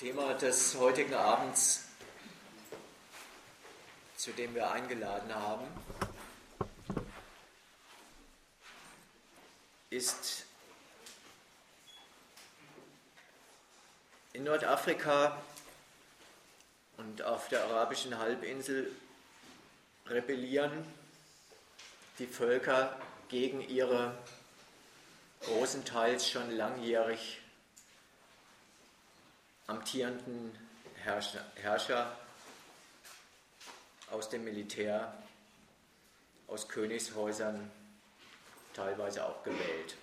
Thema des heutigen Abends, zu dem wir eingeladen haben, ist in Nordafrika und auf der arabischen Halbinsel rebellieren die Völker gegen ihre großenteils schon langjährig amtierenden Herrscher, Herrscher aus dem Militär, aus Königshäusern, teilweise auch gewählt.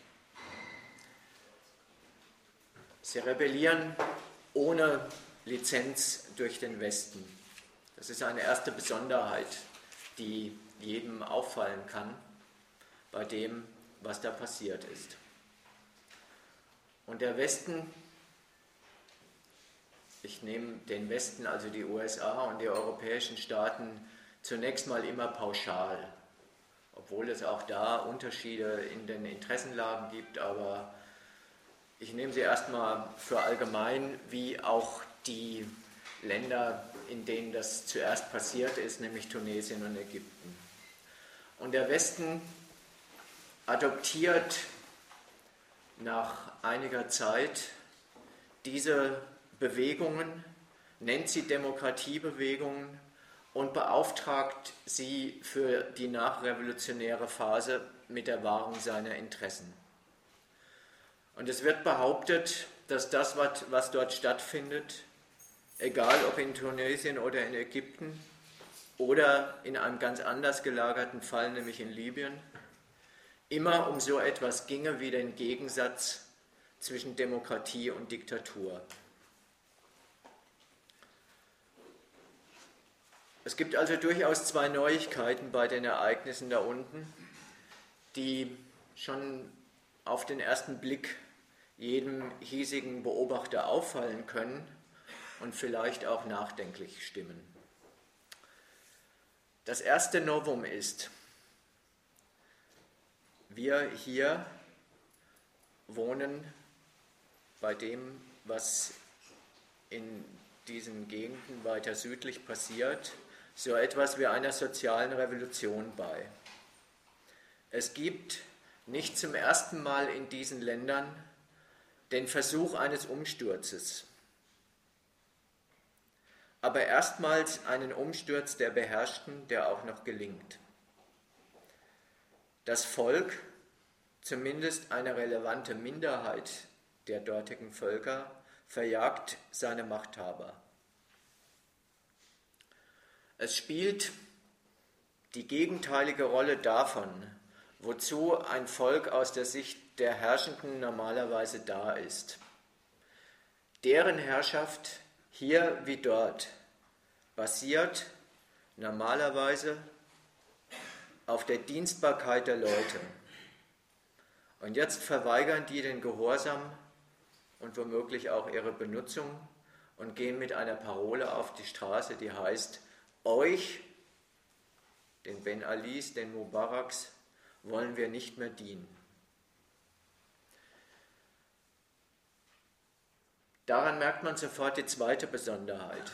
Sie rebellieren ohne Lizenz durch den Westen. Das ist eine erste Besonderheit, die jedem auffallen kann bei dem, was da passiert ist. Und der Westen ich nehme den Westen, also die USA und die europäischen Staaten, zunächst mal immer pauschal, obwohl es auch da Unterschiede in den Interessenlagen gibt, aber ich nehme sie erstmal für allgemein, wie auch die Länder, in denen das zuerst passiert ist, nämlich Tunesien und Ägypten. Und der Westen adoptiert nach einiger Zeit diese Bewegungen, nennt sie Demokratiebewegungen und beauftragt sie für die nachrevolutionäre Phase mit der Wahrung seiner Interessen. Und es wird behauptet, dass das, was dort stattfindet, egal ob in Tunesien oder in Ägypten oder in einem ganz anders gelagerten Fall, nämlich in Libyen, immer um so etwas ginge wie den Gegensatz zwischen Demokratie und Diktatur. Es gibt also durchaus zwei Neuigkeiten bei den Ereignissen da unten, die schon auf den ersten Blick jedem hiesigen Beobachter auffallen können und vielleicht auch nachdenklich stimmen. Das erste Novum ist, wir hier wohnen bei dem, was in diesen Gegenden weiter südlich passiert, so etwas wie einer sozialen Revolution bei. Es gibt nicht zum ersten Mal in diesen Ländern den Versuch eines Umsturzes, aber erstmals einen Umsturz der Beherrschten, der auch noch gelingt. Das Volk, zumindest eine relevante Minderheit der dortigen Völker, verjagt seine Machthaber. Es spielt die gegenteilige Rolle davon, wozu ein Volk aus der Sicht der Herrschenden normalerweise da ist. Deren Herrschaft hier wie dort basiert normalerweise auf der Dienstbarkeit der Leute. Und jetzt verweigern die den Gehorsam und womöglich auch ihre Benutzung und gehen mit einer Parole auf die Straße, die heißt, euch, den Ben Alis, den Mubaraks, wollen wir nicht mehr dienen. Daran merkt man sofort die zweite Besonderheit.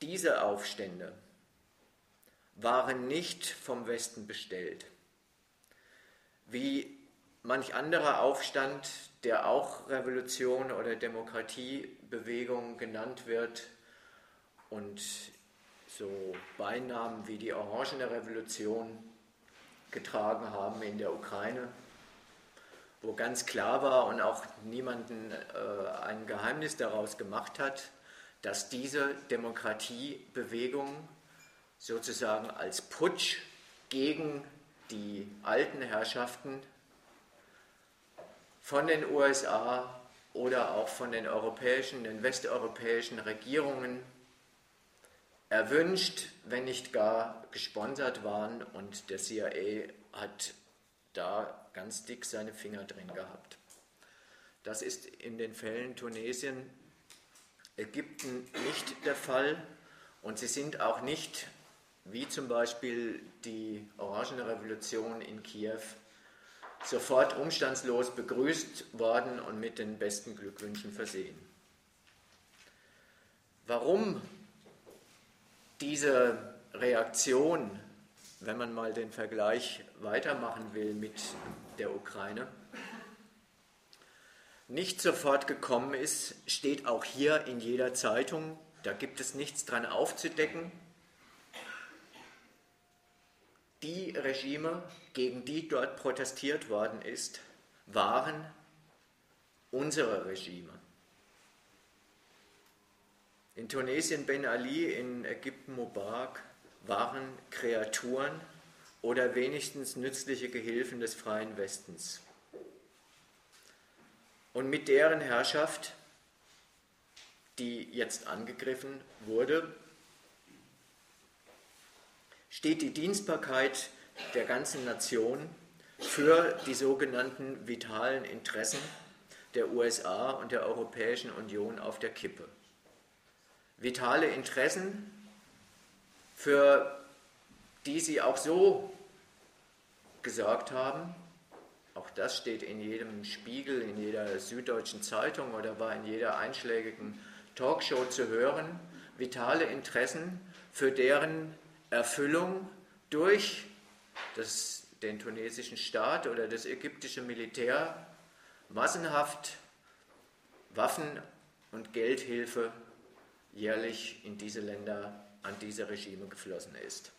Diese Aufstände waren nicht vom Westen bestellt. Wie manch anderer Aufstand, der auch Revolution oder Demokratiebewegung genannt wird und so Beinamen wie die Orangene Revolution getragen haben in der Ukraine, wo ganz klar war und auch niemanden äh, ein Geheimnis daraus gemacht hat, dass diese Demokratiebewegung sozusagen als Putsch gegen die alten Herrschaften von den USA oder auch von den europäischen, den westeuropäischen Regierungen erwünscht, wenn nicht gar gesponsert waren und der CIA hat da ganz dick seine Finger drin gehabt. Das ist in den Fällen Tunesien, Ägypten nicht der Fall und sie sind auch nicht, wie zum Beispiel die Orangene Revolution in Kiew, sofort umstandslos begrüßt worden und mit den besten Glückwünschen versehen. Warum diese Reaktion, wenn man mal den Vergleich weitermachen will mit der Ukraine, nicht sofort gekommen ist, steht auch hier in jeder Zeitung. Da gibt es nichts dran aufzudecken. Die Regime, gegen die dort protestiert worden ist, waren unsere Regime. In Tunesien Ben Ali, in Ägypten Mubarak waren Kreaturen oder wenigstens nützliche Gehilfen des freien Westens. Und mit deren Herrschaft, die jetzt angegriffen wurde, steht die Dienstbarkeit der ganzen Nation für die sogenannten vitalen Interessen der USA und der Europäischen Union auf der Kippe. Vitale Interessen, für die sie auch so gesorgt haben, auch das steht in jedem Spiegel, in jeder süddeutschen Zeitung oder war in jeder einschlägigen Talkshow zu hören, vitale Interessen, für deren Erfüllung durch das, den tunesischen Staat oder das ägyptische Militär massenhaft Waffen und Geldhilfe jährlich in diese Länder, an diese Regime geflossen ist.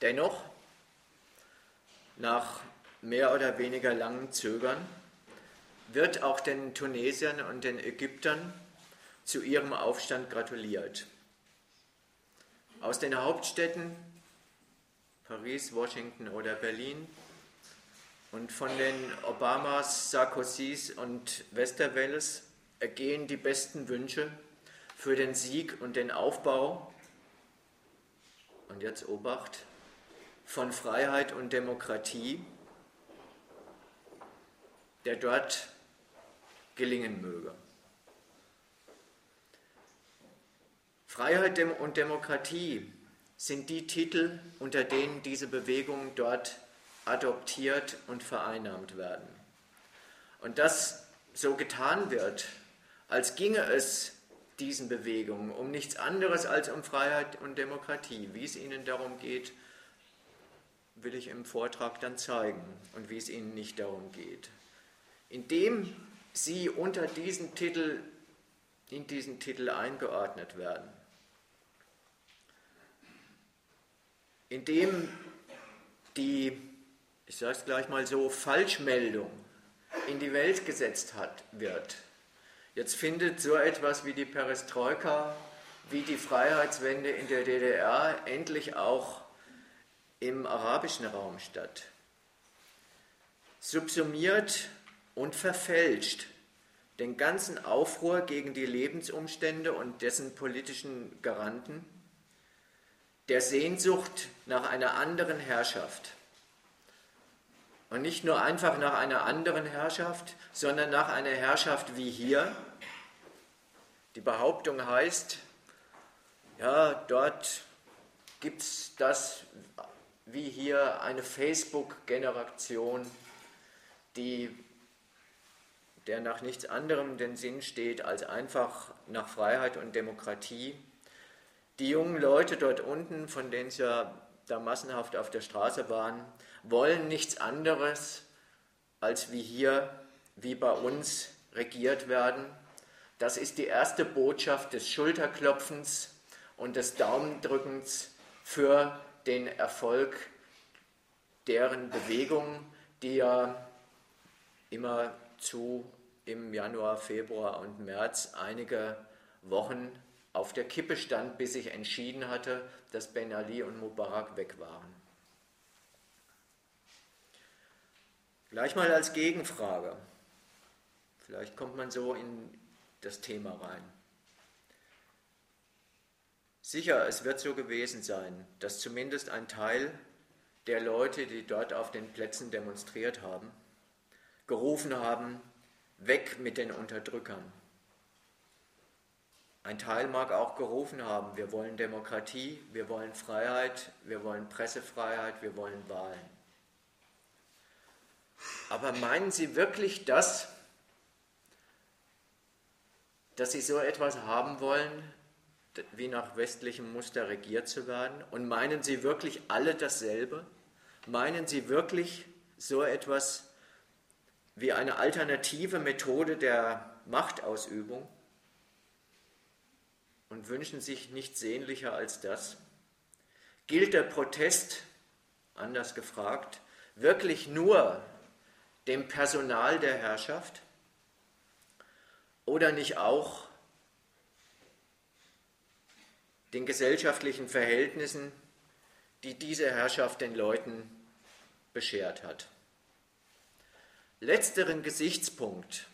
Dennoch, nach mehr oder weniger langem Zögern, wird auch den Tunesiern und den Ägyptern zu ihrem Aufstand gratuliert. Aus den Hauptstädten Paris, Washington oder Berlin und von den Obamas, Sarkozys und Westerwelles ergehen die besten Wünsche für den Sieg und den Aufbau, und jetzt Obacht, von Freiheit und Demokratie, der dort gelingen möge. Freiheit und Demokratie sind die Titel, unter denen diese Bewegungen dort adoptiert und vereinnahmt werden. Und dass so getan wird, als ginge es diesen Bewegungen um nichts anderes als um Freiheit und Demokratie. Wie es ihnen darum geht, will ich im Vortrag dann zeigen und wie es ihnen nicht darum geht. Indem sie unter diesen Titel, in diesen Titel eingeordnet werden, indem die ich sage es gleich mal so, Falschmeldung in die Welt gesetzt hat, wird. Jetzt findet so etwas wie die Perestroika, wie die Freiheitswende in der DDR endlich auch im arabischen Raum statt. Subsumiert und verfälscht den ganzen Aufruhr gegen die Lebensumstände und dessen politischen Garanten, der Sehnsucht nach einer anderen Herrschaft und nicht nur einfach nach einer anderen Herrschaft, sondern nach einer Herrschaft wie hier. Die Behauptung heißt, ja, dort gibt es das wie hier eine Facebook-Generation, die der nach nichts anderem den Sinn steht als einfach nach Freiheit und Demokratie. Die jungen Leute dort unten, von denen es ja da massenhaft auf der Straße waren, wollen nichts anderes, als wie hier, wie bei uns regiert werden. Das ist die erste Botschaft des Schulterklopfens und des Daumendrückens für den Erfolg deren Bewegung, die ja immer zu im Januar, Februar und März einige Wochen auf der Kippe stand, bis sich entschieden hatte, dass Ben Ali und Mubarak weg waren. Gleich mal als Gegenfrage. Vielleicht kommt man so in das Thema rein. Sicher, es wird so gewesen sein, dass zumindest ein Teil der Leute, die dort auf den Plätzen demonstriert haben, gerufen haben, weg mit den Unterdrückern. Ein Teil mag auch gerufen haben, wir wollen Demokratie, wir wollen Freiheit, wir wollen Pressefreiheit, wir wollen Wahlen. Aber meinen Sie wirklich das, dass sie so etwas haben wollen, wie nach westlichem Muster regiert zu werden? Und meinen sie wirklich alle dasselbe? Meinen sie wirklich so etwas wie eine alternative Methode der Machtausübung? Und wünschen sich nichts sehnlicher als das? Gilt der Protest, anders gefragt, wirklich nur dem Personal der Herrschaft oder nicht auch den gesellschaftlichen Verhältnissen, die diese Herrschaft den Leuten beschert hat. Letzteren Gesichtspunkt,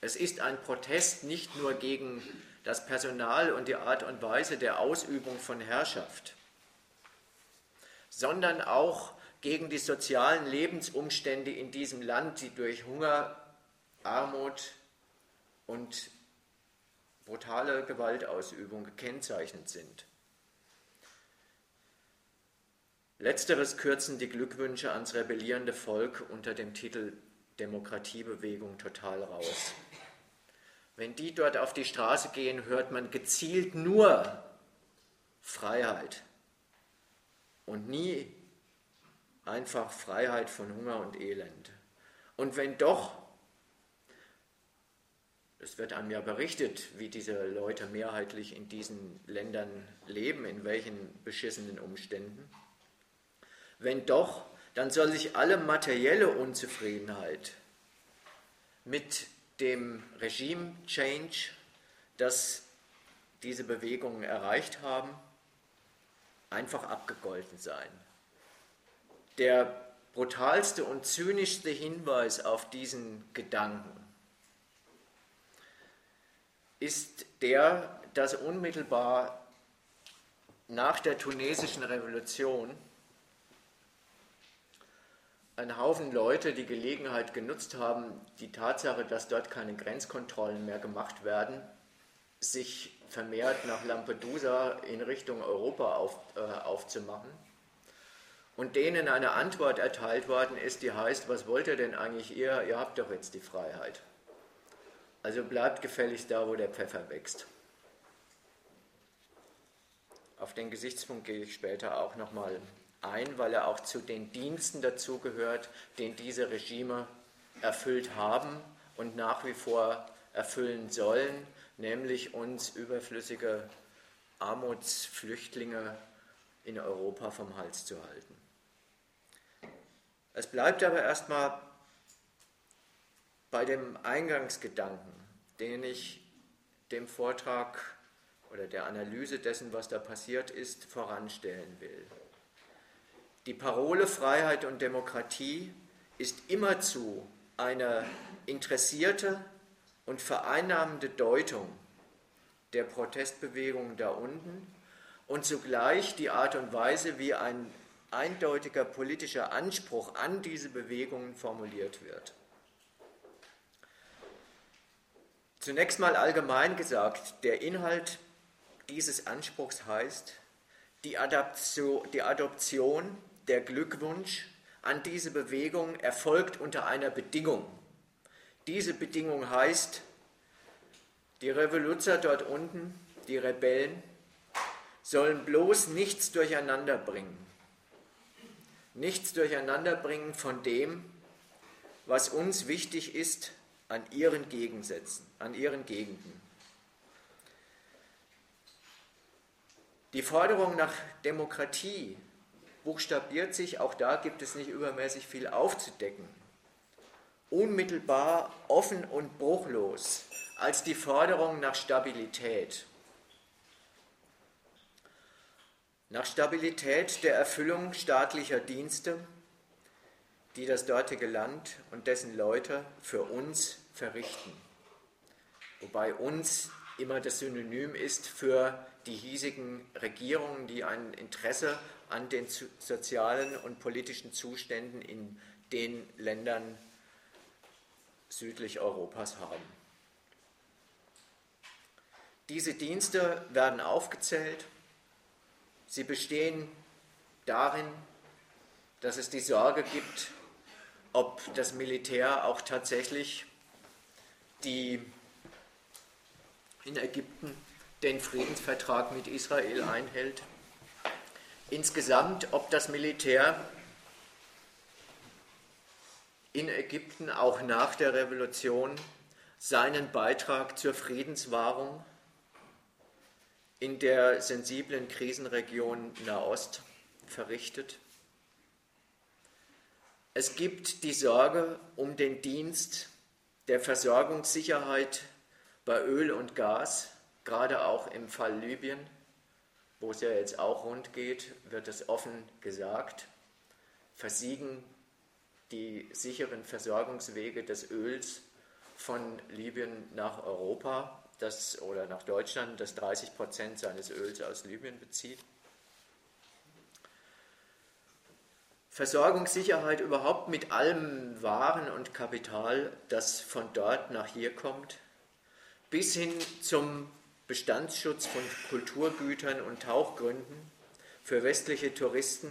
es ist ein Protest nicht nur gegen das Personal und die Art und Weise der Ausübung von Herrschaft, sondern auch gegen die sozialen Lebensumstände in diesem Land, die durch Hunger, Armut und brutale Gewaltausübung gekennzeichnet sind. Letzteres kürzen die Glückwünsche ans rebellierende Volk unter dem Titel Demokratiebewegung total raus. Wenn die dort auf die Straße gehen, hört man gezielt nur Freiheit und nie einfach Freiheit von Hunger und Elend. Und wenn doch, es wird einem ja berichtet, wie diese Leute mehrheitlich in diesen Ländern leben, in welchen beschissenen Umständen. Wenn doch, dann soll sich alle materielle Unzufriedenheit mit dem Regime-Change, das diese Bewegungen erreicht haben, einfach abgegolten sein. Der brutalste und zynischste Hinweis auf diesen Gedanken ist der, dass unmittelbar nach der tunesischen Revolution ein Haufen Leute die Gelegenheit genutzt haben, die Tatsache, dass dort keine Grenzkontrollen mehr gemacht werden, sich vermehrt nach Lampedusa in Richtung Europa auf, äh, aufzumachen und denen eine Antwort erteilt worden ist, die heißt, was wollt ihr denn eigentlich ihr? Ihr habt doch jetzt die Freiheit. Also bleibt gefälligst da, wo der Pfeffer wächst. Auf den Gesichtspunkt gehe ich später auch nochmal ein, weil er auch zu den Diensten dazugehört, den diese Regime erfüllt haben und nach wie vor erfüllen sollen, nämlich uns überflüssige Armutsflüchtlinge in Europa vom Hals zu halten. Es bleibt aber erstmal bei dem Eingangsgedanken, den ich dem Vortrag oder der Analyse dessen, was da passiert ist, voranstellen will. Die Parole Freiheit und Demokratie ist immerzu eine interessierte und vereinnahmende Deutung der Protestbewegung da unten und zugleich die Art und Weise, wie ein eindeutiger politischer Anspruch an diese Bewegungen formuliert wird. Zunächst mal allgemein gesagt, der Inhalt dieses Anspruchs heißt, die Adaption, die Adoption, der Glückwunsch an diese Bewegung erfolgt unter einer Bedingung. Diese Bedingung heißt, die Revoluzer dort unten, die Rebellen, sollen bloß nichts durcheinander bringen nichts durcheinanderbringen von dem, was uns wichtig ist an ihren Gegensätzen, an ihren Gegenden. Die Forderung nach Demokratie buchstabiert sich, auch da gibt es nicht übermäßig viel aufzudecken, unmittelbar offen und bruchlos als die Forderung nach Stabilität. Nach Stabilität der Erfüllung staatlicher Dienste, die das dortige Land und dessen Leute für uns verrichten. Wobei uns immer das Synonym ist für die hiesigen Regierungen, die ein Interesse an den sozialen und politischen Zuständen in den Ländern südlich Europas haben. Diese Dienste werden aufgezählt Sie bestehen darin, dass es die Sorge gibt, ob das Militär auch tatsächlich die in Ägypten den Friedensvertrag mit Israel einhält. Insgesamt, ob das Militär in Ägypten auch nach der Revolution seinen Beitrag zur Friedenswahrung in der sensiblen Krisenregion Nahost verrichtet. Es gibt die Sorge um den Dienst der Versorgungssicherheit bei Öl und Gas, gerade auch im Fall Libyen, wo es ja jetzt auch rund geht, wird es offen gesagt, versiegen die sicheren Versorgungswege des Öls von Libyen nach Europa das, oder nach Deutschland, das 30 Prozent seines Öls aus Libyen bezieht. Versorgungssicherheit überhaupt mit allem Waren und Kapital, das von dort nach hier kommt, bis hin zum Bestandsschutz von Kulturgütern und Tauchgründen für westliche Touristen,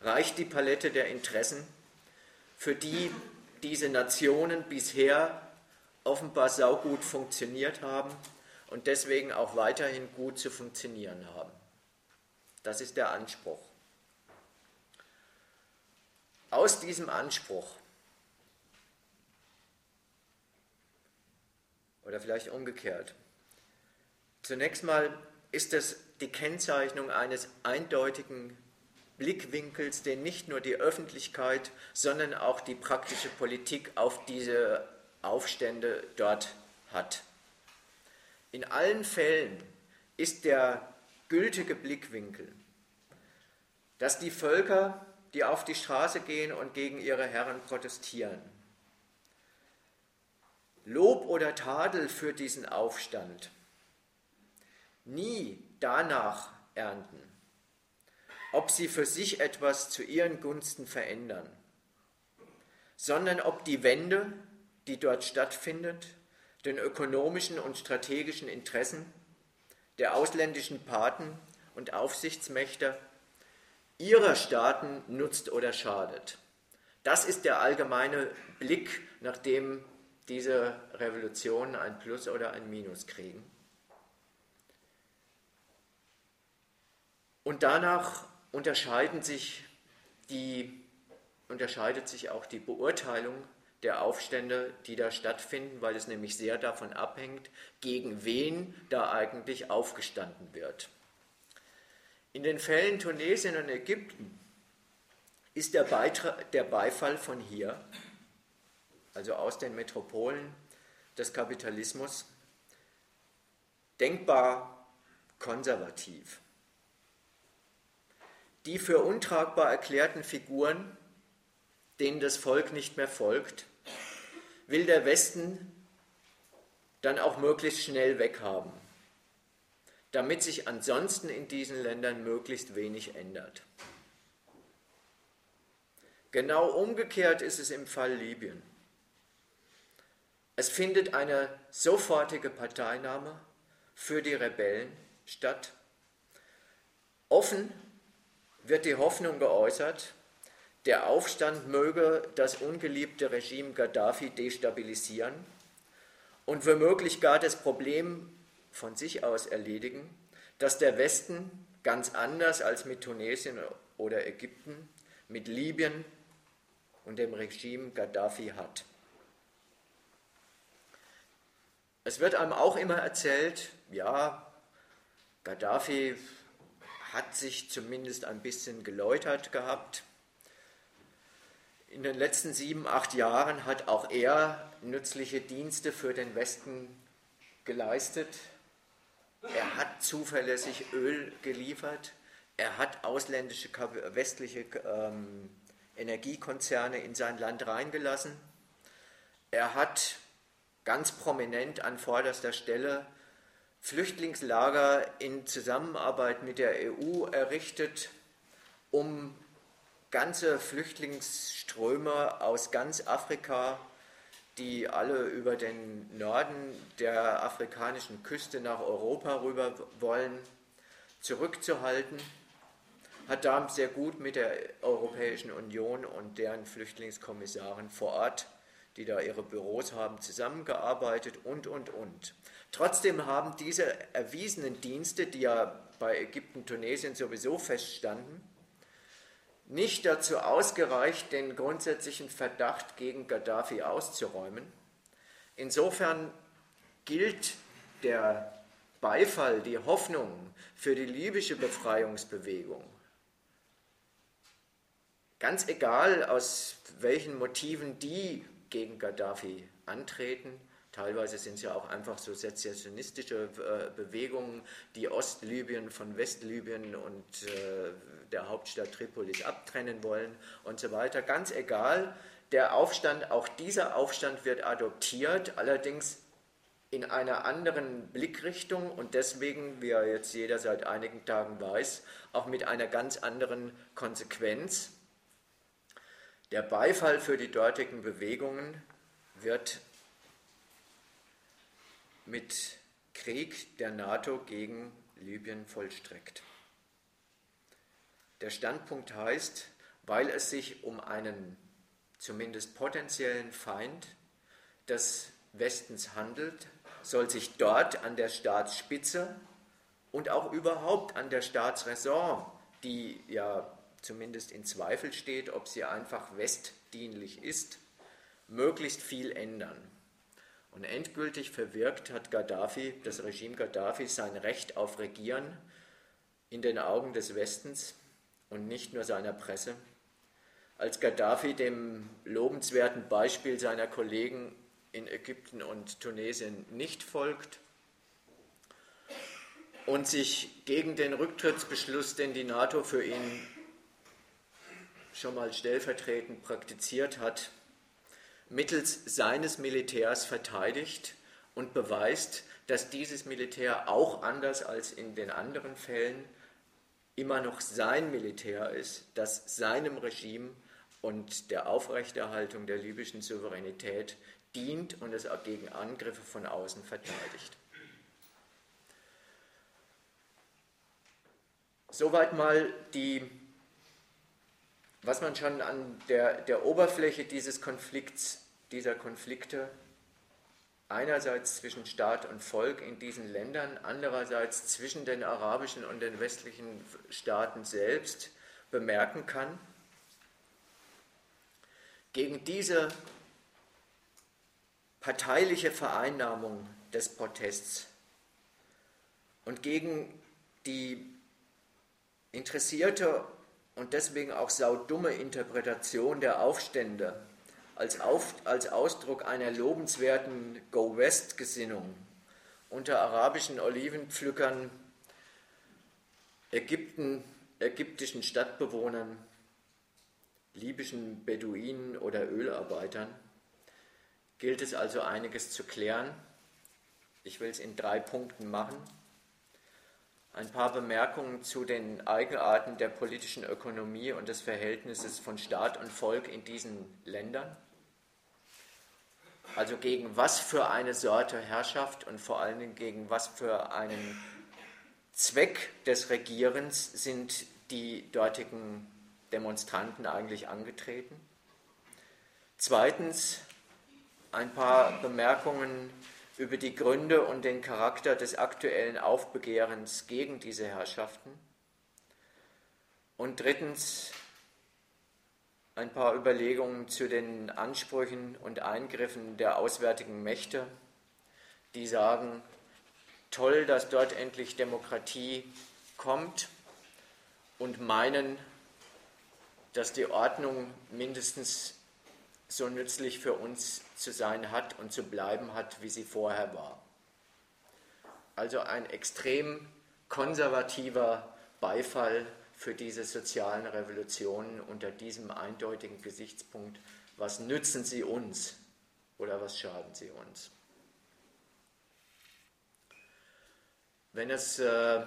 reicht die Palette der Interessen, für die diese Nationen bisher offenbar saugut funktioniert haben und deswegen auch weiterhin gut zu funktionieren haben. Das ist der Anspruch. Aus diesem Anspruch oder vielleicht umgekehrt. Zunächst mal ist es die Kennzeichnung eines eindeutigen Blickwinkels, den nicht nur die Öffentlichkeit, sondern auch die praktische Politik auf diese Aufstände dort hat. In allen Fällen ist der gültige Blickwinkel, dass die Völker, die auf die Straße gehen und gegen ihre Herren protestieren, Lob oder Tadel für diesen Aufstand nie danach ernten, ob sie für sich etwas zu ihren Gunsten verändern, sondern ob die Wende, die dort stattfindet, den ökonomischen und strategischen Interessen der ausländischen Paten und Aufsichtsmächte ihrer Staaten nutzt oder schadet. Das ist der allgemeine Blick, nach dem diese Revolutionen ein Plus oder ein Minus kriegen. Und danach unterscheiden sich die, unterscheidet sich auch die Beurteilung der Aufstände, die da stattfinden, weil es nämlich sehr davon abhängt, gegen wen da eigentlich aufgestanden wird. In den Fällen Tunesien und Ägypten ist der, Beitrag, der Beifall von hier, also aus den Metropolen des Kapitalismus, denkbar konservativ die für untragbar erklärten Figuren, denen das Volk nicht mehr folgt, will der Westen dann auch möglichst schnell weghaben, damit sich ansonsten in diesen Ländern möglichst wenig ändert. Genau umgekehrt ist es im Fall Libyen. Es findet eine sofortige Parteinahme für die Rebellen statt. Offen wird die Hoffnung geäußert, der Aufstand möge das ungeliebte Regime Gaddafi destabilisieren und womöglich gar das Problem von sich aus erledigen, dass der Westen ganz anders als mit Tunesien oder Ägypten, mit Libyen und dem Regime Gaddafi hat. Es wird einem auch immer erzählt, ja, Gaddafi hat sich zumindest ein bisschen geläutert gehabt. In den letzten sieben, acht Jahren hat auch er nützliche Dienste für den Westen geleistet. Er hat zuverlässig Öl geliefert. Er hat ausländische, westliche ähm, Energiekonzerne in sein Land reingelassen. Er hat ganz prominent an vorderster Stelle Flüchtlingslager in Zusammenarbeit mit der EU errichtet, um ganze Flüchtlingsströme aus ganz Afrika, die alle über den Norden der afrikanischen Küste nach Europa rüber wollen, zurückzuhalten, hat da sehr gut mit der Europäischen Union und deren Flüchtlingskommissaren vor Ort die da ihre Büros haben, zusammengearbeitet und, und, und. Trotzdem haben diese erwiesenen Dienste, die ja bei Ägypten, Tunesien sowieso feststanden, nicht dazu ausgereicht, den grundsätzlichen Verdacht gegen Gaddafi auszuräumen. Insofern gilt der Beifall, die Hoffnung für die libysche Befreiungsbewegung, ganz egal aus welchen Motiven die gegen Gaddafi antreten, Teilweise sind es ja auch einfach so sezessionistische äh, Bewegungen, die Ostlibyen von Westlibyen und äh, der Hauptstadt Tripolis abtrennen wollen und so weiter. Ganz egal, der Aufstand, auch dieser Aufstand wird adoptiert, allerdings in einer anderen Blickrichtung und deswegen, wie ja jetzt jeder seit einigen Tagen weiß, auch mit einer ganz anderen Konsequenz. Der Beifall für die dortigen Bewegungen wird mit Krieg der NATO gegen Libyen vollstreckt. Der Standpunkt heißt, weil es sich um einen zumindest potenziellen Feind des Westens handelt, soll sich dort an der Staatsspitze und auch überhaupt an der Staatsräson, die ja zumindest in Zweifel steht, ob sie einfach westdienlich ist, möglichst viel ändern. Und endgültig verwirkt hat Gaddafi, das Regime Gaddafi, sein Recht auf Regieren in den Augen des Westens und nicht nur seiner Presse. Als Gaddafi dem lobenswerten Beispiel seiner Kollegen in Ägypten und Tunesien nicht folgt und sich gegen den Rücktrittsbeschluss, den die NATO für ihn schon mal stellvertretend praktiziert hat, mittels seines Militärs verteidigt und beweist, dass dieses Militär auch anders als in den anderen Fällen immer noch sein Militär ist, das seinem Regime und der Aufrechterhaltung der libyschen Souveränität dient und es auch gegen Angriffe von außen verteidigt. Soweit mal die was man schon an der, der Oberfläche dieses Konflikts, dieser Konflikte einerseits zwischen Staat und Volk in diesen Ländern, andererseits zwischen den arabischen und den westlichen Staaten selbst bemerken kann. Gegen diese parteiliche Vereinnahmung des Protests und gegen die interessierte und deswegen auch saudumme Interpretation der Aufstände als, Auf, als Ausdruck einer lobenswerten Go-West-Gesinnung unter arabischen Olivenpflückern, Ägypten, ägyptischen Stadtbewohnern, libyschen Beduinen oder Ölarbeitern, gilt es also einiges zu klären. Ich will es in drei Punkten machen ein paar Bemerkungen zu den Eigenarten der politischen Ökonomie und des Verhältnisses von Staat und Volk in diesen Ländern. Also gegen was für eine Sorte Herrschaft und vor allen Dingen gegen was für einen Zweck des Regierens sind die dortigen Demonstranten eigentlich angetreten. Zweitens ein paar Bemerkungen über die Gründe und den Charakter des aktuellen Aufbegehrens gegen diese Herrschaften. Und drittens ein paar Überlegungen zu den Ansprüchen und Eingriffen der auswärtigen Mächte, die sagen, toll, dass dort endlich Demokratie kommt und meinen, dass die Ordnung mindestens so nützlich für uns zu sein hat und zu bleiben hat, wie sie vorher war. Also ein extrem konservativer Beifall für diese sozialen Revolutionen unter diesem eindeutigen Gesichtspunkt, was nützen sie uns oder was schaden sie uns. Wenn es äh,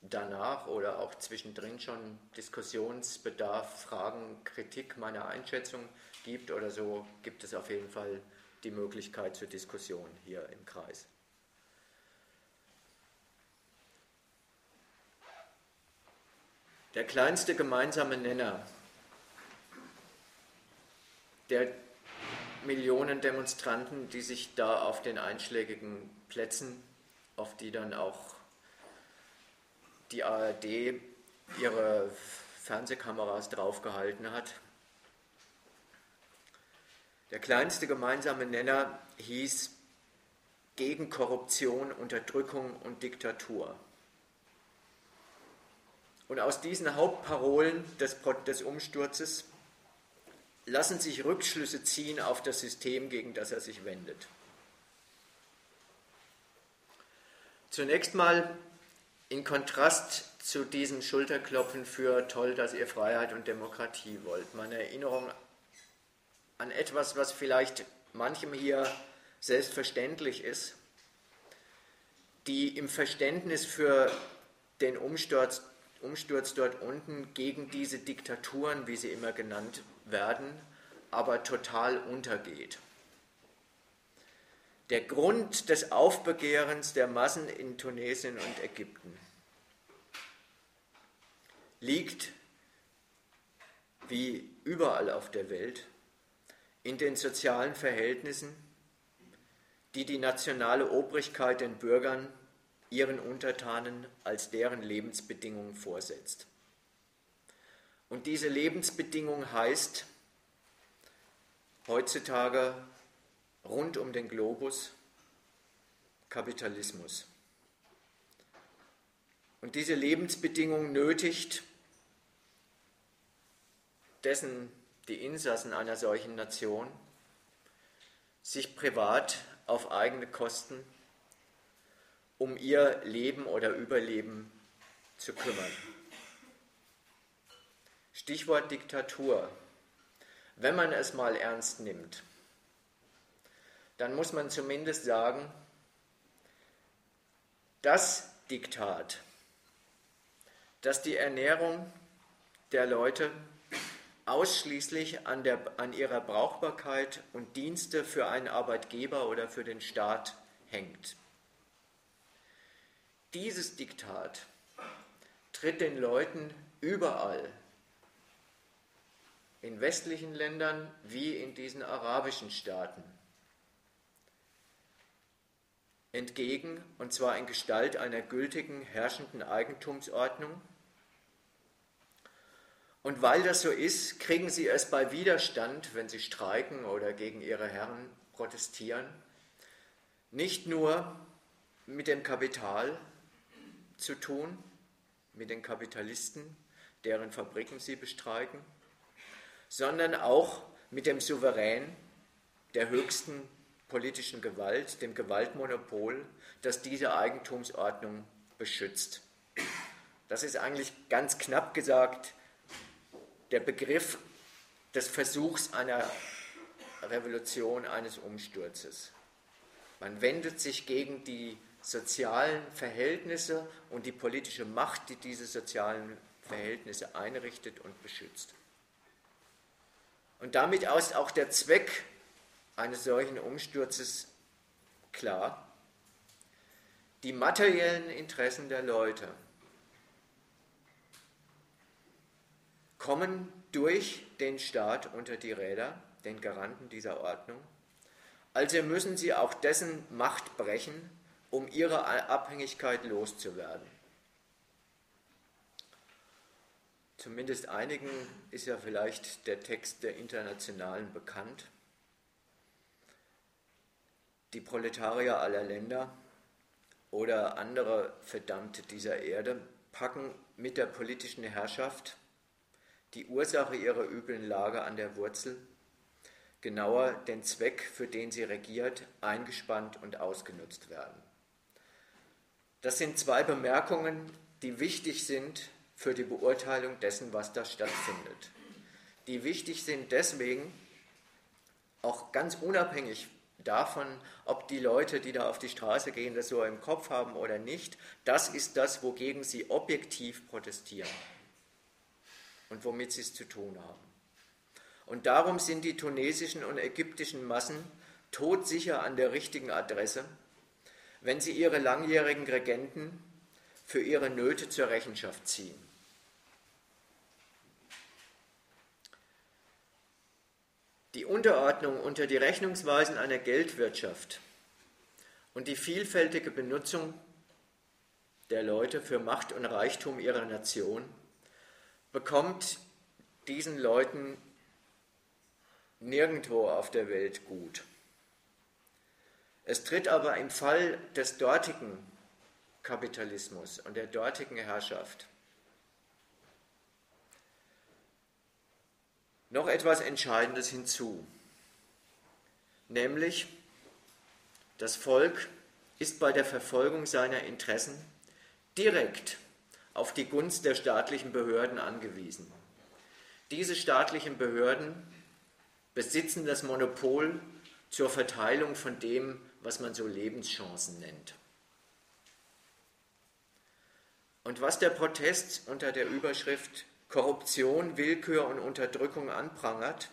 danach oder auch zwischendrin schon Diskussionsbedarf, Fragen, Kritik meiner Einschätzung gibt oder so, gibt es auf jeden Fall die Möglichkeit zur Diskussion hier im Kreis. Der kleinste gemeinsame Nenner, der Millionen Demonstranten, die sich da auf den einschlägigen Plätzen, auf die dann auch die ARD ihre Fernsehkameras draufgehalten hat. Der kleinste gemeinsame Nenner hieß gegen Korruption, Unterdrückung und Diktatur. Und aus diesen Hauptparolen des, des Umsturzes lassen sich Rückschlüsse ziehen auf das System, gegen das er sich wendet. Zunächst mal in Kontrast zu diesen Schulterklopfen für toll, dass ihr Freiheit und Demokratie wollt. Meine Erinnerung an etwas, was vielleicht manchem hier selbstverständlich ist, die im Verständnis für den Umsturz, Umsturz dort unten gegen diese Diktaturen, wie sie immer genannt werden, aber total untergeht. Der Grund des Aufbegehrens der Massen in Tunesien und Ägypten liegt, wie überall auf der Welt, in den sozialen Verhältnissen, die die nationale Obrigkeit den Bürgern, ihren Untertanen als deren Lebensbedingungen vorsetzt. Und diese Lebensbedingung heißt heutzutage rund um den Globus Kapitalismus. Und diese Lebensbedingung nötigt dessen die Insassen einer solchen Nation sich privat auf eigene Kosten um ihr Leben oder Überleben zu kümmern. Stichwort Diktatur. Wenn man es mal ernst nimmt, dann muss man zumindest sagen, das Diktat, dass die Ernährung der Leute ausschließlich an, der, an ihrer Brauchbarkeit und Dienste für einen Arbeitgeber oder für den Staat hängt. Dieses Diktat tritt den Leuten überall, in westlichen Ländern wie in diesen arabischen Staaten, entgegen, und zwar in Gestalt einer gültigen herrschenden Eigentumsordnung, und weil das so ist, kriegen sie es bei Widerstand, wenn sie streiken oder gegen ihre Herren protestieren, nicht nur mit dem Kapital zu tun, mit den Kapitalisten, deren Fabriken sie bestreiken, sondern auch mit dem Souverän der höchsten politischen Gewalt, dem Gewaltmonopol, das diese Eigentumsordnung beschützt. Das ist eigentlich ganz knapp gesagt der Begriff des Versuchs einer Revolution, eines Umsturzes. Man wendet sich gegen die sozialen Verhältnisse und die politische Macht, die diese sozialen Verhältnisse einrichtet und beschützt. Und damit ist auch der Zweck eines solchen Umsturzes klar. Die materiellen Interessen der Leute kommen durch den Staat unter die Räder, den Garanten dieser Ordnung. Also müssen sie auch dessen Macht brechen, um ihre Abhängigkeit loszuwerden. Zumindest einigen ist ja vielleicht der Text der Internationalen bekannt. Die Proletarier aller Länder oder andere Verdammte dieser Erde packen mit der politischen Herrschaft die Ursache ihrer üblen Lage an der Wurzel, genauer den Zweck, für den sie regiert, eingespannt und ausgenutzt werden. Das sind zwei Bemerkungen, die wichtig sind für die Beurteilung dessen, was da stattfindet. Die wichtig sind deswegen, auch ganz unabhängig davon, ob die Leute, die da auf die Straße gehen, das so im Kopf haben oder nicht, das ist das, wogegen sie objektiv protestieren und womit sie es zu tun haben. Und darum sind die tunesischen und ägyptischen Massen todsicher an der richtigen Adresse, wenn sie ihre langjährigen Regenten für ihre Nöte zur Rechenschaft ziehen. Die Unterordnung unter die Rechnungsweisen einer Geldwirtschaft und die vielfältige Benutzung der Leute für Macht und Reichtum ihrer Nation bekommt diesen Leuten nirgendwo auf der Welt gut. Es tritt aber im Fall des dortigen Kapitalismus und der dortigen Herrschaft noch etwas Entscheidendes hinzu, nämlich das Volk ist bei der Verfolgung seiner Interessen direkt auf die Gunst der staatlichen Behörden angewiesen. Diese staatlichen Behörden besitzen das Monopol zur Verteilung von dem, was man so Lebenschancen nennt. Und was der Protest unter der Überschrift Korruption, Willkür und Unterdrückung anprangert,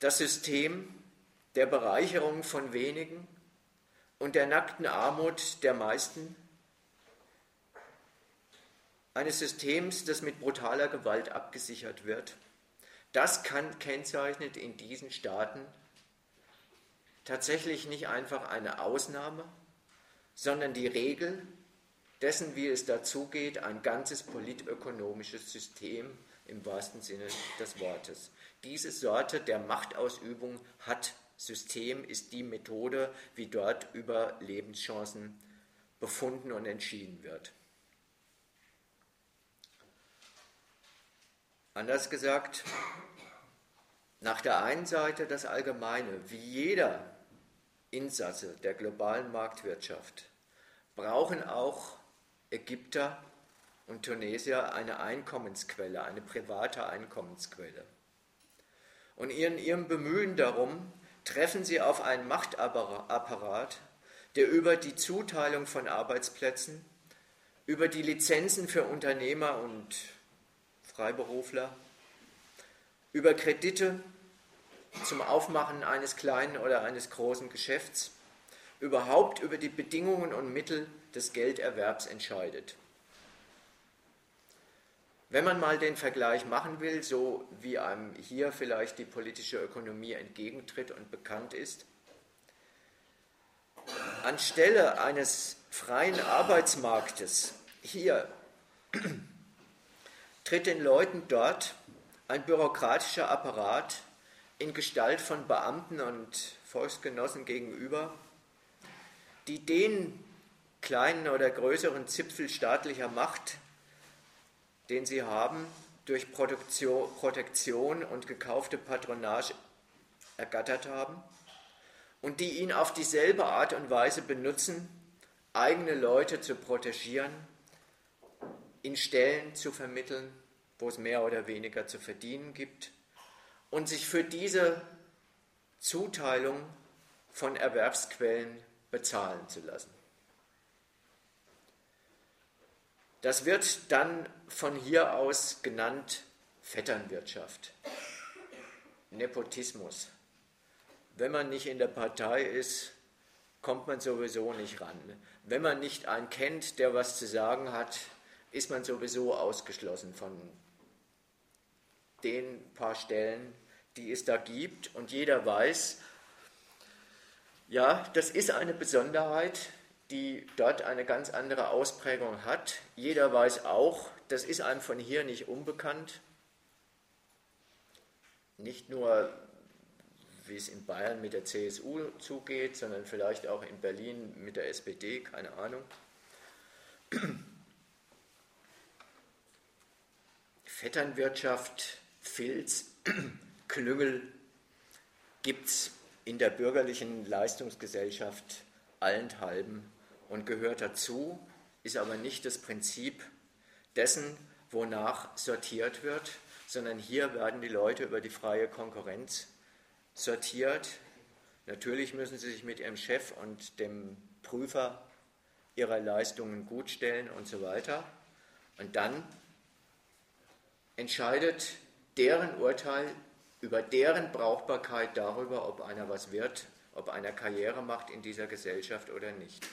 das System der Bereicherung von wenigen und der nackten Armut der meisten, eines Systems, das mit brutaler Gewalt abgesichert wird, das kann, kennzeichnet in diesen Staaten tatsächlich nicht einfach eine Ausnahme, sondern die Regel dessen, wie es dazugeht, ein ganzes politökonomisches System im wahrsten Sinne des Wortes. Diese Sorte der Machtausübung hat System, ist die Methode, wie dort über Lebenschancen befunden und entschieden wird. Anders gesagt, nach der einen Seite das Allgemeine, wie jeder Insasse der globalen Marktwirtschaft, brauchen auch Ägypter und Tunesier eine Einkommensquelle, eine private Einkommensquelle. Und in ihrem Bemühen darum treffen sie auf einen Machtapparat, der über die Zuteilung von Arbeitsplätzen, über die Lizenzen für Unternehmer und Freiberufler, über Kredite zum Aufmachen eines kleinen oder eines großen Geschäfts, überhaupt über die Bedingungen und Mittel des Gelderwerbs entscheidet. Wenn man mal den Vergleich machen will, so wie einem hier vielleicht die politische Ökonomie entgegentritt und bekannt ist, anstelle eines freien Arbeitsmarktes hier tritt den Leuten dort ein bürokratischer Apparat in Gestalt von Beamten und Volksgenossen gegenüber, die den kleinen oder größeren Zipfel staatlicher Macht, den sie haben, durch Protektion und gekaufte Patronage ergattert haben und die ihn auf dieselbe Art und Weise benutzen, eigene Leute zu protegieren, in Stellen zu vermitteln, wo es mehr oder weniger zu verdienen gibt und sich für diese Zuteilung von Erwerbsquellen bezahlen zu lassen. Das wird dann von hier aus genannt Vetternwirtschaft, Nepotismus. Wenn man nicht in der Partei ist, kommt man sowieso nicht ran. Wenn man nicht einen kennt, der was zu sagen hat, ist man sowieso ausgeschlossen von den paar Stellen, die es da gibt. Und jeder weiß, ja, das ist eine Besonderheit, die dort eine ganz andere Ausprägung hat. Jeder weiß auch, das ist einem von hier nicht unbekannt. Nicht nur, wie es in Bayern mit der CSU zugeht, sondern vielleicht auch in Berlin mit der SPD, keine Ahnung. Vetternwirtschaft, Filz, Klüngel gibt es in der bürgerlichen Leistungsgesellschaft allenthalben und gehört dazu, ist aber nicht das Prinzip dessen, wonach sortiert wird, sondern hier werden die Leute über die freie Konkurrenz sortiert. Natürlich müssen sie sich mit ihrem Chef und dem Prüfer ihrer Leistungen gutstellen und so weiter. Und dann entscheidet deren Urteil über deren Brauchbarkeit darüber, ob einer was wird, ob einer Karriere macht in dieser Gesellschaft oder nicht.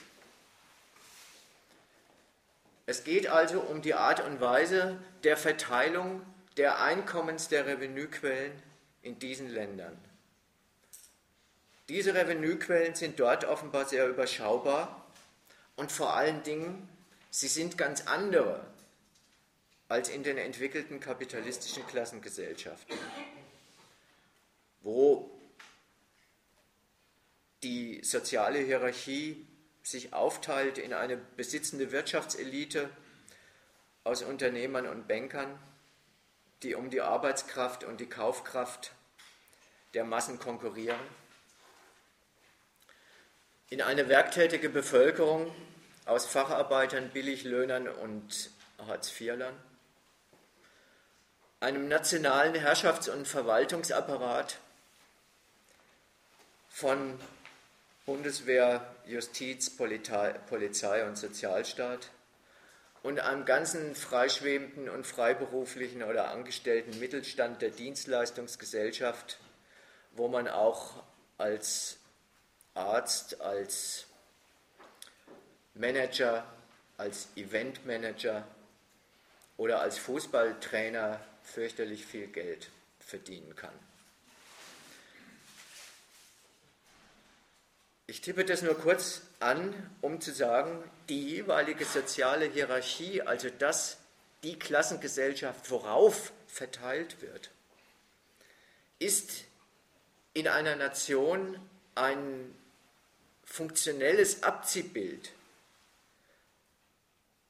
Es geht also um die Art und Weise der Verteilung der Einkommens der Revenuequellen in diesen Ländern. Diese Revenuequellen sind dort offenbar sehr überschaubar und vor allen Dingen, sie sind ganz andere als in den entwickelten kapitalistischen Klassengesellschaften, wo die soziale Hierarchie sich aufteilt in eine besitzende Wirtschaftselite aus Unternehmern und Bankern, die um die Arbeitskraft und die Kaufkraft der Massen konkurrieren, in eine werktätige Bevölkerung aus Facharbeitern, Billiglöhnern und Hartz-IVlern, einem nationalen Herrschafts- und Verwaltungsapparat von Bundeswehr, Justiz, Polizei und Sozialstaat und einem ganzen freischwebenden und freiberuflichen oder angestellten Mittelstand der Dienstleistungsgesellschaft, wo man auch als Arzt, als Manager, als Eventmanager oder als Fußballtrainer fürchterlich viel Geld verdienen kann. Ich tippe das nur kurz an, um zu sagen, die jeweilige soziale Hierarchie, also das, die Klassengesellschaft, worauf verteilt wird, ist in einer Nation ein funktionelles Abziehbild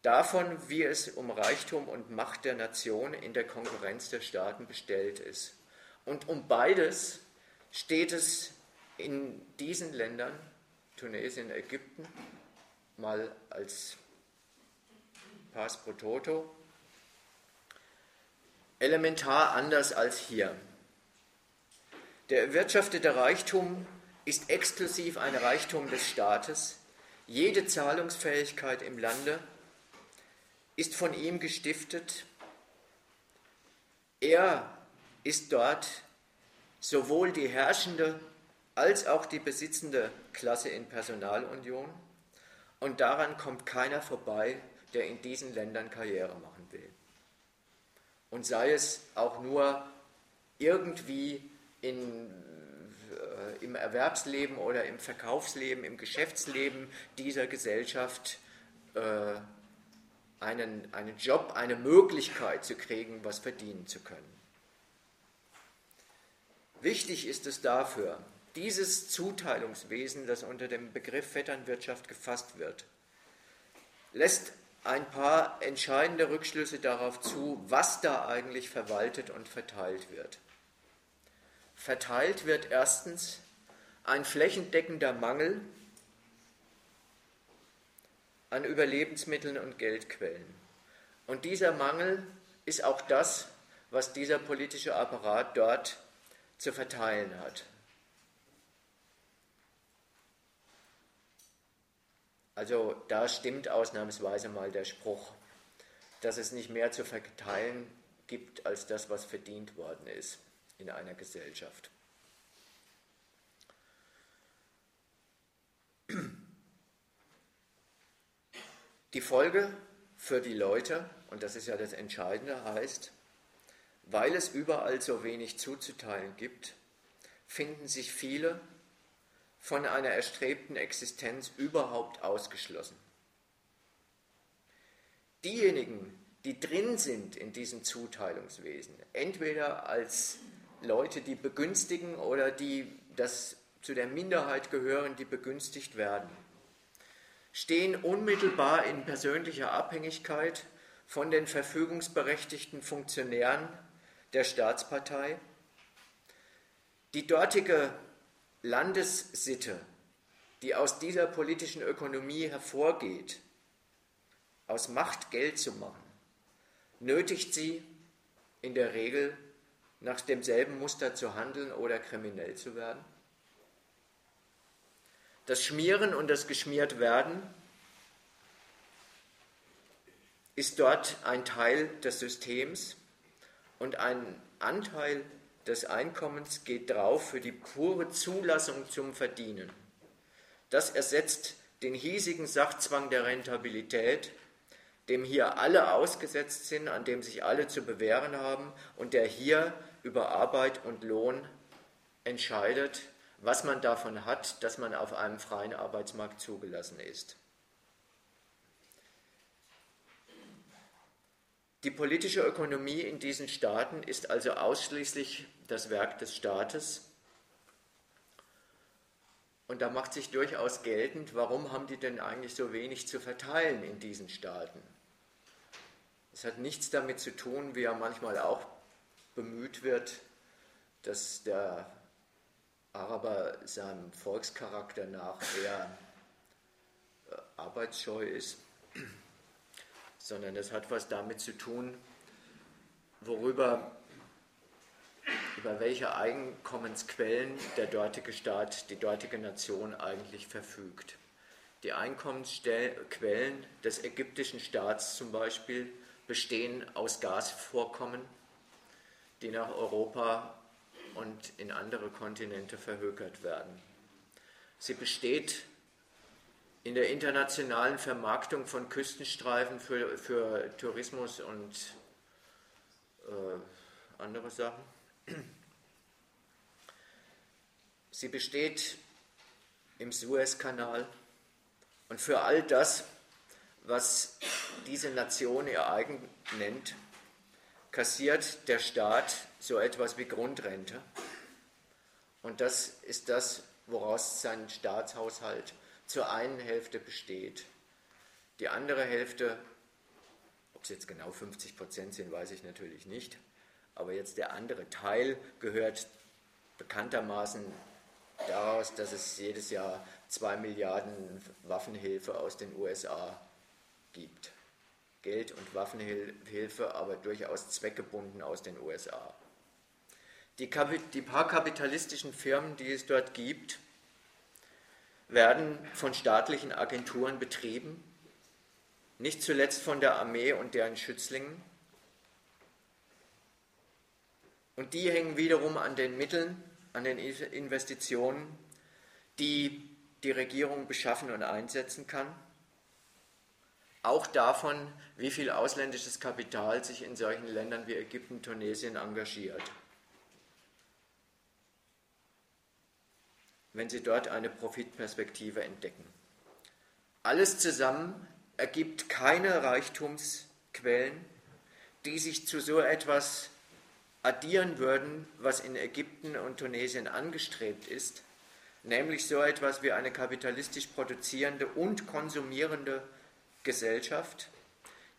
davon, wie es um Reichtum und Macht der Nation in der Konkurrenz der Staaten bestellt ist. Und um beides steht es in diesen Ländern, Tunesien, Ägypten, mal als Pass pro Toto, elementar anders als hier. Der erwirtschaftete Reichtum ist exklusiv ein Reichtum des Staates. Jede Zahlungsfähigkeit im Lande ist von ihm gestiftet. Er ist dort sowohl die herrschende als auch die besitzende Klasse in Personalunion. Und daran kommt keiner vorbei, der in diesen Ländern Karriere machen will. Und sei es auch nur irgendwie in, äh, im Erwerbsleben oder im Verkaufsleben, im Geschäftsleben dieser Gesellschaft äh, einen, einen Job, eine Möglichkeit zu kriegen, was verdienen zu können. Wichtig ist es dafür, dieses Zuteilungswesen, das unter dem Begriff Vetternwirtschaft gefasst wird, lässt ein paar entscheidende Rückschlüsse darauf zu, was da eigentlich verwaltet und verteilt wird. Verteilt wird erstens ein flächendeckender Mangel an Überlebensmitteln und Geldquellen. Und dieser Mangel ist auch das, was dieser politische Apparat dort zu verteilen hat. Also da stimmt ausnahmsweise mal der Spruch, dass es nicht mehr zu verteilen gibt als das, was verdient worden ist in einer Gesellschaft. Die Folge für die Leute, und das ist ja das Entscheidende, heißt, weil es überall so wenig zuzuteilen gibt, finden sich viele von einer erstrebten Existenz überhaupt ausgeschlossen. Diejenigen, die drin sind in diesem Zuteilungswesen, entweder als Leute, die begünstigen oder die das zu der Minderheit gehören, die begünstigt werden, stehen unmittelbar in persönlicher Abhängigkeit von den verfügungsberechtigten Funktionären der Staatspartei. Die dortige Landessitte, die aus dieser politischen Ökonomie hervorgeht, aus Macht Geld zu machen, nötigt sie in der Regel nach demselben Muster zu handeln oder kriminell zu werden? Das Schmieren und das Geschmiertwerden ist dort ein Teil des Systems und ein Anteil des Einkommens geht drauf für die pure Zulassung zum Verdienen. Das ersetzt den hiesigen Sachzwang der Rentabilität, dem hier alle ausgesetzt sind, an dem sich alle zu bewähren haben und der hier über Arbeit und Lohn entscheidet, was man davon hat, dass man auf einem freien Arbeitsmarkt zugelassen ist. Die politische Ökonomie in diesen Staaten ist also ausschließlich das Werk des Staates. Und da macht sich durchaus geltend, warum haben die denn eigentlich so wenig zu verteilen in diesen Staaten? Es hat nichts damit zu tun, wie er manchmal auch bemüht wird, dass der Araber seinem Volkscharakter nach eher äh, arbeitsscheu ist, sondern es hat was damit zu tun, worüber, über welche Einkommensquellen der dortige Staat, die dortige Nation eigentlich verfügt. Die Einkommensquellen des ägyptischen Staats zum Beispiel bestehen aus Gasvorkommen, die nach Europa und in andere Kontinente verhökert werden. Sie besteht in der internationalen Vermarktung von Küstenstreifen für, für Tourismus und äh, andere Sachen. Sie besteht im Suezkanal und für all das, was diese Nation ihr eigen nennt, kassiert der Staat so etwas wie Grundrente. Und das ist das, woraus sein Staatshaushalt zur einen Hälfte besteht. Die andere Hälfte, ob es jetzt genau 50 Prozent sind, weiß ich natürlich nicht. Aber jetzt der andere Teil gehört bekanntermaßen daraus, dass es jedes Jahr zwei Milliarden Waffenhilfe aus den USA gibt. Geld- und Waffenhilfe, aber durchaus zweckgebunden aus den USA. Die, die paar kapitalistischen Firmen, die es dort gibt, werden von staatlichen Agenturen betrieben, nicht zuletzt von der Armee und deren Schützlingen. Und die hängen wiederum an den Mitteln, an den Investitionen, die die Regierung beschaffen und einsetzen kann auch davon, wie viel ausländisches Kapital sich in solchen Ländern wie Ägypten, Tunesien engagiert. Wenn sie dort eine Profitperspektive entdecken. Alles zusammen ergibt keine Reichtumsquellen, die sich zu so etwas addieren würden, was in Ägypten und Tunesien angestrebt ist, nämlich so etwas wie eine kapitalistisch produzierende und konsumierende Gesellschaft,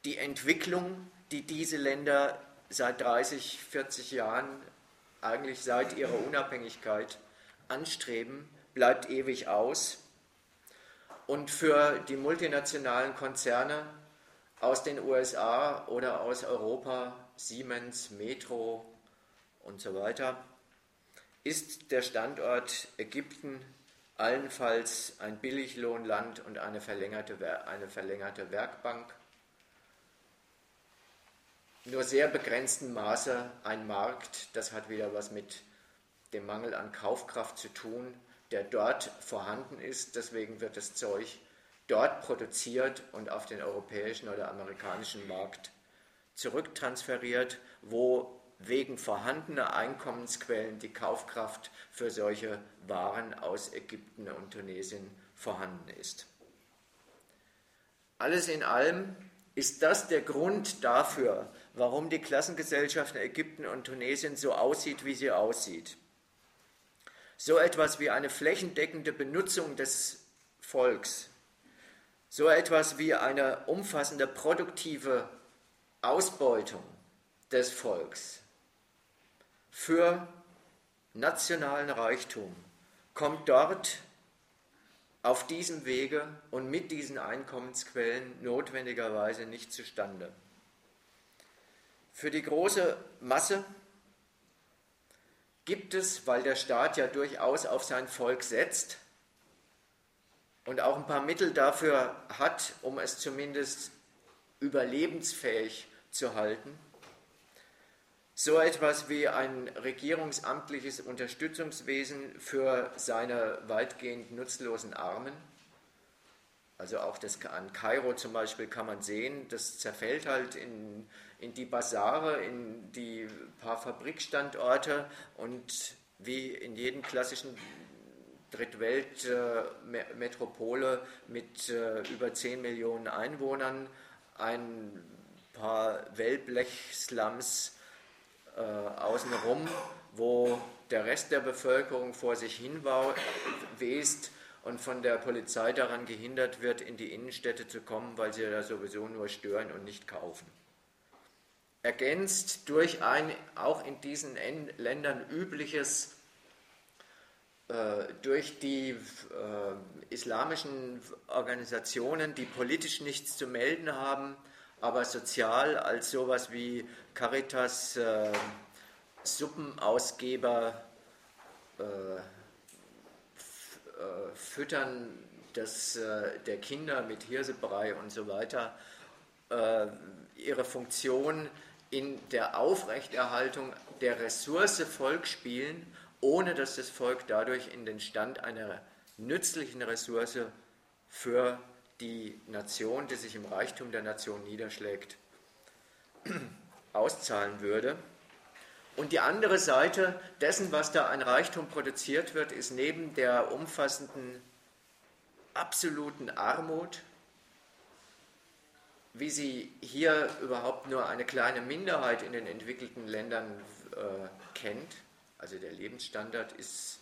die Entwicklung, die diese Länder seit 30, 40 Jahren, eigentlich seit ihrer Unabhängigkeit, anstreben, bleibt ewig aus. Und für die multinationalen Konzerne aus den USA oder aus Europa, Siemens, Metro und so weiter, ist der Standort Ägypten allenfalls ein Billiglohnland und eine verlängerte, eine verlängerte Werkbank. Nur sehr begrenzten Maße ein Markt, das hat wieder was mit dem Mangel an Kaufkraft zu tun, der dort vorhanden ist. Deswegen wird das Zeug dort produziert und auf den europäischen oder amerikanischen Markt zurücktransferiert, wo wegen vorhandener Einkommensquellen die Kaufkraft für solche Waren aus Ägypten und Tunesien vorhanden ist. Alles in allem ist das der Grund dafür, warum die Klassengesellschaft in Ägypten und Tunesien so aussieht, wie sie aussieht. So etwas wie eine flächendeckende Benutzung des Volks, so etwas wie eine umfassende produktive Ausbeutung des Volks für nationalen Reichtum kommt dort auf diesem Wege und mit diesen Einkommensquellen notwendigerweise nicht zustande. Für die große Masse gibt es, weil der Staat ja durchaus auf sein Volk setzt und auch ein paar Mittel dafür hat, um es zumindest überlebensfähig zu halten, so etwas wie ein regierungsamtliches Unterstützungswesen für seine weitgehend nutzlosen Armen, Also auch das an Kairo zum Beispiel kann man sehen, das zerfällt halt in, in die Basare, in die paar Fabrikstandorte und wie in jedem klassischen Drittweltmetropole mit äh, über 10 Millionen Einwohnern ein paar Wellblechslums äh, außenrum, wo der Rest der Bevölkerung vor sich hin west und von der Polizei daran gehindert wird, in die Innenstädte zu kommen, weil sie da sowieso nur stören und nicht kaufen. Ergänzt durch ein auch in diesen Ländern übliches, äh, durch die äh, islamischen Organisationen, die politisch nichts zu melden haben, aber sozial als sowas wie Caritas, äh, Suppenausgeber, äh, äh, Füttern des, äh, der Kinder mit Hirsebrei und so weiter ihre Funktion in der Aufrechterhaltung der Ressource Volk spielen, ohne dass das Volk dadurch in den Stand einer nützlichen Ressource für die Nation, die sich im Reichtum der Nation niederschlägt, auszahlen würde. Und die andere Seite dessen, was da an Reichtum produziert wird, ist neben der umfassenden absoluten Armut, wie sie hier überhaupt nur eine kleine Minderheit in den entwickelten Ländern äh, kennt. Also der Lebensstandard ist,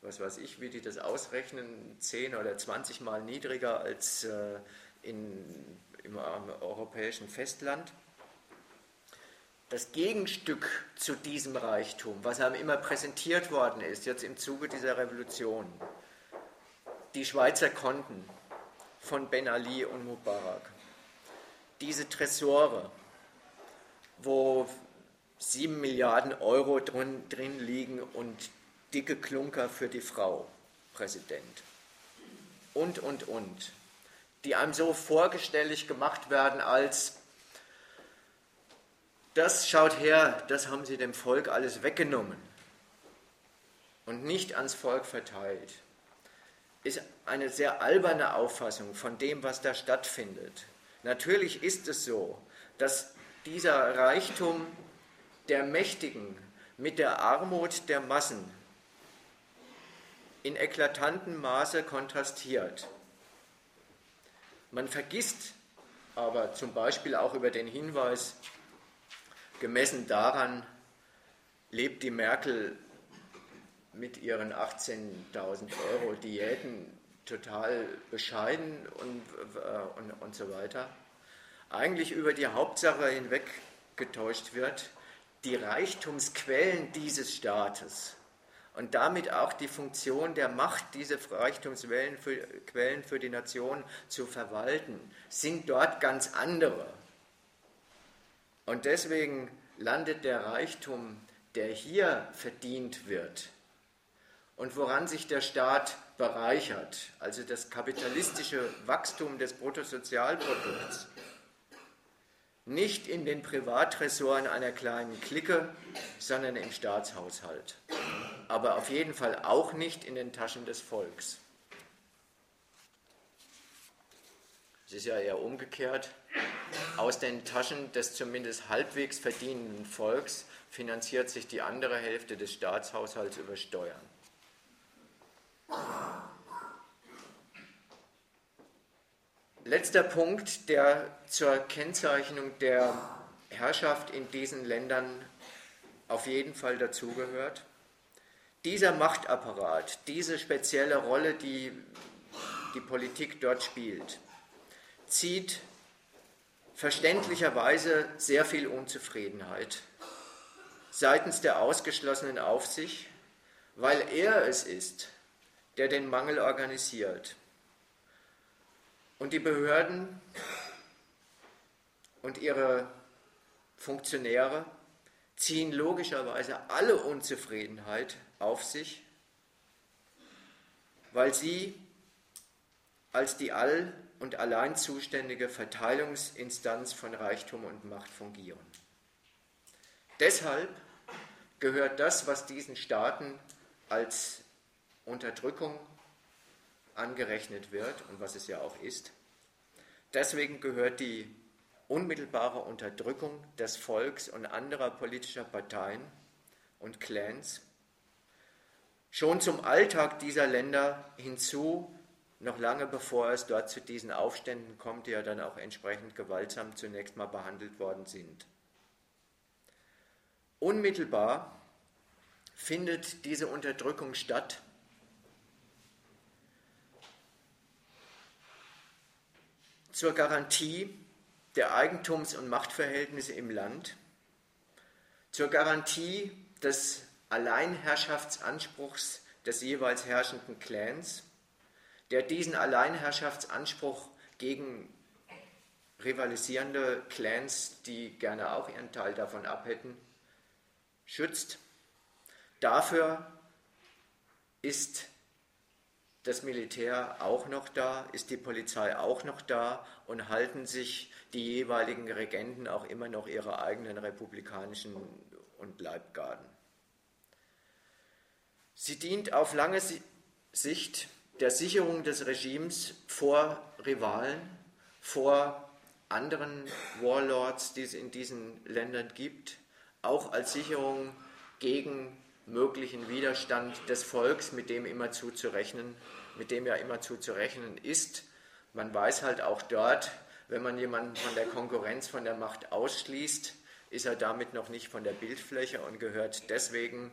was weiß ich, wie die das ausrechnen, 10 oder 20 Mal niedriger als äh, in, im, europäischen Festland das Gegenstück zu diesem Reichtum, was einem immer präsentiert worden ist, jetzt im Zuge dieser Revolution, die Schweizer Konten von Ben Ali und Mubarak, diese Tresore, wo sieben Milliarden Euro drin, drin liegen und dicke Klunker für die Frau, Präsident. Und, und, und. Die einem so vorgestellig gemacht werden als das schaut her, das haben sie dem Volk alles weggenommen und nicht ans Volk verteilt, ist eine sehr alberne Auffassung von dem, was da stattfindet. Natürlich ist es so, dass dieser Reichtum der Mächtigen mit der Armut der Massen in eklatantem Maße kontrastiert. Man vergisst aber zum Beispiel auch über den Hinweis Gemessen daran lebt die Merkel mit ihren 18.000 Euro Diäten total bescheiden und, äh, und, und so weiter. Eigentlich über die Hauptsache hinweg getäuscht wird, die Reichtumsquellen dieses Staates und damit auch die Funktion der Macht, diese Reichtumsquellen für, Quellen für die Nation zu verwalten, sind dort ganz andere. Und deswegen landet der Reichtum, der hier verdient wird und woran sich der Staat bereichert, also das kapitalistische Wachstum des Bruttosozialprodukts, nicht in den Privatresoren einer kleinen Clique, sondern im Staatshaushalt. Aber auf jeden Fall auch nicht in den Taschen des Volks. Es ist ja eher umgekehrt. Aus den Taschen des zumindest halbwegs verdienenden Volks finanziert sich die andere Hälfte des Staatshaushalts über Steuern. Letzter Punkt, der zur Kennzeichnung der Herrschaft in diesen Ländern auf jeden Fall dazugehört. Dieser Machtapparat, diese spezielle Rolle, die die Politik dort spielt, zieht verständlicherweise sehr viel Unzufriedenheit seitens der Ausgeschlossenen auf sich, weil er es ist, der den Mangel organisiert. Und die Behörden und ihre Funktionäre ziehen logischerweise alle Unzufriedenheit auf sich, weil sie als die all und allein zuständige Verteilungsinstanz von Reichtum und Macht fungieren. Deshalb gehört das, was diesen Staaten als Unterdrückung, angerechnet wird und was es ja auch ist. Deswegen gehört die unmittelbare Unterdrückung des Volks und anderer politischer Parteien und Clans schon zum Alltag dieser Länder hinzu, noch lange bevor es dort zu diesen Aufständen kommt, die ja dann auch entsprechend gewaltsam zunächst mal behandelt worden sind. Unmittelbar findet diese Unterdrückung statt. Zur Garantie der Eigentums- und Machtverhältnisse im Land, zur Garantie des Alleinherrschaftsanspruchs des jeweils herrschenden Clans, der diesen Alleinherrschaftsanspruch gegen rivalisierende Clans, die gerne auch ihren Teil davon abhätten, schützt. Dafür ist das Militär auch noch da, ist die Polizei auch noch da und halten sich die jeweiligen Regenten auch immer noch ihre eigenen republikanischen und Leibgarden. Sie dient auf lange Sicht der Sicherung des Regimes vor Rivalen, vor anderen Warlords, die es in diesen Ländern gibt, auch als Sicherung gegen möglichen Widerstand des Volks, mit dem immer zuzurechnen, mit dem ja immer zuzurechnen ist. Man weiß halt auch dort, wenn man jemanden von der Konkurrenz, von der Macht ausschließt, ist er damit noch nicht von der Bildfläche und gehört deswegen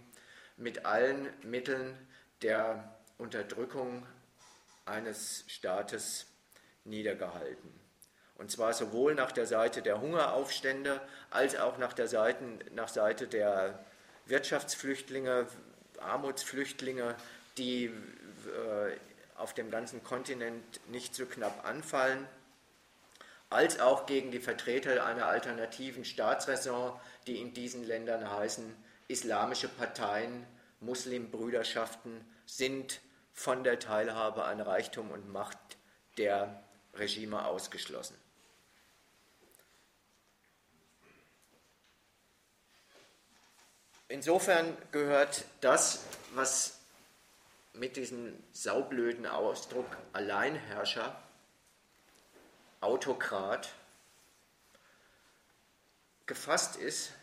mit allen Mitteln der Unterdrückung eines Staates niedergehalten. Und zwar sowohl nach der Seite der Hungeraufstände als auch nach der Seite, nach Seite der Wirtschaftsflüchtlinge, Armutsflüchtlinge, die äh, auf dem ganzen Kontinent nicht so knapp anfallen, als auch gegen die Vertreter einer alternativen Staatsräson, die in diesen Ländern heißen islamische Parteien, Muslimbrüderschaften sind von der Teilhabe an Reichtum und Macht der Regime ausgeschlossen. Insofern gehört das, was mit diesem saublöden Ausdruck Alleinherrscher, Autokrat gefasst ist,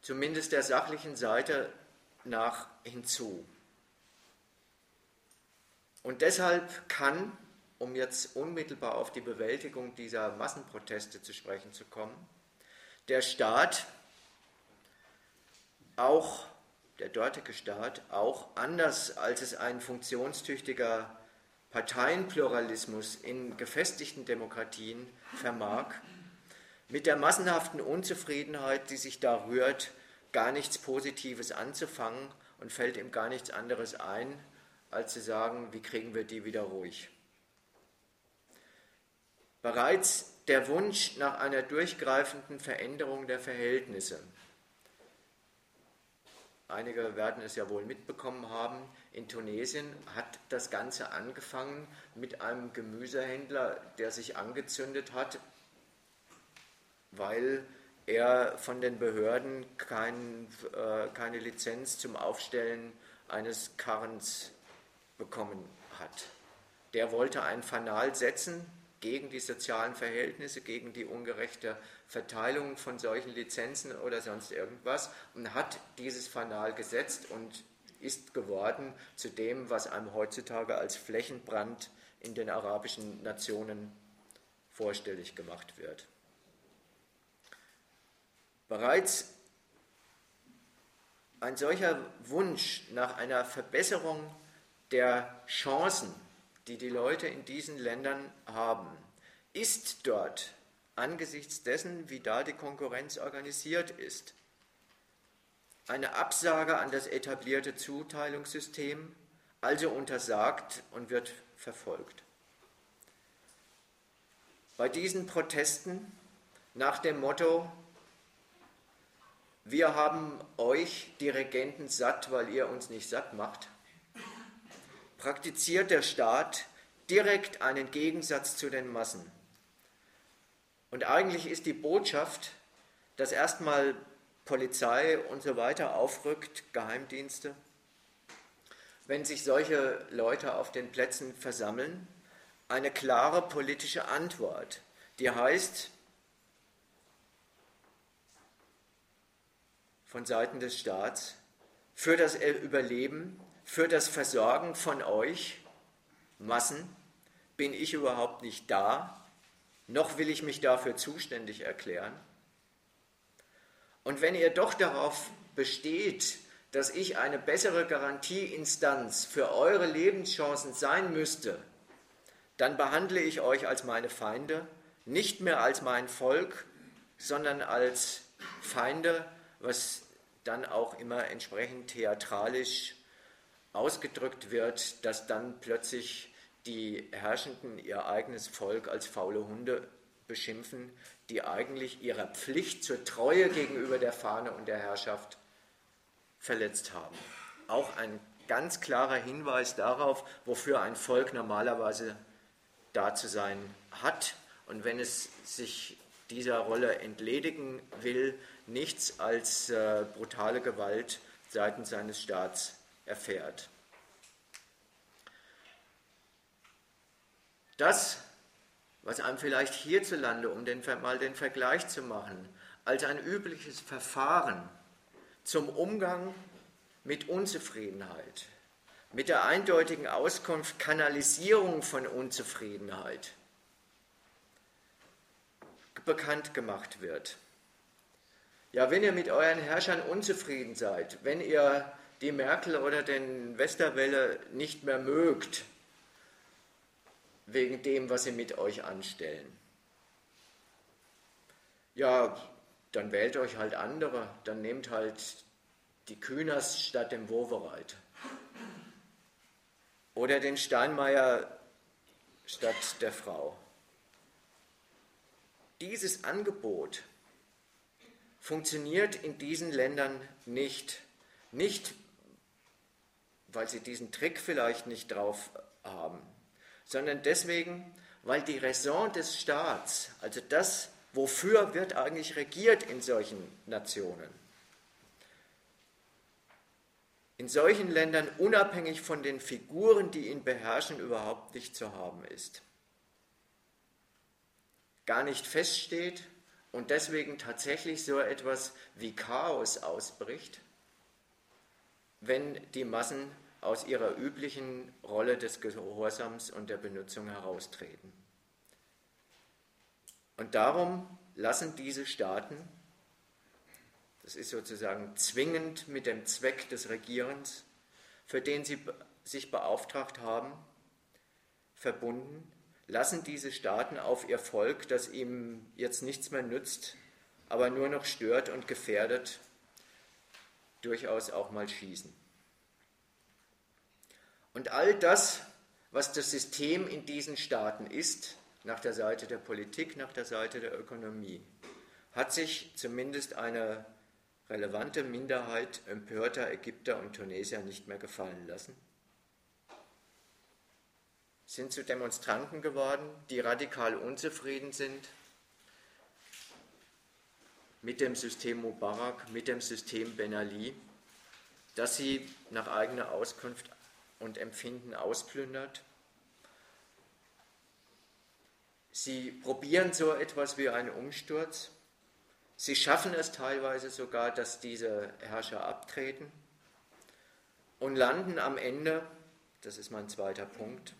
zumindest der sachlichen Seite nach hinzu. Und deshalb kann, um jetzt unmittelbar auf die Bewältigung dieser Massenproteste zu sprechen zu kommen, der Staat auch, der dortige Staat, auch anders als es ein funktionstüchtiger Parteienpluralismus in gefestigten Demokratien vermag, mit der massenhaften Unzufriedenheit, die sich da rührt, gar nichts Positives anzufangen und fällt ihm gar nichts anderes ein, als zu sagen, wie kriegen wir die wieder ruhig. Bereits der Wunsch nach einer durchgreifenden Veränderung der Verhältnisse. Einige werden es ja wohl mitbekommen haben, in Tunesien hat das Ganze angefangen mit einem Gemüsehändler, der sich angezündet hat, weil er von den Behörden kein, äh, keine Lizenz zum Aufstellen eines Karrens bekommen hat. Der wollte ein Fanal setzen gegen die sozialen Verhältnisse, gegen die ungerechte Verteilung von solchen Lizenzen oder sonst irgendwas und hat dieses Fanal gesetzt und ist geworden zu dem, was einem heutzutage als Flächenbrand in den arabischen Nationen vorstellig gemacht wird. Bereits ein solcher Wunsch nach einer Verbesserung der Chancen, die die Leute in diesen Ländern haben, ist dort angesichts dessen, wie da die Konkurrenz organisiert ist, eine Absage an das etablierte Zuteilungssystem, also untersagt und wird verfolgt. Bei diesen Protesten nach dem Motto, wir haben euch, die Regenten, satt, weil ihr uns nicht satt macht, praktiziert der Staat direkt einen Gegensatz zu den Massen. Und eigentlich ist die Botschaft, dass erstmal Polizei und so weiter aufrückt, Geheimdienste, wenn sich solche Leute auf den Plätzen versammeln, eine klare politische Antwort, die heißt, von Seiten des Staats, für das Überleben, für das Versorgen von euch, Massen, bin ich überhaupt nicht da, noch will ich mich dafür zuständig erklären. Und wenn ihr doch darauf besteht, dass ich eine bessere Garantieinstanz für eure Lebenschancen sein müsste, dann behandle ich euch als meine Feinde, nicht mehr als mein Volk, sondern als Feinde, was dann auch immer entsprechend theatralisch ausgedrückt wird, dass dann plötzlich die Herrschenden ihr eigenes Volk als faule Hunde beschimpfen, die eigentlich ihrer Pflicht zur Treue gegenüber der Fahne und der Herrschaft verletzt haben. Auch ein ganz klarer Hinweis darauf, wofür ein Volk normalerweise da zu sein hat und wenn es sich dieser Rolle entledigen will, nichts als äh, brutale Gewalt seitens seines Staats erfährt. Das, was einem vielleicht hierzulande, um den, mal den Vergleich zu machen, als ein übliches Verfahren zum Umgang mit Unzufriedenheit, mit der eindeutigen Auskunft Kanalisierung von Unzufriedenheit bekannt gemacht wird. Ja, wenn ihr mit euren Herrschern unzufrieden seid, wenn ihr die Merkel oder den Westerwelle nicht mehr mögt, wegen dem, was sie mit euch anstellen, ja, dann wählt euch halt andere, dann nehmt halt die Kühners statt dem Wovereit. Oder den Steinmeier statt der Frau. Dieses Angebot funktioniert in diesen Ländern nicht. Nicht, weil sie diesen Trick vielleicht nicht drauf haben, sondern deswegen, weil die Raison des Staats, also das, wofür wird eigentlich regiert in solchen Nationen, in solchen Ländern unabhängig von den Figuren, die ihn beherrschen, überhaupt nicht zu haben ist. Gar nicht feststeht und deswegen tatsächlich so etwas wie Chaos ausbricht, wenn die Massen aus ihrer üblichen Rolle des Gehorsams und der Benutzung heraustreten. Und darum lassen diese Staaten das ist sozusagen zwingend mit dem Zweck des Regierens, für den sie sich beauftragt haben, verbunden, lassen diese Staaten auf ihr Volk, das ihm jetzt nichts mehr nützt, aber nur noch stört und gefährdet, durchaus auch mal schießen. Und all das, was das System in diesen Staaten ist, nach der Seite der Politik, nach der Seite der Ökonomie, hat sich zumindest eine relevante Minderheit empörter Ägypter und Tunesier nicht mehr gefallen lassen? Sind zu Demonstranten geworden, die radikal unzufrieden sind mit dem System Mubarak, mit dem System Ben Ali, das sie nach eigener Auskunft und Empfinden ausplündert? Sie probieren so etwas wie einen Umsturz Sie schaffen es teilweise sogar, dass diese Herrscher abtreten und landen am Ende, das ist mein zweiter Punkt,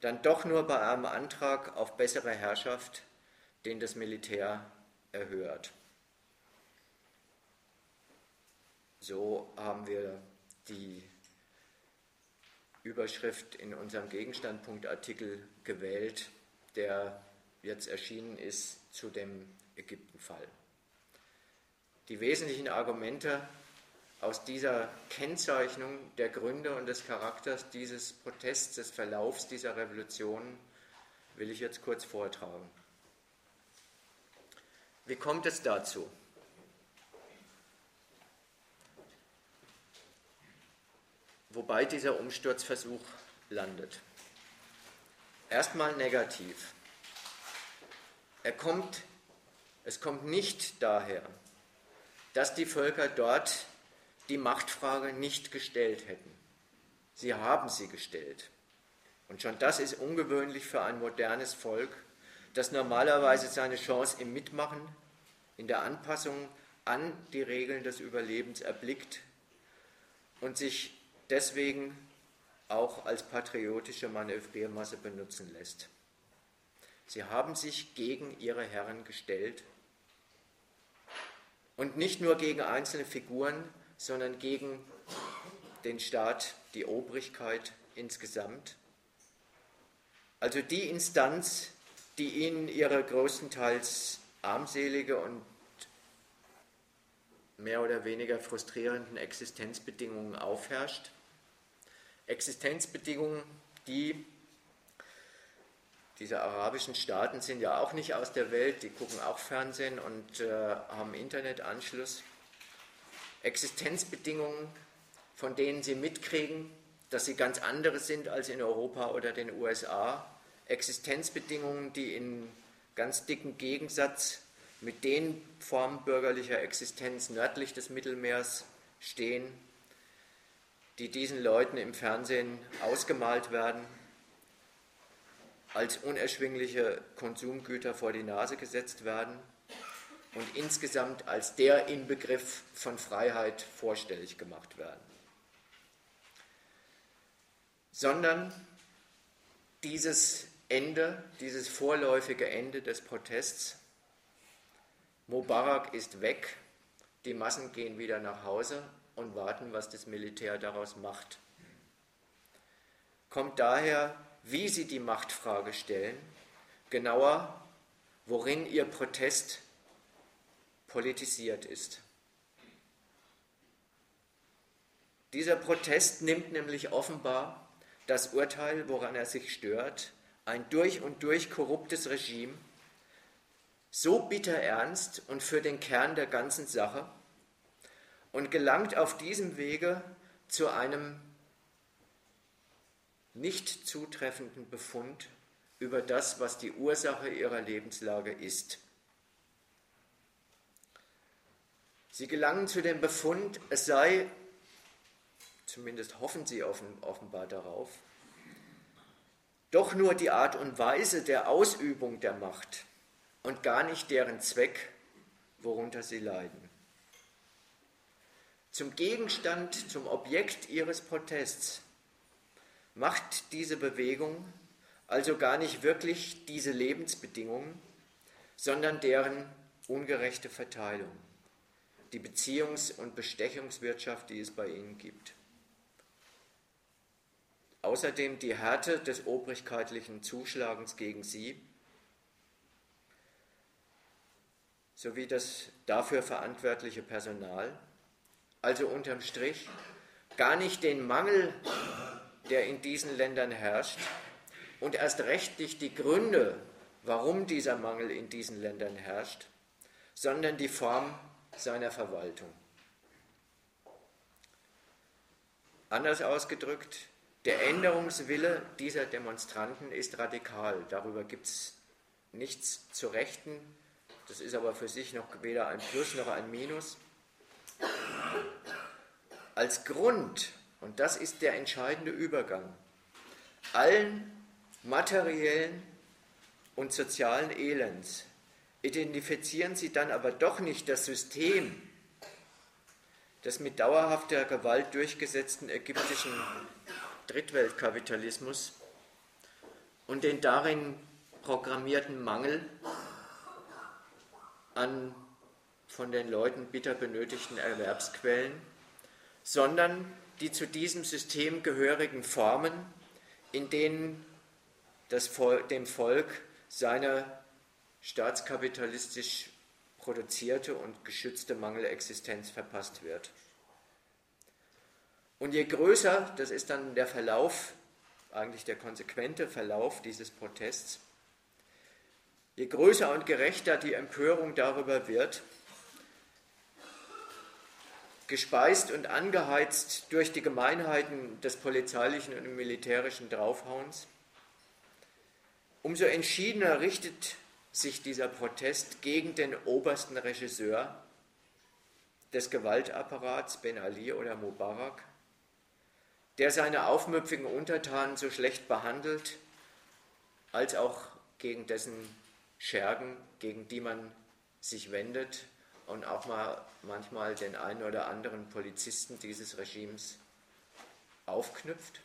dann doch nur bei einem Antrag auf bessere Herrschaft, den das Militär erhört. So haben wir die Überschrift in unserem Gegenstandpunktartikel gewählt, der jetzt erschienen ist zu dem Ägyptenfall. Die wesentlichen Argumente aus dieser Kennzeichnung der Gründe und des Charakters dieses Protests, des Verlaufs dieser Revolution will ich jetzt kurz vortragen. Wie kommt es dazu? Wobei dieser Umsturzversuch landet. Erstmal negativ. Er kommt es kommt nicht daher, dass die Völker dort die Machtfrage nicht gestellt hätten. Sie haben sie gestellt. Und schon das ist ungewöhnlich für ein modernes Volk, das normalerweise seine Chance im Mitmachen, in der Anpassung an die Regeln des Überlebens erblickt und sich deswegen auch als patriotische Manövriermasse benutzen lässt. Sie haben sich gegen ihre Herren gestellt und nicht nur gegen einzelne Figuren, sondern gegen den Staat, die Obrigkeit insgesamt. Also die Instanz, die ihnen ihre größtenteils armselige und mehr oder weniger frustrierenden Existenzbedingungen aufherrscht. Existenzbedingungen, die diese arabischen Staaten sind ja auch nicht aus der Welt, die gucken auch Fernsehen und äh, haben Internetanschluss. Existenzbedingungen, von denen sie mitkriegen, dass sie ganz andere sind als in Europa oder den USA. Existenzbedingungen, die in ganz dicken Gegensatz mit den Formen bürgerlicher Existenz nördlich des Mittelmeers stehen, die diesen Leuten im Fernsehen ausgemalt werden, als unerschwingliche Konsumgüter vor die Nase gesetzt werden und insgesamt als der Inbegriff von Freiheit vorstellig gemacht werden. Sondern dieses Ende, dieses vorläufige Ende des Protests Mubarak ist weg, die Massen gehen wieder nach Hause und warten, was das Militär daraus macht. Kommt daher, wie sie die Machtfrage stellen, genauer, worin ihr Protest politisiert ist. Dieser Protest nimmt nämlich offenbar das Urteil, woran er sich stört, ein durch und durch korruptes Regime, so bitter ernst und für den Kern der ganzen Sache und gelangt auf diesem Wege zu einem nicht zutreffenden Befund über das, was die Ursache ihrer Lebenslage ist. Sie gelangen zu dem Befund, es sei, zumindest hoffen sie offenbar darauf, doch nur die Art und Weise der Ausübung der Macht und gar nicht deren Zweck, worunter sie leiden. Zum Gegenstand, zum Objekt ihres Protests macht diese Bewegung also gar nicht wirklich diese Lebensbedingungen, sondern deren ungerechte Verteilung, die Beziehungs- und Bestechungswirtschaft, die es bei ihnen gibt. Außerdem die Härte des obrigkeitlichen Zuschlagens gegen sie sowie das dafür verantwortliche Personal. Also unterm Strich gar nicht den Mangel, der in diesen Ländern herrscht und erst recht nicht die Gründe, warum dieser Mangel in diesen Ländern herrscht, sondern die Form seiner Verwaltung. Anders ausgedrückt, der Änderungswille dieser Demonstranten ist radikal. Darüber gibt es nichts zu rechten das ist aber für sich noch weder ein Plus noch ein Minus. Als Grund, und das ist der entscheidende Übergang, allen materiellen und sozialen Elends identifizieren sie dann aber doch nicht das System des mit dauerhafter Gewalt durchgesetzten ägyptischen Drittweltkapitalismus und den darin programmierten Mangel an von den Leuten bitter benötigten Erwerbsquellen, sondern die zu diesem System gehörigen Formen, in denen das Volk, dem Volk seine staatskapitalistisch produzierte und geschützte Mangelexistenz verpasst wird. Und je größer, das ist dann der Verlauf, eigentlich der konsequente Verlauf dieses Protests, Je größer und gerechter die Empörung darüber wird, gespeist und angeheizt durch die Gemeinheiten des polizeilichen und militärischen Draufhauens, umso entschiedener richtet sich dieser Protest gegen den obersten Regisseur des Gewaltapparats, Ben Ali oder Mubarak, der seine aufmüpfigen Untertanen so schlecht behandelt, als auch gegen dessen Schergen, gegen die man sich wendet und auch mal manchmal den einen oder anderen Polizisten dieses Regimes aufknüpft?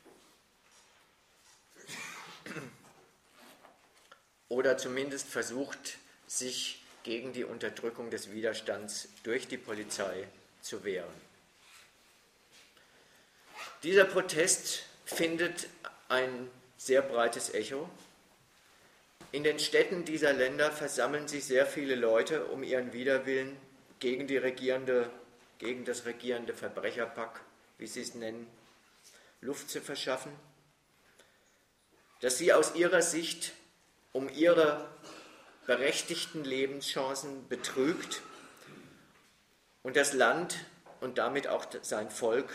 Oder zumindest versucht, sich gegen die Unterdrückung des Widerstands durch die Polizei zu wehren. Dieser Protest findet ein sehr breites Echo. In den Städten dieser Länder versammeln sich sehr viele Leute, um ihren Widerwillen gegen, die regierende, gegen das regierende Verbrecherpack, wie sie es nennen, Luft zu verschaffen, dass sie aus ihrer Sicht um ihre berechtigten Lebenschancen betrügt und das Land und damit auch sein Volk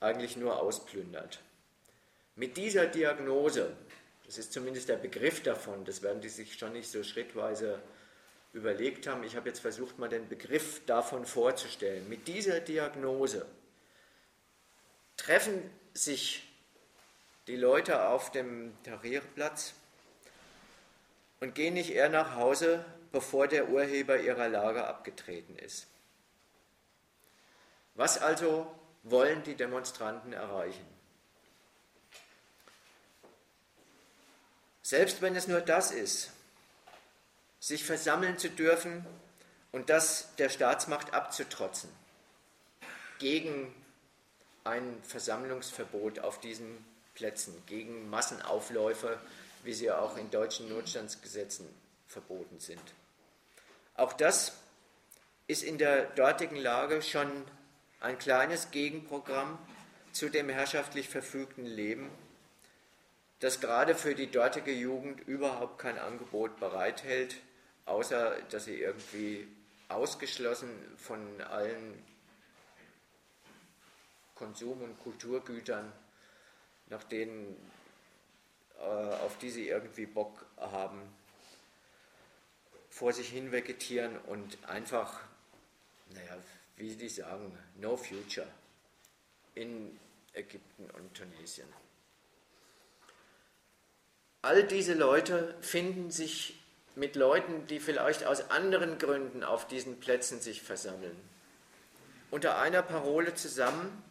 eigentlich nur ausplündert. Mit dieser Diagnose, das ist zumindest der Begriff davon, das werden die sich schon nicht so schrittweise überlegt haben, ich habe jetzt versucht, mal den Begriff davon vorzustellen. Mit dieser Diagnose treffen sich die Leute auf dem Tahrirplatz und gehen nicht eher nach Hause, bevor der Urheber ihrer Lage abgetreten ist. Was also wollen die Demonstranten erreichen? Selbst wenn es nur das ist, sich versammeln zu dürfen und das der Staatsmacht abzutrotzen, gegen ein Versammlungsverbot auf diesen Plätzen, gegen Massenaufläufe, wie sie auch in deutschen Notstandsgesetzen verboten sind. Auch das ist in der dortigen Lage schon ein kleines Gegenprogramm zu dem herrschaftlich verfügten Leben, das gerade für die dortige Jugend überhaupt kein Angebot bereithält, außer dass sie irgendwie ausgeschlossen von allen Konsum- und Kulturgütern, nach denen, äh, auf die sie irgendwie Bock haben, vor sich hin vegetieren und einfach, naja, wie die sagen, no future in Ägypten und Tunesien. All diese Leute finden sich mit Leuten, die vielleicht aus anderen Gründen auf diesen Plätzen sich versammeln, unter einer Parole zusammen,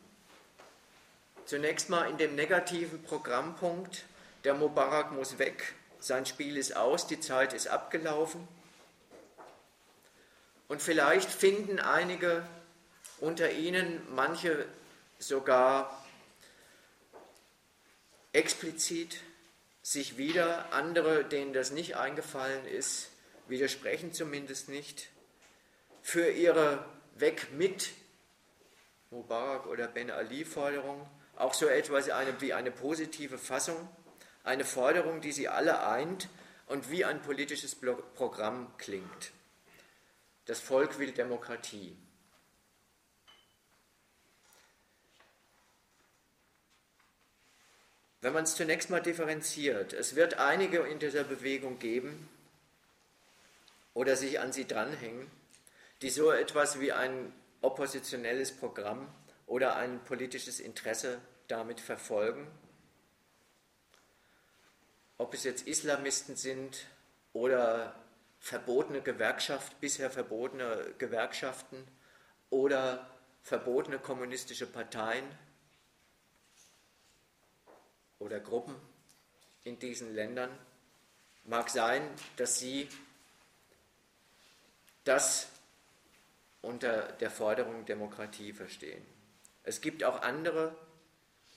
Zunächst mal in dem negativen Programmpunkt, der Mubarak muss weg, sein Spiel ist aus, die Zeit ist abgelaufen. Und vielleicht finden einige unter ihnen, manche sogar explizit sich wieder, andere, denen das nicht eingefallen ist, widersprechen zumindest nicht, für ihre Weg mit Mubarak oder Ben Ali Forderung auch so etwas wie eine positive Fassung, eine Forderung, die sie alle eint und wie ein politisches Programm klingt. Das Volk will Demokratie. Wenn man es zunächst mal differenziert, es wird einige in dieser Bewegung geben oder sich an sie dranhängen, die so etwas wie ein oppositionelles Programm oder ein politisches Interesse damit verfolgen. Ob es jetzt Islamisten sind oder verbotene Gewerkschaft, bisher verbotene Gewerkschaften oder verbotene kommunistische Parteien oder Gruppen in diesen Ländern, mag sein, dass sie das unter der Forderung Demokratie verstehen. Es gibt auch andere,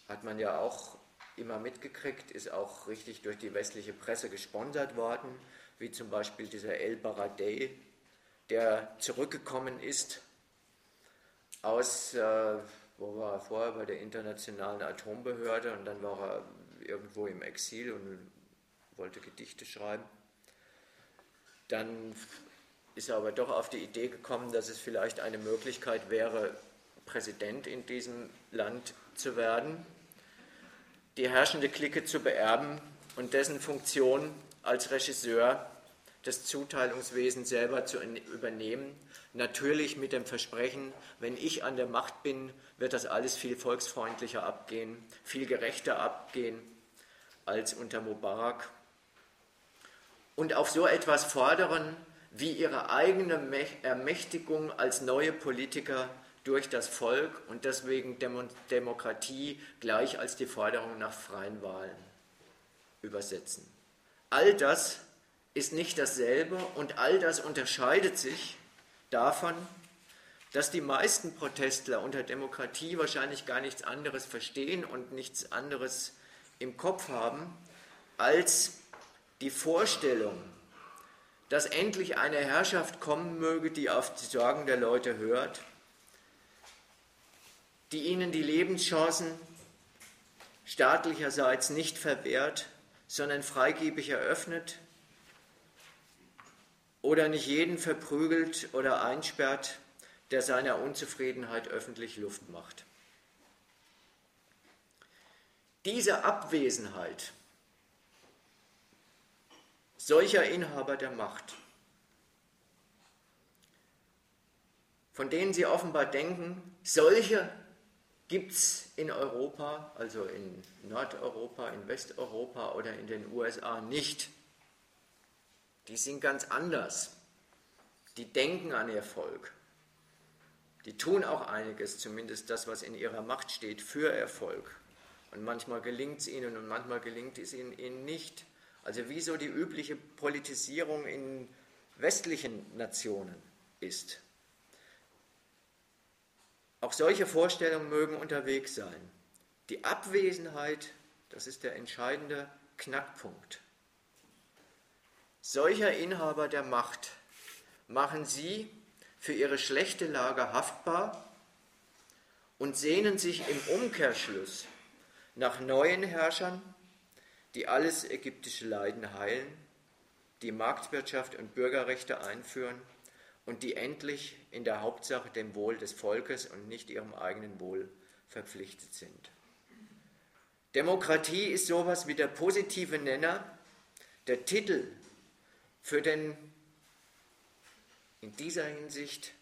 hat man ja auch immer mitgekriegt, ist auch richtig durch die westliche Presse gesponsert worden, wie zum Beispiel dieser El Baradei, der zurückgekommen ist aus, äh, wo war er vorher, bei der Internationalen Atombehörde und dann war er irgendwo im Exil und wollte Gedichte schreiben. Dann ist er aber doch auf die Idee gekommen, dass es vielleicht eine Möglichkeit wäre, Präsident in diesem Land zu werden, die herrschende Clique zu beerben und dessen Funktion als Regisseur das Zuteilungswesen selber zu übernehmen. Natürlich mit dem Versprechen, wenn ich an der Macht bin, wird das alles viel volksfreundlicher abgehen, viel gerechter abgehen als unter Mubarak. Und auf so etwas fordern, wie ihre eigene Ermächtigung als neue Politiker durch das Volk und deswegen Demokratie gleich als die Forderung nach freien Wahlen übersetzen. All das ist nicht dasselbe und all das unterscheidet sich davon, dass die meisten Protestler unter Demokratie wahrscheinlich gar nichts anderes verstehen und nichts anderes im Kopf haben als die Vorstellung, dass endlich eine Herrschaft kommen möge, die auf die Sorgen der Leute hört, die ihnen die Lebenschancen staatlicherseits nicht verwehrt, sondern freigebig eröffnet oder nicht jeden verprügelt oder einsperrt, der seiner Unzufriedenheit öffentlich Luft macht. Diese Abwesenheit solcher Inhaber der Macht, von denen sie offenbar denken, solche gibt es in Europa, also in Nordeuropa, in Westeuropa oder in den USA nicht. Die sind ganz anders. Die denken an Erfolg. Die tun auch einiges, zumindest das, was in ihrer Macht steht, für Erfolg. Und manchmal gelingt es ihnen und manchmal gelingt es ihnen nicht. Also wie so die übliche Politisierung in westlichen Nationen ist. Auch solche Vorstellungen mögen unterwegs sein. Die Abwesenheit, das ist der entscheidende Knackpunkt. Solcher Inhaber der Macht machen sie für ihre schlechte Lage haftbar und sehnen sich im Umkehrschluss nach neuen Herrschern, die alles ägyptische Leiden heilen, die Marktwirtschaft und Bürgerrechte einführen und die endlich in der Hauptsache dem Wohl des Volkes und nicht ihrem eigenen Wohl verpflichtet sind. Demokratie ist sowas wie der positive Nenner, der Titel für den in dieser Hinsicht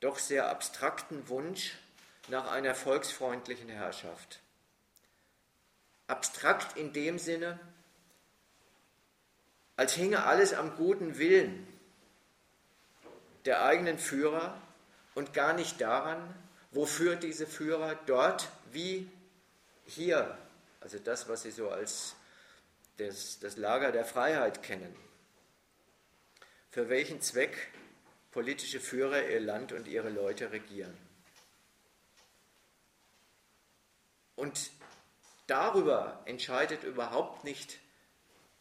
doch sehr abstrakten Wunsch nach einer volksfreundlichen Herrschaft. Abstrakt in dem Sinne, als hinge alles am guten Willen der eigenen Führer und gar nicht daran, wofür diese Führer dort wie hier, also das, was sie so als das, das Lager der Freiheit kennen, für welchen Zweck politische Führer ihr Land und ihre Leute regieren. Und darüber entscheidet überhaupt nicht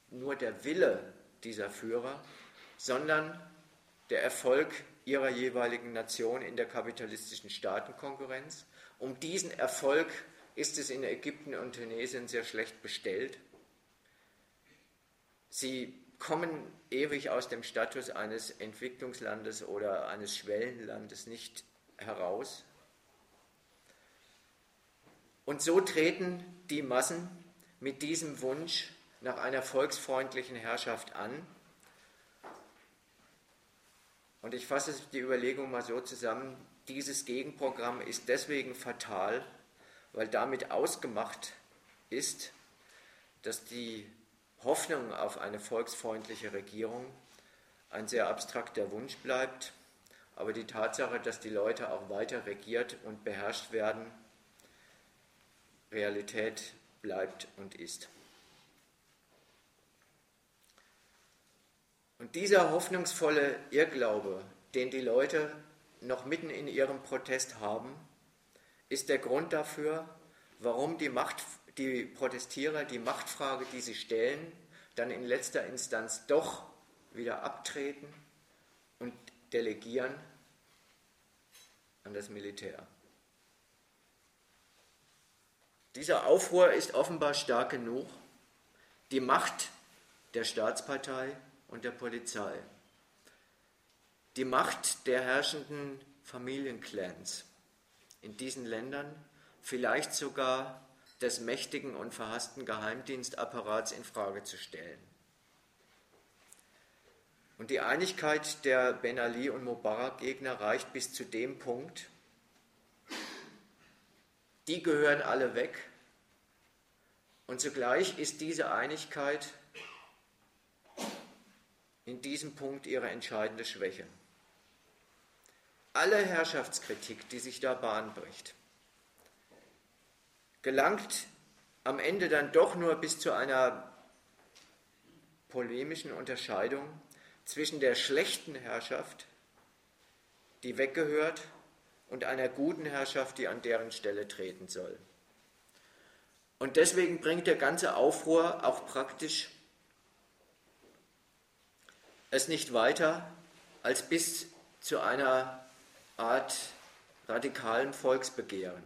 nur der Wille dieser Führer, sondern der Erfolg ihrer jeweiligen Nation in der kapitalistischen Staatenkonkurrenz. Um diesen Erfolg ist es in Ägypten und Tunesien sehr schlecht bestellt. Sie kommen ewig aus dem Status eines Entwicklungslandes oder eines Schwellenlandes nicht heraus. Und so treten die Massen mit diesem Wunsch nach einer volksfreundlichen Herrschaft an. Und ich fasse die Überlegung mal so zusammen, dieses Gegenprogramm ist deswegen fatal, weil damit ausgemacht ist, dass die Hoffnung auf eine volksfreundliche Regierung ein sehr abstrakter Wunsch bleibt, aber die Tatsache, dass die Leute auch weiter regiert und beherrscht werden, Realität bleibt und ist. Und dieser hoffnungsvolle Irrglaube, den die Leute noch mitten in ihrem Protest haben, ist der Grund dafür, warum die Macht die Protestierer die Machtfrage, die sie stellen, dann in letzter Instanz doch wieder abtreten und delegieren an das Militär. Dieser Aufruhr ist offenbar stark genug, die Macht der Staatspartei und der Polizei, die Macht der herrschenden Familienclans in diesen Ländern, vielleicht sogar des mächtigen und verhassten Geheimdienstapparats in Frage zu stellen. Und die Einigkeit der Ben Ali und Mubarak-Gegner reicht bis zu dem Punkt, die gehören alle weg. Und zugleich ist diese Einigkeit in diesem Punkt ihre entscheidende Schwäche. Alle Herrschaftskritik, die sich da Bahn bricht, gelangt am Ende dann doch nur bis zu einer polemischen Unterscheidung zwischen der schlechten Herrschaft, die weggehört, und einer guten Herrschaft, die an deren Stelle treten soll. Und deswegen bringt der ganze Aufruhr auch praktisch es nicht weiter als bis zu einer Art radikalen Volksbegehren,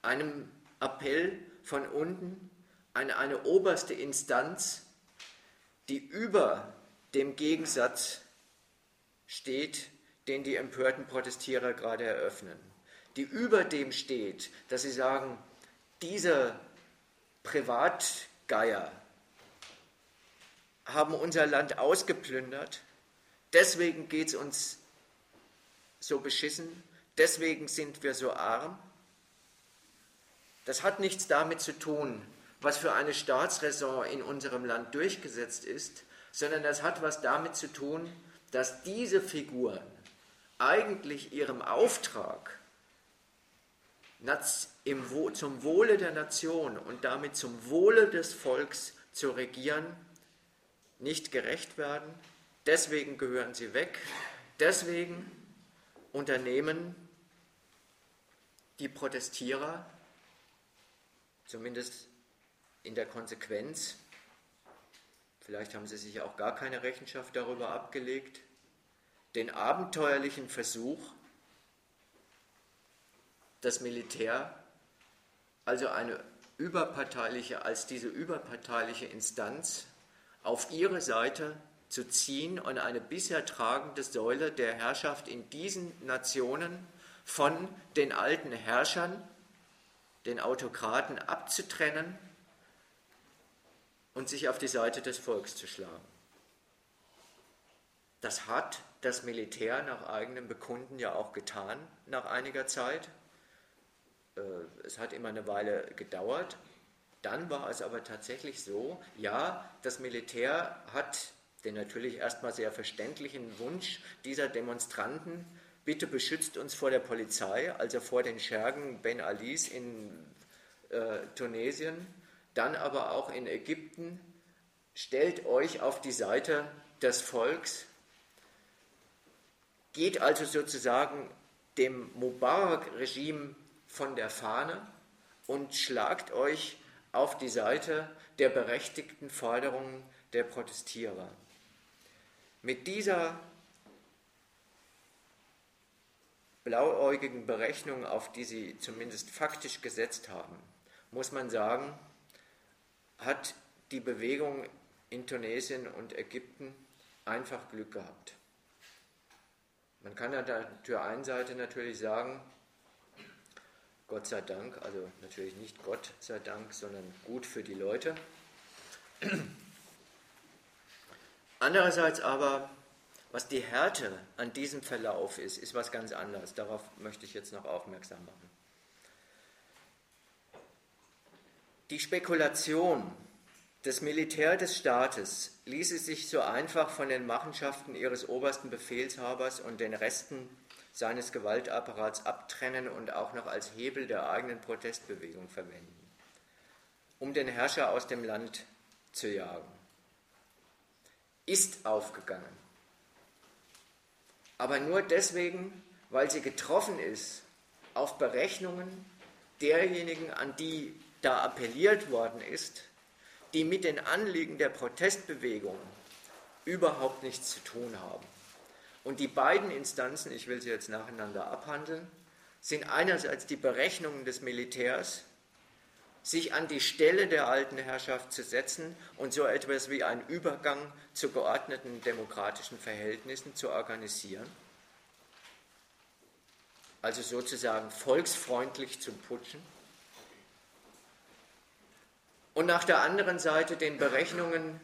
einem Appell von unten an eine oberste Instanz, die über dem Gegensatz steht, den die empörten Protestierer gerade eröffnen, die über dem steht, dass sie sagen, diese Privatgeier haben unser Land ausgeplündert, deswegen geht es uns so beschissen, deswegen sind wir so arm. Das hat nichts damit zu tun, was für eine Staatsräson in unserem Land durchgesetzt ist, sondern das hat was damit zu tun, dass diese Figuren eigentlich ihrem Auftrag zum Wohle der Nation und damit zum Wohle des Volks zu regieren, nicht gerecht werden. Deswegen gehören sie weg. Deswegen unternehmen die Protestierer, zumindest in der Konsequenz, vielleicht haben sie sich auch gar keine Rechenschaft darüber abgelegt, den abenteuerlichen Versuch, das Militär, also eine überparteiliche, als diese überparteiliche Instanz auf ihre Seite zu ziehen und eine bisher tragende Säule der Herrschaft in diesen Nationen von den alten Herrschern, den Autokraten abzutrennen und sich auf die Seite des Volks zu schlagen. Das hat das Militär nach eigenem Bekunden ja auch getan nach einiger Zeit. Äh, es hat immer eine Weile gedauert. Dann war es aber tatsächlich so, ja, das Militär hat den natürlich erstmal sehr verständlichen Wunsch dieser Demonstranten, bitte beschützt uns vor der Polizei, also vor den Schergen Ben Alis in äh, Tunesien, dann aber auch in Ägypten, stellt euch auf die Seite des Volks, geht also sozusagen dem Mubarak-Regime von der Fahne und schlagt euch auf die Seite der berechtigten Forderungen der Protestierer. Mit dieser blauäugigen Berechnung, auf die sie zumindest faktisch gesetzt haben, muss man sagen, hat die Bewegung in Tunesien und Ägypten einfach Glück gehabt. Man kann auf der einen Seite natürlich sagen, Gott sei Dank, also natürlich nicht Gott sei Dank, sondern gut für die Leute. Andererseits aber, was die Härte an diesem Verlauf ist, ist was ganz anderes. Darauf möchte ich jetzt noch aufmerksam machen. Die Spekulation des Militär des Staates ließe sich so einfach von den Machenschaften ihres obersten Befehlshabers und den Resten seines Gewaltapparats abtrennen und auch noch als Hebel der eigenen Protestbewegung verwenden, um den Herrscher aus dem Land zu jagen ist aufgegangen. Aber nur deswegen, weil sie getroffen ist auf Berechnungen derjenigen, an die da appelliert worden ist, die mit den Anliegen der Protestbewegung überhaupt nichts zu tun haben. Und die beiden Instanzen, ich will sie jetzt nacheinander abhandeln, sind einerseits die Berechnungen des Militärs sich an die Stelle der alten Herrschaft zu setzen und so etwas wie einen Übergang zu geordneten demokratischen Verhältnissen zu organisieren. Also sozusagen volksfreundlich zu putschen. Und nach der anderen Seite den Berechnungen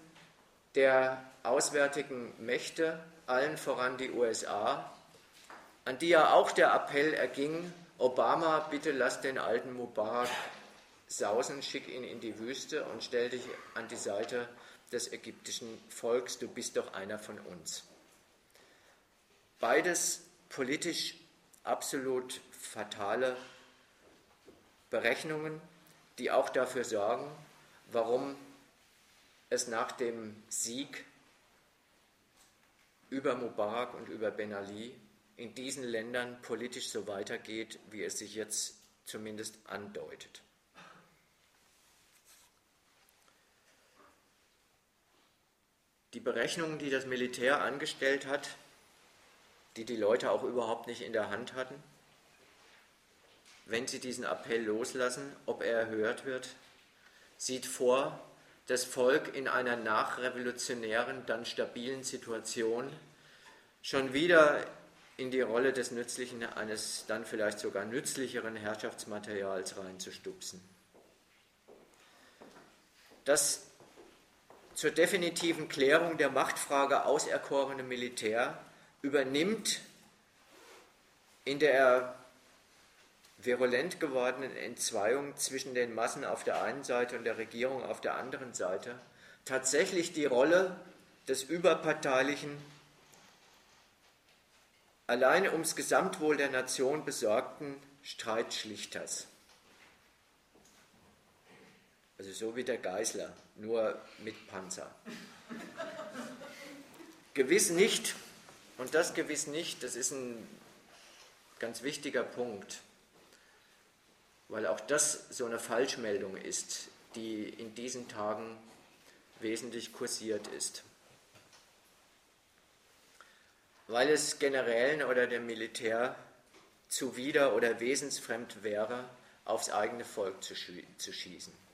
der auswärtigen Mächte, allen voran die USA, an die ja auch der Appell erging, Obama, bitte lass den alten Mubarak sausen, schick ihn in die Wüste und stell dich an die Seite des ägyptischen Volks, du bist doch einer von uns. Beides politisch absolut fatale Berechnungen, die auch dafür sorgen, warum es nach dem Sieg über Mubarak und über Ben Ali in diesen Ländern politisch so weitergeht, wie es sich jetzt zumindest andeutet. Die Berechnungen, die das Militär angestellt hat, die die Leute auch überhaupt nicht in der Hand hatten, wenn sie diesen Appell loslassen, ob er erhört wird, sieht vor, das Volk in einer nachrevolutionären, dann stabilen Situation schon wieder in die Rolle des nützlichen, eines dann vielleicht sogar nützlicheren Herrschaftsmaterials reinzustupsen. Das zur definitiven Klärung der Machtfrage auserkorene Militär übernimmt in der virulent gewordenen Entzweiung zwischen den Massen auf der einen Seite und der Regierung auf der anderen Seite tatsächlich die Rolle des überparteilichen, alleine ums Gesamtwohl der Nation besorgten Streitschlichters. Also so wie der Geißler, nur mit Panzer. gewiss nicht, und das gewiss nicht, das ist ein ganz wichtiger Punkt weil auch das so eine Falschmeldung ist, die in diesen Tagen wesentlich kursiert ist. Weil es Generälen oder dem Militär zuwider oder wesensfremd wäre, aufs eigene Volk zu, schießen.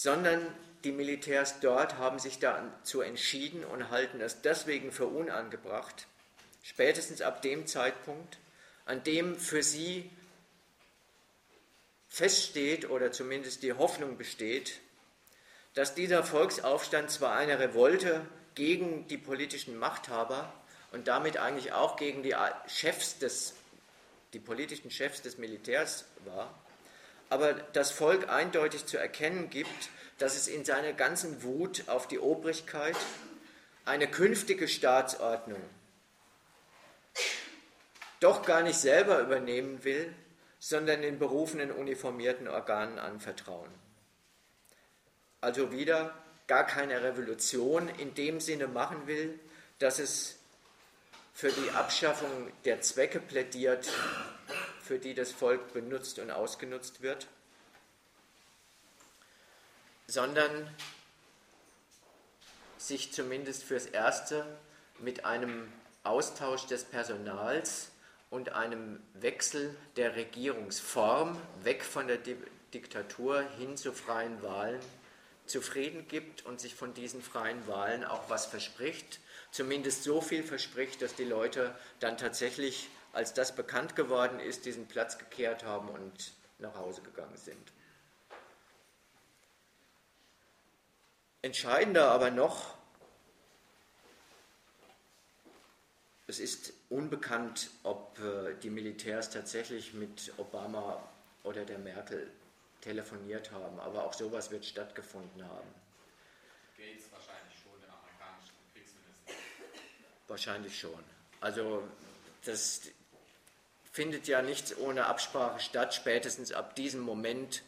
Sondern die Militärs dort haben sich dazu entschieden und halten es deswegen für unangebracht, spätestens ab dem Zeitpunkt, an dem für sie feststeht oder zumindest die Hoffnung besteht, dass dieser Volksaufstand zwar eine Revolte gegen die politischen Machthaber und damit eigentlich auch gegen die Chefs des, die politischen Chefs des Militärs war, aber das Volk eindeutig zu erkennen gibt, dass es in seiner ganzen Wut auf die Obrigkeit eine künftige Staatsordnung doch gar nicht selber übernehmen will, sondern den berufenen uniformierten Organen anvertrauen. Also wieder gar keine Revolution in dem Sinne machen will, dass es für die Abschaffung der Zwecke plädiert, für die das Volk benutzt und ausgenutzt wird, sondern sich zumindest fürs Erste mit einem Austausch des Personals und einem Wechsel der Regierungsform weg von der Diktatur hin zu freien Wahlen zufrieden gibt und sich von diesen freien Wahlen auch was verspricht, zumindest so viel verspricht, dass die Leute dann tatsächlich, als das bekannt geworden ist, diesen Platz gekehrt haben und nach Hause gegangen sind. Entscheidender aber noch Es ist unbekannt, ob äh, die Militärs tatsächlich mit Obama oder der Merkel telefoniert haben, aber auch sowas wird stattgefunden haben. Gates wahrscheinlich schon, der amerikanische Kriegsminister. Wahrscheinlich schon. Also das findet ja nichts ohne Absprache statt. Spätestens ab diesem Moment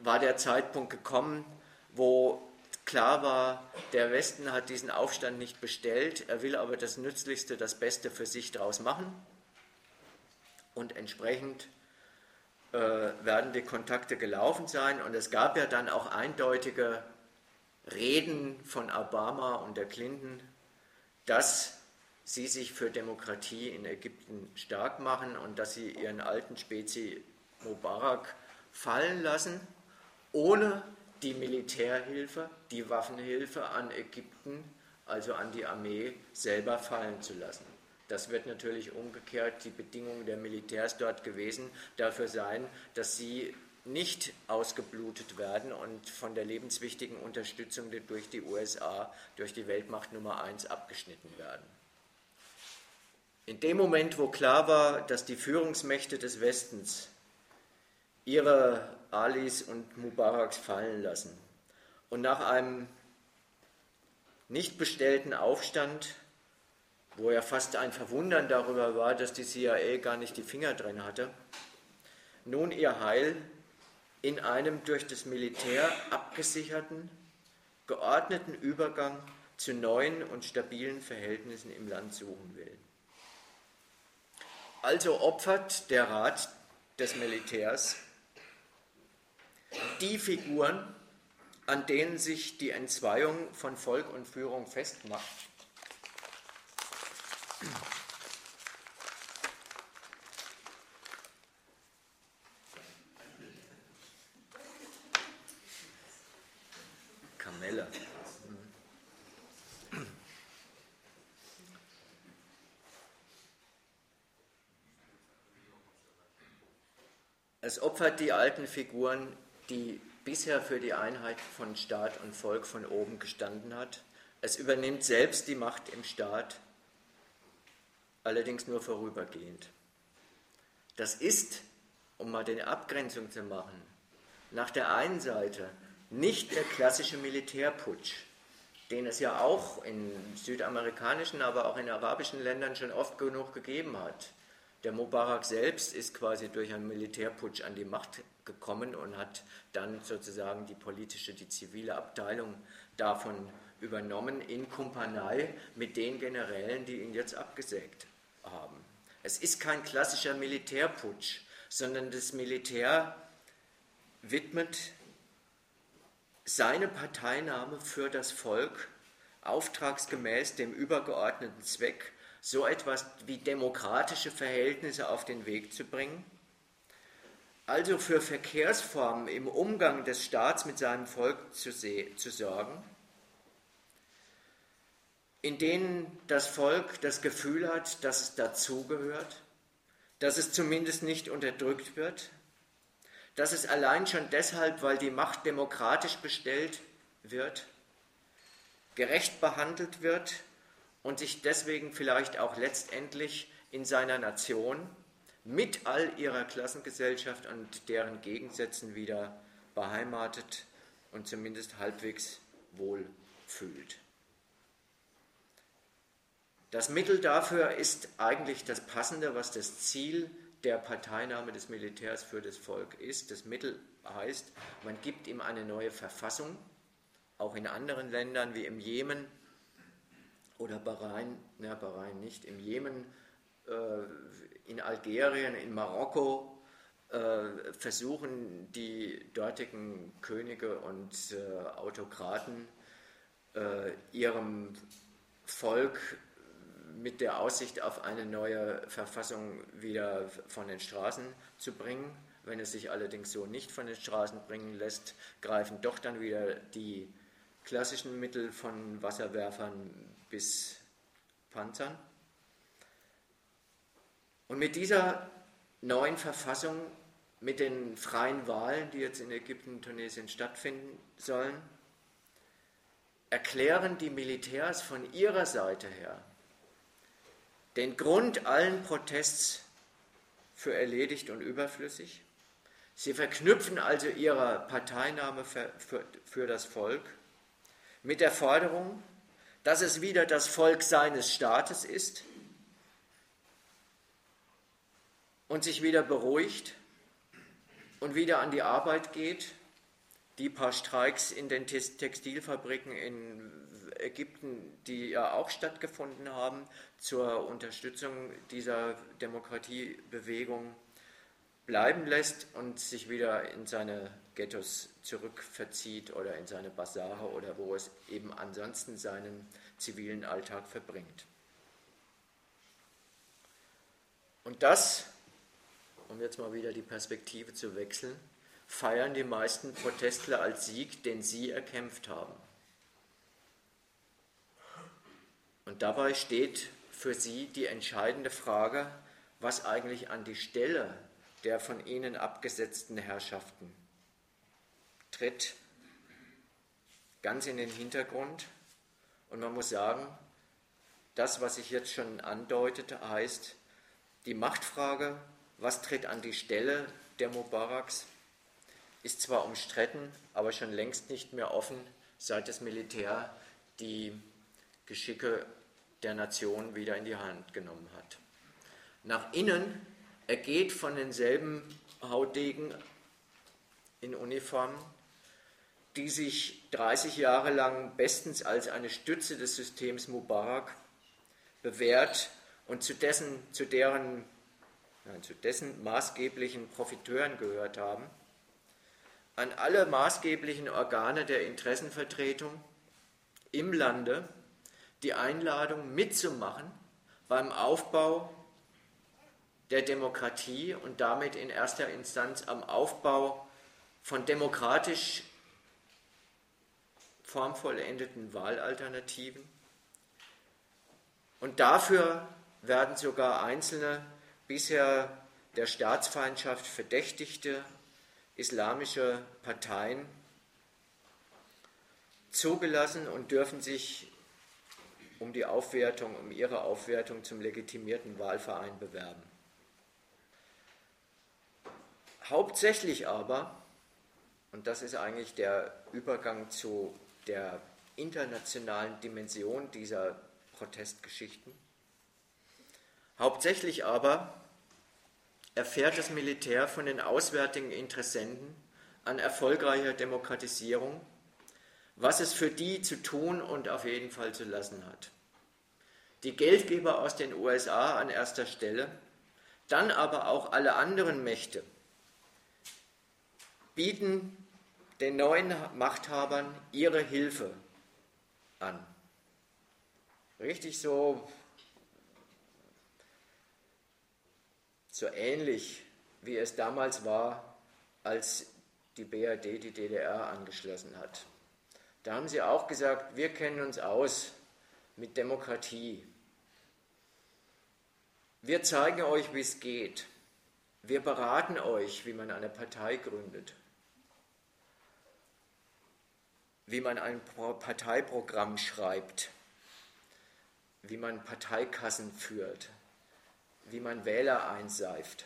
war der Zeitpunkt gekommen, wo Klar war, der Westen hat diesen Aufstand nicht bestellt, er will aber das Nützlichste, das Beste für sich daraus machen. Und entsprechend äh, werden die Kontakte gelaufen sein. Und es gab ja dann auch eindeutige Reden von Obama und der Clinton, dass sie sich für Demokratie in Ägypten stark machen und dass sie ihren alten Spezi Mubarak fallen lassen, ohne die Militärhilfe, die Waffenhilfe an Ägypten, also an die Armee, selber fallen zu lassen. Das wird natürlich umgekehrt die Bedingung der Militärs dort gewesen, dafür sein, dass sie nicht ausgeblutet werden und von der lebenswichtigen Unterstützung durch die USA, durch die Weltmacht Nummer 1 abgeschnitten werden. In dem Moment, wo klar war, dass die Führungsmächte des Westens ihre Alis und Mubaraks fallen lassen und nach einem nicht bestellten Aufstand, wo ja fast ein Verwundern darüber war, dass die CIA gar nicht die Finger drin hatte, nun ihr Heil in einem durch das Militär abgesicherten, geordneten Übergang zu neuen und stabilen Verhältnissen im Land suchen will. Also opfert der Rat des Militärs die Figuren, an denen sich die Entzweiung von Volk und Führung festmacht. Es opfert die alten Figuren, die bisher für die Einheit von Staat und Volk von oben gestanden hat. Es übernimmt selbst die Macht im Staat, allerdings nur vorübergehend. Das ist, um mal eine Abgrenzung zu machen, nach der einen Seite nicht der klassische Militärputsch, den es ja auch in südamerikanischen, aber auch in arabischen Ländern schon oft genug gegeben hat. Der Mubarak selbst ist quasi durch einen Militärputsch an die Macht gekommen und hat dann sozusagen die politische, die zivile Abteilung davon übernommen in Kumpanei mit den Generälen, die ihn jetzt abgesägt haben. Es ist kein klassischer Militärputsch, sondern das Militär widmet seine Parteinahme für das Volk auftragsgemäß dem übergeordneten Zweck so etwas wie demokratische Verhältnisse auf den Weg zu bringen, also für Verkehrsformen im Umgang des Staats mit seinem Volk zu, zu sorgen, in denen das Volk das Gefühl hat, dass es dazugehört, dass es zumindest nicht unterdrückt wird, dass es allein schon deshalb, weil die Macht demokratisch bestellt wird, gerecht behandelt wird und sich deswegen vielleicht auch letztendlich in seiner Nation mit all ihrer Klassengesellschaft und deren Gegensätzen wieder beheimatet und zumindest halbwegs wohl fühlt. Das Mittel dafür ist eigentlich das Passende, was das Ziel der Parteinahme des Militärs für das Volk ist. Das Mittel heißt, man gibt ihm eine neue Verfassung, auch in anderen Ländern wie im Jemen oder Bahrain, na, Bahrain nicht, im Jemen, äh, in Algerien, in Marokko äh, versuchen die dortigen Könige und äh, Autokraten ihrem Volk mit der Aussicht auf eine neue Verfassung wieder von den Straßen zu bringen. Wenn es sich allerdings so nicht von den Straßen bringen lässt, greifen doch dann wieder die klassischen Mittel von Wasserwerfern bis Panzern. Und mit dieser neuen Verfassung, mit den freien Wahlen, die jetzt in Ägypten und Tunesien stattfinden sollen, erklären die Militärs von ihrer Seite her den Grund allen Protests für erledigt und überflüssig. Sie verknüpfen also ihre Parteinahme für, für, für das Volk mit der Forderung, dass es wieder das Volk seines Staates ist und sich wieder beruhigt und wieder an die Arbeit geht. Die paar Streiks in den Textilfabriken in Ägypten, die ja auch stattgefunden haben zur Unterstützung dieser Demokratiebewegung, bleiben lässt und sich wieder in seine Ghettos zurückverzieht oder in seine Basare oder wo es eben ansonsten seinen zivilen Alltag verbringt. Und das, um jetzt mal wieder die Perspektive zu wechseln, feiern die meisten Protestler als Sieg, den sie erkämpft haben. Und dabei steht für sie die entscheidende Frage, was eigentlich an die Stelle der von ihnen abgesetzten Herrschaften tritt ganz in den Hintergrund. Und man muss sagen, das, was ich jetzt schon andeutete, heißt, die Machtfrage, was tritt an die Stelle der Mubaraks, ist zwar umstritten, aber schon längst nicht mehr offen, seit das Militär die Geschicke der Nation wieder in die Hand genommen hat. Nach innen ergeht von denselben Hautdegen in Uniform, die sich 30 Jahre lang bestens als eine Stütze des Systems Mubarak bewährt und zu dessen, zu deren, nein, zu dessen maßgeblichen Profiteuren gehört haben, an alle maßgeblichen Organe der Interessenvertretung im Lande die Einladung mitzumachen beim Aufbau der Demokratie und damit in erster Instanz am Aufbau von demokratisch formvollendeten Wahlalternativen. Und dafür werden sogar einzelne bisher der Staatsfeindschaft verdächtigte islamische Parteien zugelassen und dürfen sich um die Aufwertung, um ihre Aufwertung zum legitimierten Wahlverein bewerben. Hauptsächlich aber, und das ist eigentlich der Übergang zu der internationalen Dimension dieser Protestgeschichten, hauptsächlich aber erfährt das Militär von den auswärtigen Interessenten an erfolgreicher Demokratisierung, was es für die zu tun und auf jeden Fall zu lassen hat. Die Geldgeber aus den USA an erster Stelle, dann aber auch alle anderen Mächte bieten den neuen Machthabern ihre Hilfe an. Richtig so so ähnlich wie es damals war, als die BRD die DDR angeschlossen hat. Da haben sie auch gesagt, wir kennen uns aus mit Demokratie. Wir zeigen euch, wie es geht. Wir beraten euch, wie man eine Partei gründet, wie man ein Parteiprogramm schreibt, wie man Parteikassen führt, wie man Wähler einseift,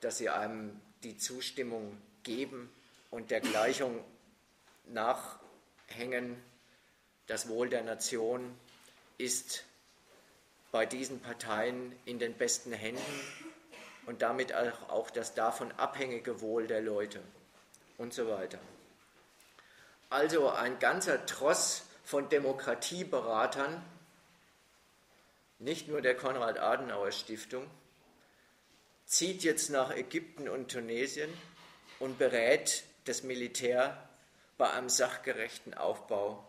dass sie einem die Zustimmung geben und der Gleichung nachhängen, das Wohl der Nation ist bei diesen Parteien in den besten Händen und damit auch das davon abhängige Wohl der Leute und so weiter. Also ein ganzer Tross von Demokratieberatern, nicht nur der Konrad-Adenauer-Stiftung, zieht jetzt nach Ägypten und Tunesien und berät das Militär bei einem sachgerechten Aufbau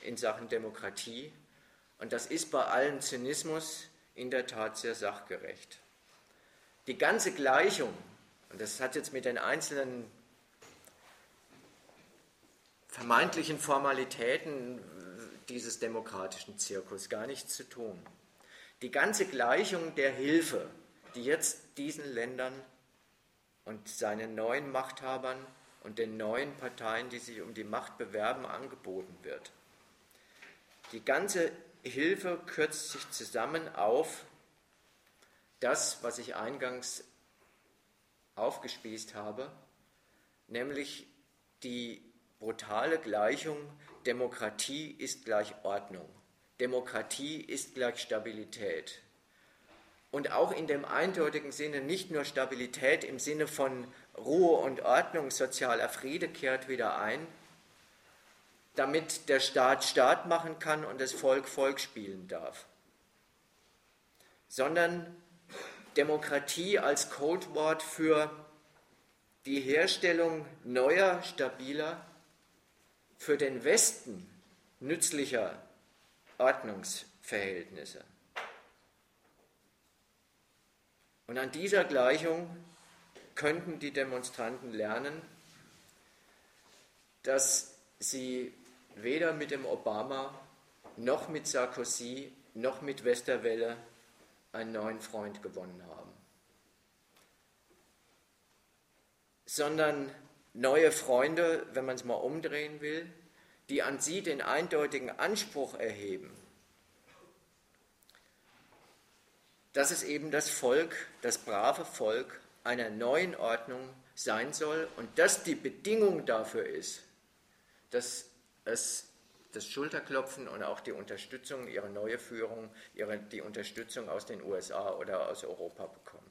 in Sachen Demokratie. Und das ist bei allem Zynismus in der Tat sehr sachgerecht. Die ganze Gleichung, und das hat jetzt mit den einzelnen vermeintlichen Formalitäten dieses demokratischen Zirkus gar nichts zu tun. Die ganze Gleichung der Hilfe, die jetzt diesen Ländern und seinen neuen Machthabern und den neuen Parteien, die sich um die Macht bewerben, angeboten wird. Die ganze Hilfe kürzt sich zusammen auf das, was ich eingangs aufgespießt habe, nämlich die brutale Gleichung, Demokratie ist gleich Ordnung. Demokratie ist gleich Stabilität. Und auch in dem eindeutigen Sinne nicht nur Stabilität im Sinne von Ruhe und Ordnung, sozialer Friede kehrt wieder ein, damit der Staat Staat machen kann und das Volk Volk spielen darf, sondern Demokratie als Codewort für die Herstellung neuer, stabiler, für den Westen nützlicher Ordnungsverhältnisse. Und an dieser Gleichung könnten die Demonstranten lernen, dass sie weder mit dem Obama noch mit Sarkozy noch mit Westerwelle einen neuen Freund gewonnen haben. sondern neue Freunde, wenn man es mal umdrehen will, die an sie den eindeutigen Anspruch erheben, dass es eben das Volk, das brave Volk einer neuen Ordnung sein soll und dass die Bedingung dafür ist, dass es das Schulterklopfen und auch die Unterstützung, ihre neue Führung, ihre, die Unterstützung aus den USA oder aus Europa bekommt.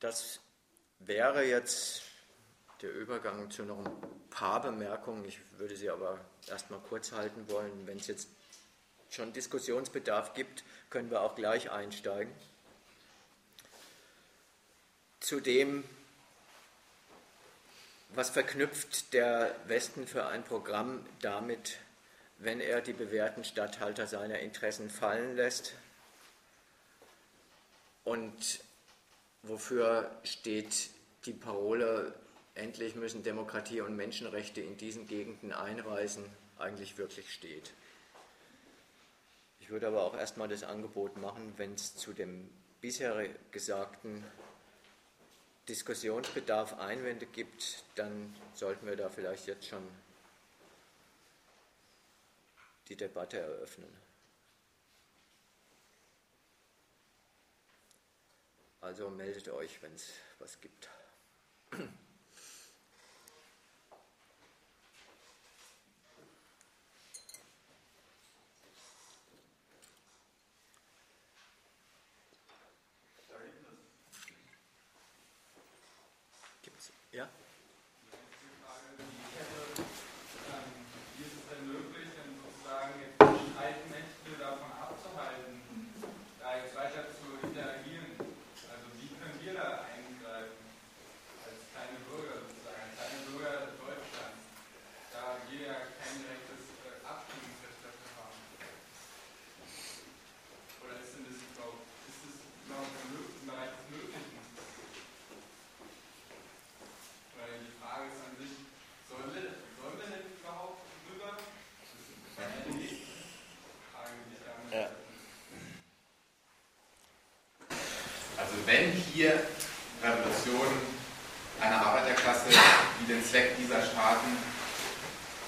Das wäre jetzt der Übergang zu noch ein paar Bemerkungen. Ich würde sie aber erstmal kurz halten wollen. Wenn es jetzt schon Diskussionsbedarf gibt, können wir auch gleich einsteigen. Zu dem, was verknüpft der Westen für ein Programm damit, wenn er die bewährten Statthalter seiner Interessen fallen lässt und wofür steht die Parole, endlich müssen Demokratie und Menschenrechte in diesen Gegenden einreisen, eigentlich wirklich steht. Ich würde aber auch erstmal das Angebot machen, wenn es zu dem bisher gesagten Diskussionsbedarf Einwände gibt, dann sollten wir da vielleicht jetzt schon die Debatte eröffnen. Also meldet euch, wenn es was gibt. Wenn hier Revolution einer Arbeiterklasse, die den Zweck dieser Staaten,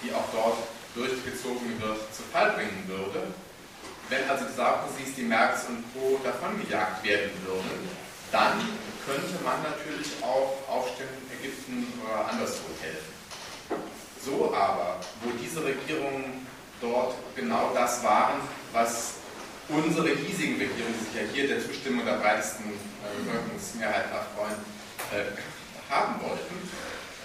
die auch dort durchgezogen wird, zu Fall bringen würde, wenn also die Sarkozys, die Merz und Co. davongejagt werden würden, dann könnte man natürlich auch Aufständen in Ägypten oder anderswo helfen. So aber, wo diese Regierungen dort genau das waren, was unsere hiesigen Regierungen, die sich ja hier der Zustimmung der breitesten äh, Bevölkerungsmehrheit erfreuen, äh, haben wollten.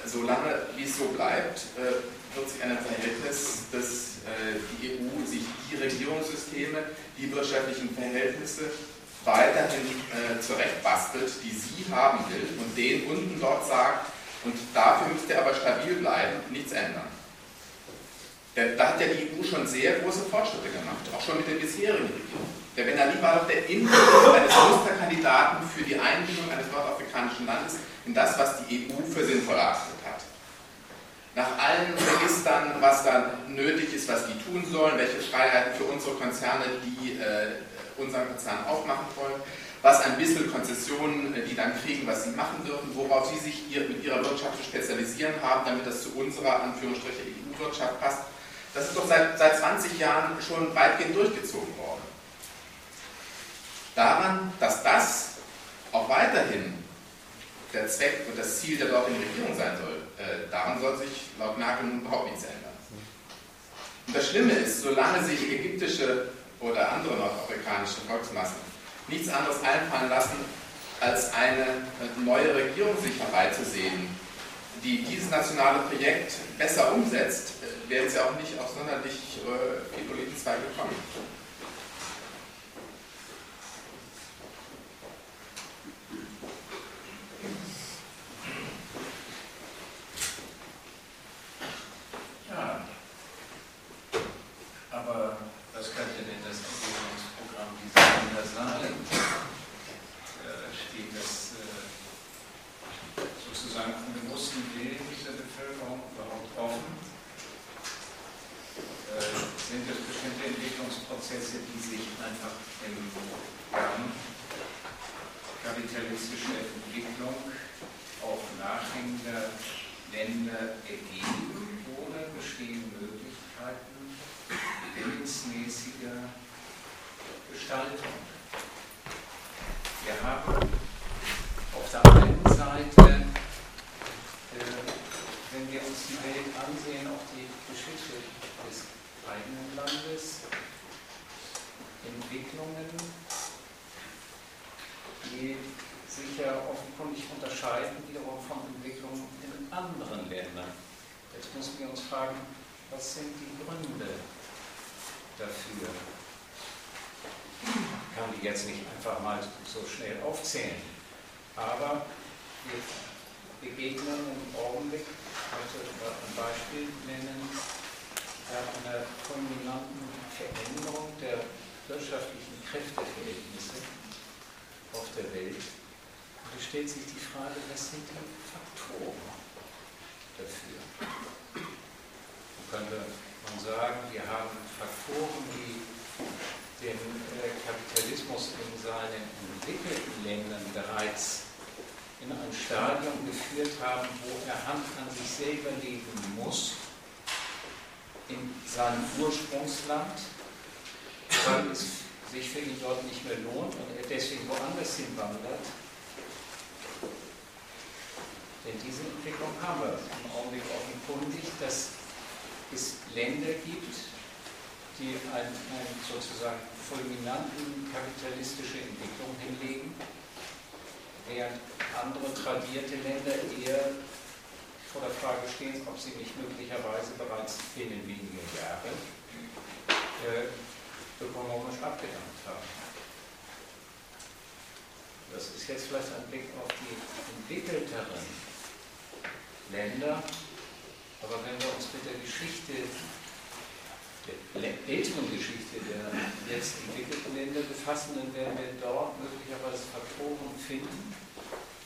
Solange wie es so bleibt, äh, wird sich ein Verhältnis, dass äh, die EU sich die Regierungssysteme, die wirtschaftlichen Verhältnisse weiterhin äh, zurechtbastelt, die sie haben will und den unten dort sagt, und dafür müsst ihr aber stabil bleiben, nichts ändern. Da hat ja die EU schon sehr große Fortschritte gemacht, auch schon mit den bisherigen Regierungen. Der Ben Ali war doch der Inbegriff eines Musterkandidaten für die Einbindung eines nordafrikanischen Landes in das, was die EU für sinnvoll erachtet hat. Nach allen Registern, was da nötig ist, was die tun sollen, welche Freiheiten für unsere Konzerne, die äh, unseren Konzern aufmachen wollen, was ein bisschen Konzessionen, äh, die dann kriegen, was sie machen dürfen, worauf sie sich ihr, mit ihrer Wirtschaft zu spezialisieren haben, damit das zu unserer Anführungsstriche EU-Wirtschaft passt das ist doch seit, seit 20 Jahren schon weitgehend durchgezogen worden. Daran, dass das auch weiterhin der Zweck und das Ziel der dortigen Regierung sein soll, äh, daran soll sich laut Merkel nun überhaupt nichts ändern. Und das Schlimme ist, solange sich ägyptische oder andere nordafrikanische Volksmassen nichts anderes einfallen lassen, als eine neue Regierung sich herbeizusehen, die dieses nationale Projekt besser umsetzt, wäre es ja auch nicht auf sonderlich äh, viel Politikzweige gekommen. Entwicklung haben wir im Augenblick offenkundig, dass es Länder gibt, die einen sozusagen fulminanten kapitalistische Entwicklung hinlegen, während andere tradierte Länder eher vor der Frage stehen, ob sie nicht möglicherweise bereits binnen weniger Jahre äh, ökonomisch abgedankt haben. Das ist jetzt vielleicht ein Blick auf die entwickelteren Länder, aber wenn wir uns mit der Geschichte, der älteren Geschichte der jetzt entwickelten Länder befassen, dann werden wir dort möglicherweise Faktoren finden,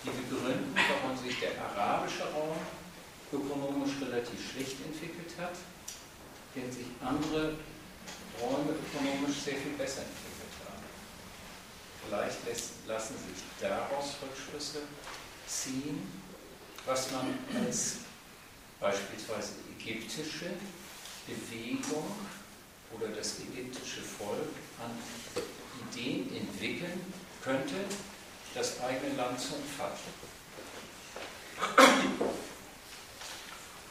die begründen, warum sich der arabische Raum ökonomisch relativ schlecht entwickelt hat, während sich andere Räume ökonomisch sehr viel besser entwickelt haben. Vielleicht lässt, lassen sich daraus Rückschlüsse ziehen, was man als beispielsweise ägyptische Bewegung oder das ägyptische Volk an Ideen entwickeln könnte, das eigene Land zu entfalten.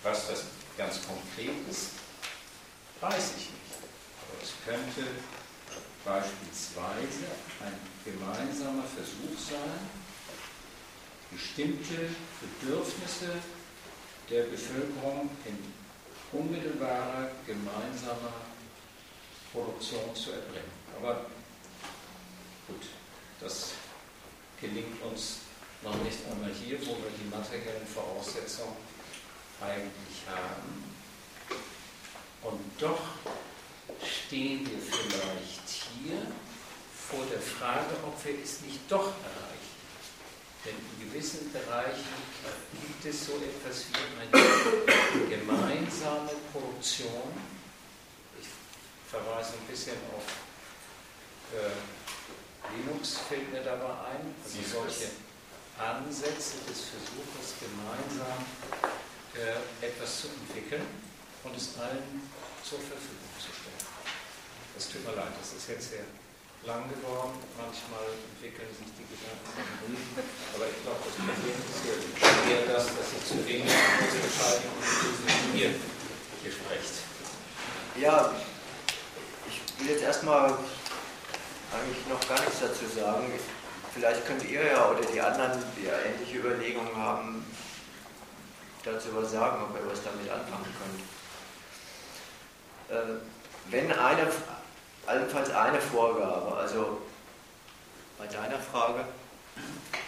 Was das ganz konkret ist, weiß ich nicht. Es könnte beispielsweise ein gemeinsamer Versuch sein, bestimmte Bedürfnisse der Bevölkerung in unmittelbarer gemeinsamer Produktion zu erbringen. Aber gut, das gelingt uns noch nicht einmal hier, wo wir die materiellen Voraussetzungen eigentlich haben. Und doch stehen wir vielleicht hier vor der Frage, ob wir es nicht doch erreichen. Denn in gewissen Bereichen gibt es so etwas wie eine gemeinsame Produktion. Ich verweise ein bisschen auf äh, Linux, fällt mir dabei ein. Also solche Ansätze des Versuches, gemeinsam äh, etwas zu entwickeln und es allen zur Verfügung zu stellen. Es tut mir leid, das ist jetzt sehr lang geworden. Manchmal entwickeln sich die Gedanken von Briefen, aber ich glaube, das Problem ist hier eher das, dass ich zu wenig Bescheiden und hier, hier sprecht. Ja, ich will jetzt erstmal eigentlich noch gar nichts dazu sagen. Vielleicht könnt ihr ja oder die anderen, die ja ähnliche Überlegungen haben, dazu was sagen, ob ihr was damit anfangen könnt. Äh, wenn eine allenfalls eine Vorgabe, also bei deiner Frage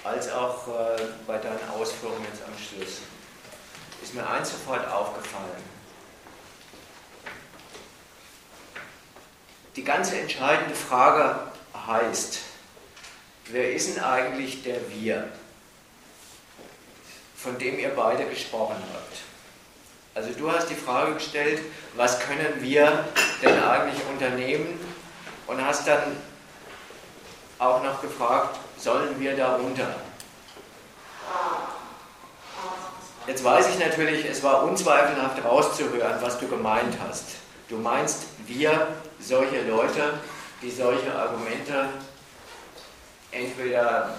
als auch äh, bei deinen Ausführungen jetzt am Schluss, ist mir eins sofort aufgefallen. Die ganze entscheidende Frage heißt, wer ist denn eigentlich der Wir, von dem ihr beide gesprochen habt? Also du hast die Frage gestellt, was können wir denn eigentlich unternehmen und hast dann auch noch gefragt, sollen wir da runter? Jetzt weiß ich natürlich, es war unzweifelhaft rauszuhören, was du gemeint hast. Du meinst, wir, solche Leute, die solche Argumente entweder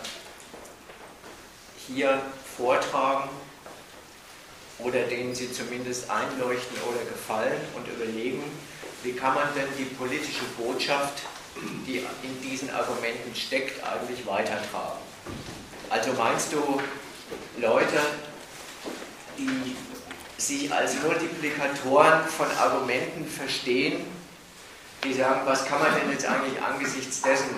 hier vortragen oder denen sie zumindest einleuchten oder gefallen und überlegen, wie kann man denn die politische Botschaft, die in diesen Argumenten steckt, eigentlich weitertragen. Also meinst du Leute, die sich als Multiplikatoren von Argumenten verstehen, die sagen, was kann man denn jetzt eigentlich angesichts dessen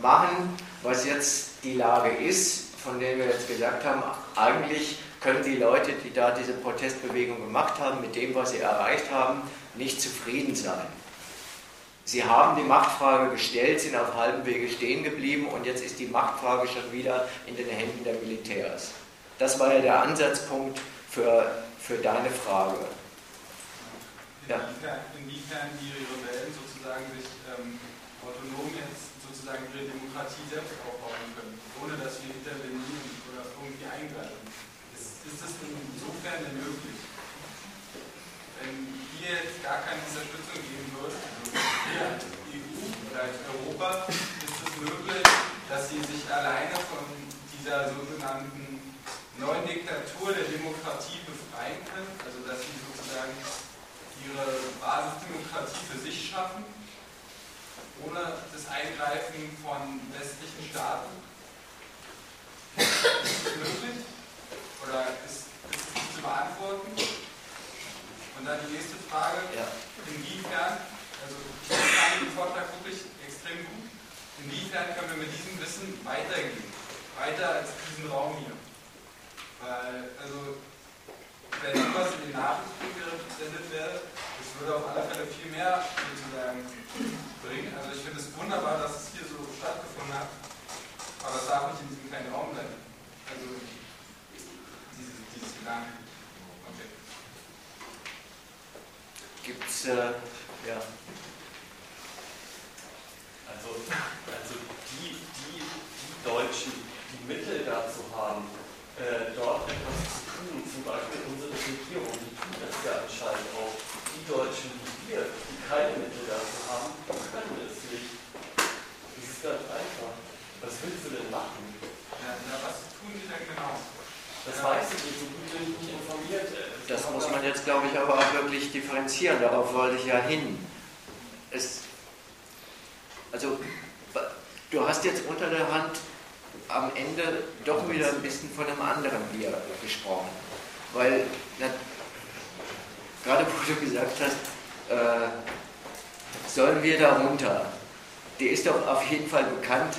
machen, was jetzt die Lage ist, von der wir jetzt gesagt haben, eigentlich können die Leute, die da diese Protestbewegung gemacht haben, mit dem, was sie erreicht haben, nicht zufrieden sein. Sie haben die Machtfrage gestellt, sind auf halbem Wege stehen geblieben und jetzt ist die Machtfrage schon wieder in den Händen der Militärs. Das war ja der Ansatzpunkt für, für deine Frage. Ja. Inwiefern die Rebellen sozusagen sich ähm, autonom jetzt sozusagen ihre Demokratie selbst aufbauen können, ohne dass wir intervenieren oder irgendwie eingreifen. Ist, ist das insofern denn möglich? Wenn hier jetzt gar keine Unterstützung geben also hier als EU oder als Europa, ist es möglich, dass sie sich alleine von dieser sogenannten neuen Diktatur der Demokratie befreien können, also dass sie sozusagen ihre Basisdemokratie für sich schaffen, ohne das Eingreifen von westlichen Staaten? Ist das möglich? Oder ist, ist das zu beantworten? Und dann die nächste Frage, ja. inwiefern, also ich fand den Vortrag wirklich extrem gut, inwiefern können wir mit diesem Wissen weitergehen? Weiter als diesen Raum hier. Weil, also, wenn etwas in den Nachrichten gesendet wäre, das würde auf alle Fälle viel mehr sozusagen bringen. Also ich finde es wunderbar, dass es hier so stattgefunden hat, aber es darf nicht in diesem kleinen Raum bleiben. Also dieses, dieses Gedanken. Okay. Gibt es, äh, ja. Also, also die, die, die Deutschen, die Mittel dazu haben, äh, dort etwas zu tun. Zum Beispiel unsere Regierung, die tut das ja anscheinend auch. Die Deutschen wie wir, die keine Mittel dazu haben, können es nicht. Das ist ganz einfach. Was willst du denn machen? Ja, ja was tun die denn genau? Das weißt du nicht, so gut bin ich nicht informiert. Das, muss man jetzt, glaube ich, aber auch wirklich differenzieren. Darauf wollte ich ja hin. Es, also, du hast jetzt unter der Hand am Ende doch wieder ein bisschen von einem anderen Bier gesprochen. Weil, na, gerade wo du gesagt hast, äh, sollen wir da runter? Die ist doch auf jeden Fall bekannt,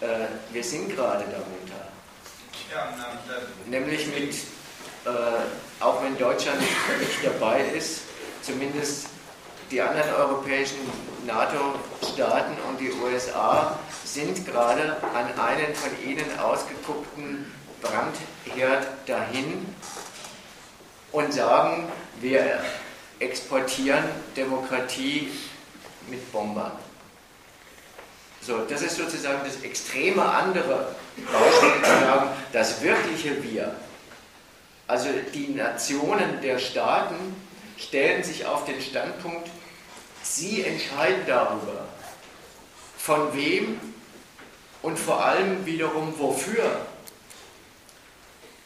äh, wir sind gerade darunter. Nämlich mit, äh, auch wenn Deutschland nicht dabei ist, zumindest die anderen europäischen NATO-Staaten und die USA sind gerade an einen von ihnen ausgeguckten Brandherd dahin und sagen, wir exportieren Demokratie mit Bombern. So, das ist sozusagen das extreme andere Sagen, das wirkliche Wir. Also die Nationen der Staaten stellen sich auf den Standpunkt, sie entscheiden darüber, von wem und vor allem wiederum wofür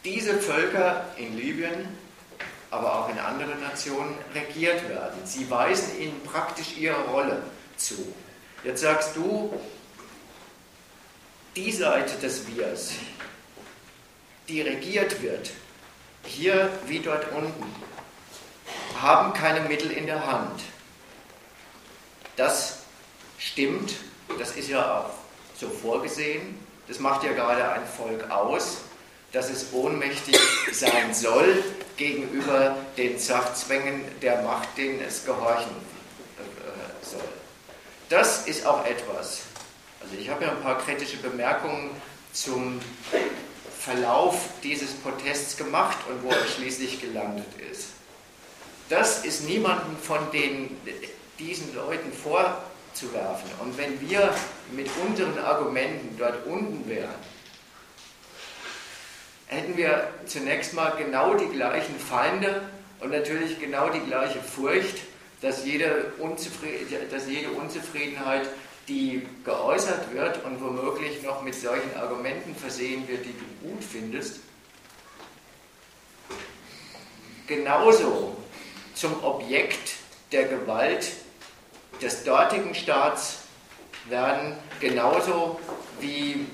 diese Völker in Libyen, aber auch in anderen Nationen regiert werden. Sie weisen ihnen praktisch ihre Rolle zu. Jetzt sagst du, die Seite des Wirs, die regiert wird, hier wie dort unten, haben keine Mittel in der Hand. Das stimmt, das ist ja auch so vorgesehen. Das macht ja gerade ein Volk aus, dass es ohnmächtig sein soll gegenüber den Sachzwängen der Macht, denen es gehorchen äh, soll. Das ist auch etwas. Also ich habe ja ein paar kritische Bemerkungen zum Verlauf dieses Protests gemacht und wo er schließlich gelandet ist. Das ist niemandem von den diesen Leuten vorzuwerfen. Und wenn wir mit unseren Argumenten dort unten wären, hätten wir zunächst mal genau die gleichen Feinde und natürlich genau die gleiche Furcht, dass jede, dass jede Unzufriedenheit, die geäußert wird und womöglich noch mit solchen Argumenten versehen wird, die du gut findest, genauso zum Objekt der Gewalt des dortigen Staats werden, genauso wie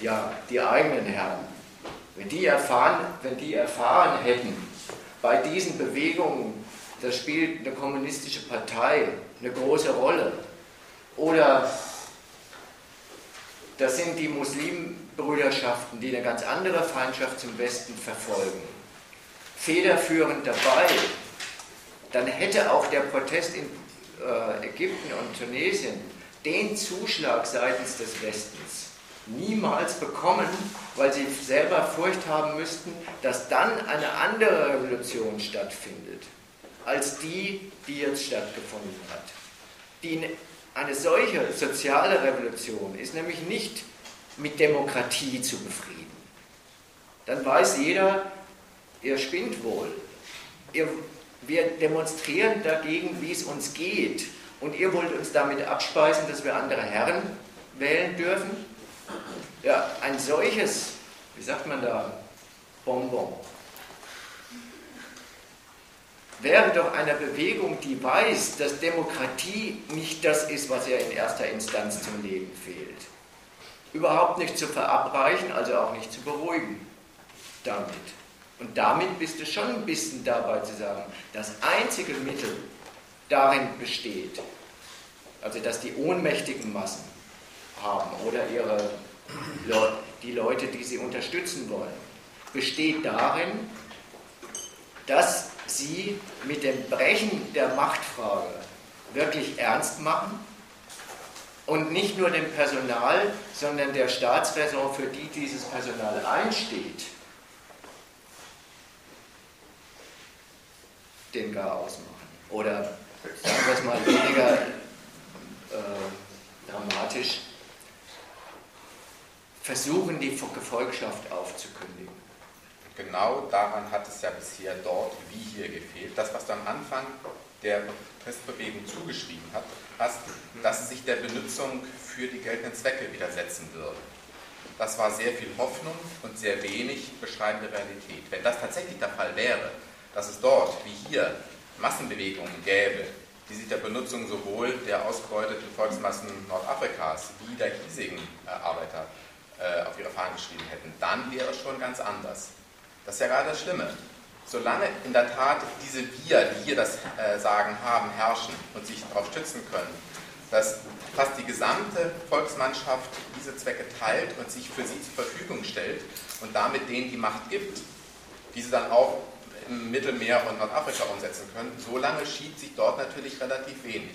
ja, die eigenen Herren. Wenn die, erfahren, wenn die erfahren hätten, bei diesen Bewegungen, da spielt eine kommunistische Partei eine große Rolle, oder das sind die Muslimbrüderschaften, die eine ganz andere Feindschaft zum Westen verfolgen, federführend dabei, dann hätte auch der Protest in äh, Ägypten und Tunesien den Zuschlag seitens des Westens niemals bekommen, weil sie selber Furcht haben müssten, dass dann eine andere Revolution stattfindet, als die, die jetzt stattgefunden hat. Die, eine solche soziale Revolution ist nämlich nicht mit Demokratie zu befrieden. Dann weiß jeder, ihr spinnt wohl. Ihr, wir demonstrieren dagegen, wie es uns geht. Und ihr wollt uns damit abspeisen, dass wir andere Herren wählen dürfen? Ja, ein solches, wie sagt man da, Bonbon, wäre doch eine Bewegung, die weiß, dass Demokratie nicht das ist, was ihr in erster Instanz zum Leben fehlt. Überhaupt nicht zu verabreichen, also auch nicht zu beruhigen damit. Und damit bist du schon ein bisschen dabei zu sagen, das einzige Mittel darin besteht, also dass die ohnmächtigen Massen haben oder ihre die Leute, die sie unterstützen wollen, besteht darin, dass sie mit dem Brechen der Machtfrage wirklich ernst machen und nicht nur dem Personal, sondern der Staatsräson, für die dieses Personal einsteht, den gar ausmachen. Oder sagen wir es mal weniger äh, dramatisch, versuchen, die Gefolgschaft aufzukündigen. Genau daran hat es ja bisher dort wie hier gefehlt. Das, was du am Anfang der Protestbewegung zugeschrieben hast, dass sich der Benutzung für die geltenden Zwecke widersetzen würde. Das war sehr viel Hoffnung und sehr wenig beschreibende Realität. Wenn das tatsächlich der Fall wäre, dass es dort wie hier Massenbewegungen gäbe, die sich der Benutzung sowohl der ausgebeuteten Volksmassen Nordafrikas wie der hiesigen äh, Arbeiter äh, auf ihre Fahnen geschrieben hätten, dann wäre es schon ganz anders. Das ist ja gerade das Schlimme. Solange in der Tat diese Wir, die hier das äh, Sagen haben, herrschen und sich darauf stützen können, dass fast die gesamte Volksmannschaft diese Zwecke teilt und sich für sie zur Verfügung stellt und damit denen die Macht gibt, die sie dann auch im Mittelmeer und Nordafrika umsetzen können, solange schiebt sich dort natürlich relativ wenig.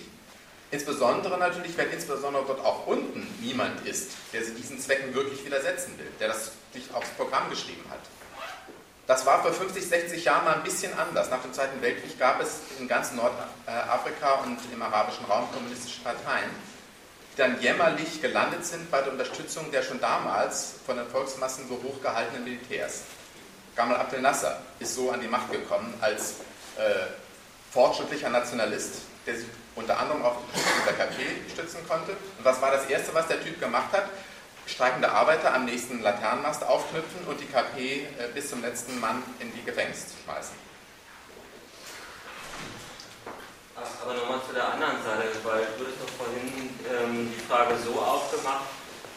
Insbesondere natürlich, wenn insbesondere dort auch unten niemand ist, der sich diesen Zwecken wirklich widersetzen will, der das sich aufs Programm geschrieben hat. Das war vor 50, 60 Jahren mal ein bisschen anders. Nach dem Zweiten Weltkrieg gab es in ganz Nordafrika und im arabischen Raum kommunistische Parteien, die dann jämmerlich gelandet sind bei der Unterstützung der schon damals von den Volksmassen so hochgehaltenen Militärs. Gamal Abdel Nasser ist so an die Macht gekommen als äh, fortschrittlicher Nationalist, der sich unter anderem auf der KP stützen konnte. Und was war das Erste, was der Typ gemacht hat? Streikende Arbeiter am nächsten Laternenmast aufknüpfen und die KP äh, bis zum letzten Mann in die Gefängnis schmeißen. Aber nochmal zu der anderen Seite, weil du hast doch vorhin ähm, die Frage so aufgemacht,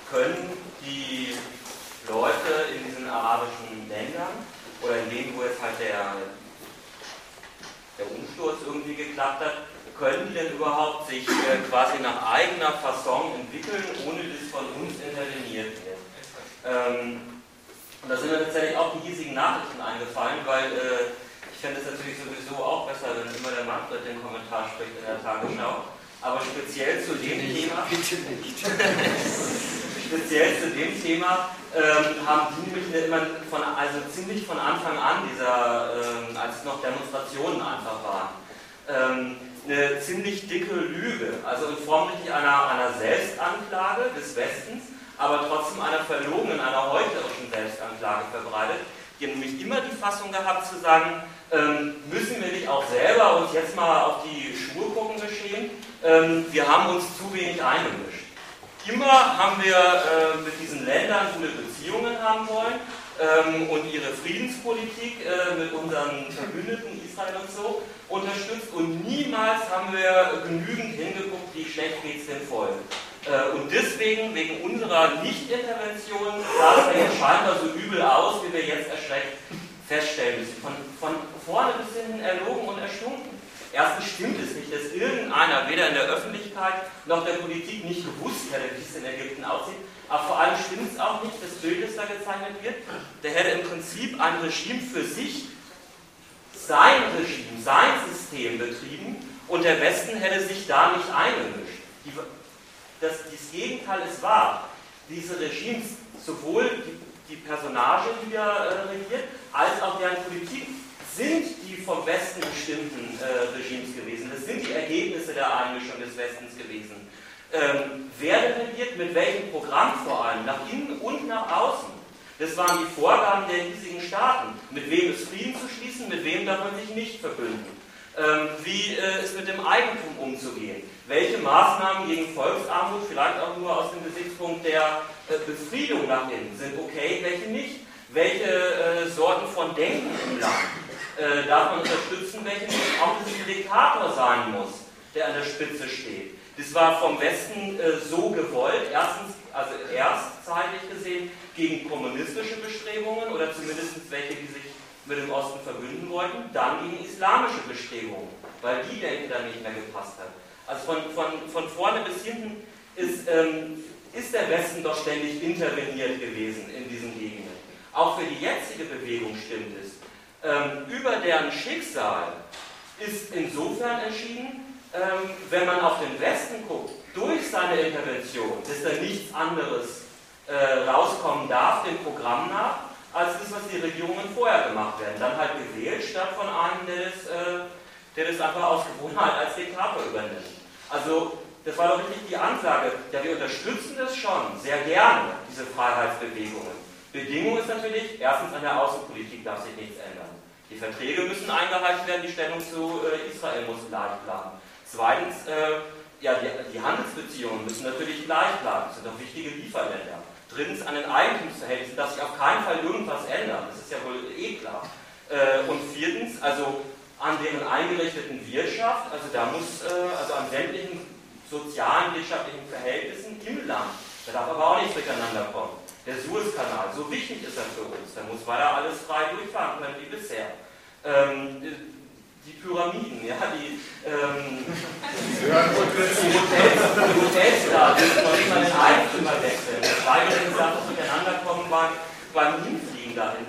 können die Leute in diesen arabischen Ländern oder in denen, wo jetzt halt der, der Umsturz irgendwie geklappt hat, können die denn überhaupt sich äh, quasi nach eigener Fasson entwickeln, ohne dass von uns interveniert wird? Ähm, und da sind mir tatsächlich auch die hiesigen Nachrichten eingefallen, weil äh, ich fände es natürlich sowieso auch besser, wenn immer der Manfred den Kommentar spricht in der Tagesschau. Aber speziell zu dem nicht, Thema. Bitte nicht. speziell zu dem Thema ähm, haben die mich immer von, also ziemlich von Anfang an, dieser, ähm, als es noch Demonstrationen einfach waren, ähm, eine ziemlich dicke Lüge, also in Form einer, einer Selbstanklage des Westens, aber trotzdem einer verlogenen, einer heuchlerischen Selbstanklage verbreitet. Die haben nämlich immer die Fassung gehabt zu sagen, ähm, müssen wir nicht auch selber uns jetzt mal auf die Schuhe gucken geschehen? Ähm, wir haben uns zu wenig eingemischt. Immer haben wir äh, mit diesen Ländern gute Beziehungen haben wollen ähm, und ihre Friedenspolitik äh, mit unseren Verbündeten Israel und so unterstützt und niemals haben wir genügend hingeguckt, wie schlecht geht es denn voll. Äh, und deswegen, wegen unserer Nichtintervention, sah es scheinbar so übel aus, wie wir jetzt erschreckt feststellen müssen. Von, von vorne bis hinten erlogen und erstunken. Erstens stimmt es nicht, dass irgendeiner weder in der Öffentlichkeit noch der Politik nicht gewusst hätte, wie es in Ägypten aussieht. Aber vor allem stimmt es auch nicht, das Bild, das da gezeichnet wird. Der hätte im Prinzip ein Regime für sich, sein Regime, sein System betrieben und der Westen hätte sich da nicht eingemischt. Die, das, das Gegenteil ist wahr. Diese Regimes, sowohl die, die Personage, die da äh, regiert, als auch deren Politik sind die vom Westen bestimmten äh, Regimes gewesen. Das sind die Ergebnisse der Einmischung des Westens gewesen. Ähm, wer regiert mit welchem Programm vor allem, nach innen und nach außen? Das waren die Vorgaben der hiesigen Staaten. Mit wem ist Frieden zu schließen, mit wem darf man sich nicht verbünden. Ähm, wie äh, ist mit dem Eigentum umzugehen? Welche Maßnahmen gegen Volksarmut, vielleicht auch nur aus dem Gesichtspunkt der äh, Befriedung nach innen, sind okay, welche nicht? Welche äh, Sorten von Denken im Land äh, darf man unterstützen, welche nicht auch ein Diktator sein muss, der an der Spitze steht? Das war vom Westen äh, so gewollt, erstens, also erst zeitlich gesehen, gegen kommunistische Bestrebungen oder zumindest welche, die sich mit dem Osten verbünden wollten, dann gegen islamische Bestrebungen, weil die Denke dann nicht mehr gepasst hat. Also von, von, von vorne bis hinten ist, ähm, ist der Westen doch ständig interveniert gewesen in diesen Gegenden. Auch für die jetzige Bewegung stimmt es. Ähm, über deren Schicksal ist insofern entschieden, ähm, wenn man auf den Westen guckt, durch seine Intervention, dass da nichts anderes äh, rauskommen darf, dem Programm nach, als das, was die Regierungen vorher gemacht werden. Dann halt gewählt, statt von einem, der das, äh, der das einfach aus Gewohnheit als Diktator übernimmt. Also, das war doch wirklich die Ansage, ja, wir unterstützen das schon sehr gerne, diese Freiheitsbewegungen. Bedingung ist natürlich, erstens an der Außenpolitik darf sich nichts ändern. Die Verträge müssen eingehalten werden, die Stellung zu äh, Israel muss gleich bleiben. Zweitens, äh, ja, die, die, Handelsbeziehungen müssen natürlich gleich bleiben, das sind doch wichtige Lieferländer. Drittens, an den Eigentumsverhältnissen darf sich auf keinen Fall irgendwas ändern, das ist ja wohl eh klar. Äh, und viertens, also an deren eingerichteten Wirtschaft, also da muss, äh, also an sämtlichen sozialen, wirtschaftlichen Verhältnissen im Land, da darf aber auch nichts miteinander kommen. Der Suezkanal, so wichtig ist er für uns. Da muss weiter alles frei durchfahren können wie bisher. Ähm, die Pyramiden, ja, die, ähm, die Hotels, die Hotels da, die man den Eigentümer wechseln. Geschweige denn Sachen miteinander kommen beim, beim Hinfliegen dahin.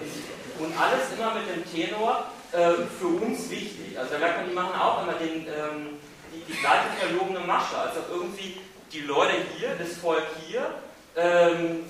Und alles immer mit dem Tenor äh, für uns wichtig. Also da merkt man, die machen auch immer den, ähm, die, die gleiche verlogene Masche. Also irgendwie die Leute hier, das Volk hier, ähm,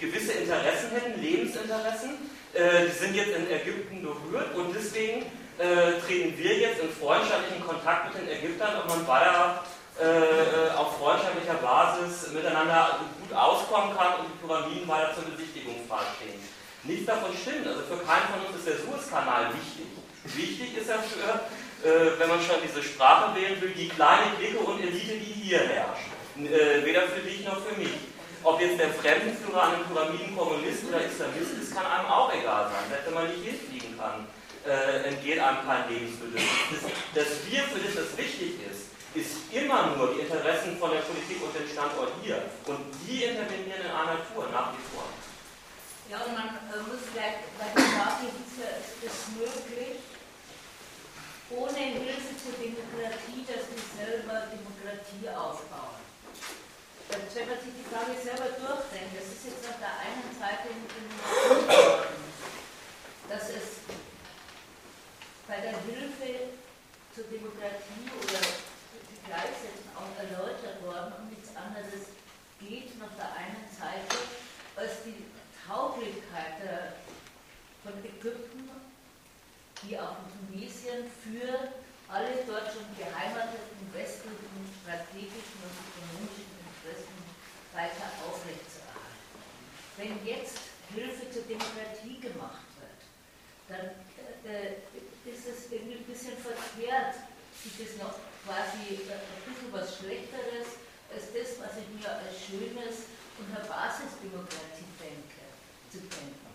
gewisse Interessen hätten, Lebensinteressen. Äh, die sind jetzt in Ägypten berührt und deswegen äh, treten wir jetzt in freundschaftlichen Kontakt mit den Ägyptern, ob man weiter äh, auf freundschaftlicher Basis miteinander gut auskommen kann und die Pyramiden weiter zur Besichtigung stehen. Nichts davon stimmt. Also für keinen von uns ist der Suezkanal wichtig. Wichtig ist er für, äh, wenn man schon diese Sprache wählen will, die kleine Clique und Elite, die hier herrscht. Äh, weder für dich noch für mich. Ob jetzt der Fremdenführer an den Pyramiden Kommunist oder Islamist ist, kann einem auch egal sein. Wenn man nicht hinfliegen kann, äh, entgeht einem kein Lebensbedürfnis. Das, das wir, für das das wichtig ist, ist immer nur die Interessen von der Politik und dem Standort hier. Und die intervenieren in einer Tour nach wie vor. Ja, und man äh, muss vielleicht bei der Frage, ist es möglich, ohne Hilfe zur Demokratie, dass wir selber Demokratie aufbauen? wenn man sich die Frage selber durchdenkt, das ist jetzt auf der einen Seite in dem dass es bei der Hilfe zur Demokratie oder die Gleichsetzung auch erläutert worden und nichts anderes geht auf der einen Seite als die Tauglichkeit der, von Ägypten, wie auch in Tunesien, für alle dort schon geheimateten westlichen strategischen und ökonomischen Interessen weiter aufrechtzuerhalten. Wenn jetzt Hilfe zur Demokratie gemacht wird, dann äh, ist es irgendwie ein bisschen verkehrt, sich das noch quasi äh, ein bisschen was Schlechteres als das, was ich mir als schönes und eine Basisdemokratie denke, zu denken.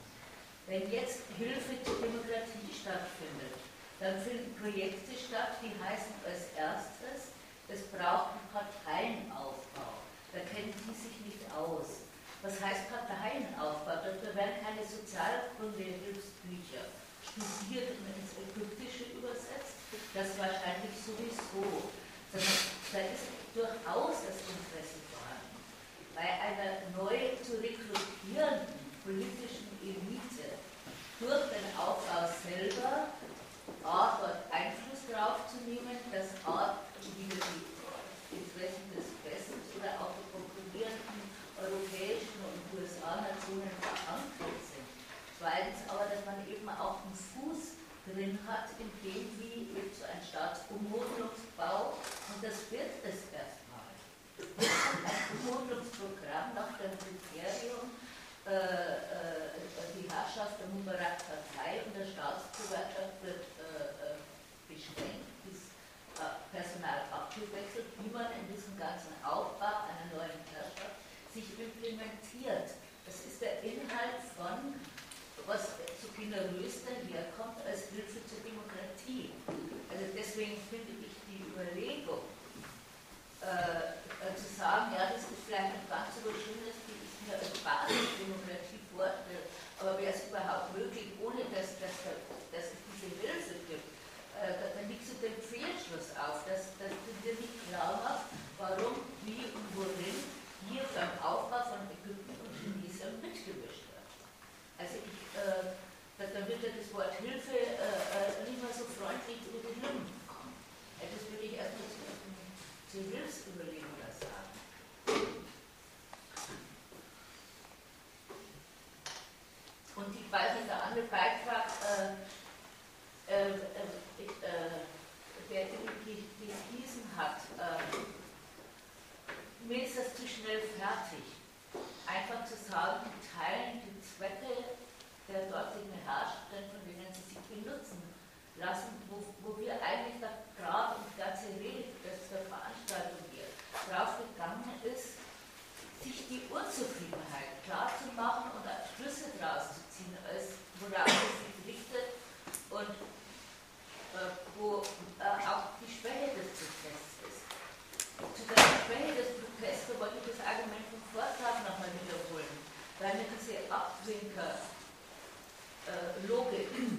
Wenn jetzt Hilfe zur Demokratie stattfindet, dann finden Projekte statt, die heißen als erstes, es braucht einen Parteienaufbau. Da kennen die sich nicht aus. Was heißt Parteienaufbau? Dafür werden keine Sozialkunde-Hilfsbücher studiert und ins Ägyptische übersetzt. Das wahrscheinlich sowieso. Da ist durchaus das Interesse vorhanden. Bei einer neu zu rekrutierenden politischen Elite durch den Aufbau selber A, dort Einfluss darauf zu nehmen, dass A, wieder die Interessen des Westens oder auch die konkurrierenden europäischen und USA-Nationen verankert sind. Zweitens aber, dass man eben auch einen Fuß drin hat, in dem wie eben so ein Staatsummodelungsbau, und das wird es erstmal. Ein Ummodelungsprogramm nach dem Kriterium, äh, äh, die Herrschaft der Mubarak-Partei und der Staatsgewerkschaft wird äh, äh beschränkt, bis äh, Personal abgewechselt, wie man in diesem ganzen Aufbau einer neuen Herrschaft sich implementiert. Das ist der Inhalt von, was so generös daherkommt, als Hilfe zur Demokratie. Also deswegen finde ich die Überlegung, äh, äh, zu sagen, ja, das ist vielleicht ein ganz so schönes, die ich mir als Basisdemokratie vorstelle, aber wäre es überhaupt möglich, ohne dass, dass, dass es diese Hilfe gibt, äh, dann liegt so den Fehlschluss auf, dass, dass du dir nicht klar machst, warum, wie und worin hier beim Aufbau von Ägypten und Tunesien mitgemischt. Also ich, äh, da wird ja das Wort Hilfe äh, äh, nicht mehr so freundlich über den Lippen kommen. Äh, das würde ich erstmal zu, zu Hilfsüberlegungen sagen. Und ich weiß nicht, der andere Beitrag, äh, äh, der gelesen hat, mir ist das zu schnell fertig. Einfach zu sagen, die teilen die Zwecke der dortigen Herrschenden, von denen sie sich benutzen lassen, wo, wo wir eigentlich da gerade die ganze Rede das der Veranstaltung hier drauf gegangen ist, sich die Unzufriedenheit klar zu machen und Schlüsse daraus zu ziehen, als worauf es sich richtet und äh, wo äh, auch die Schwäche des Protests ist. Zu der Schwäche des Protests wollte ich das Argument vom Vortrag nochmal wiederholen, weil mir diese Abwinker-Logik, äh,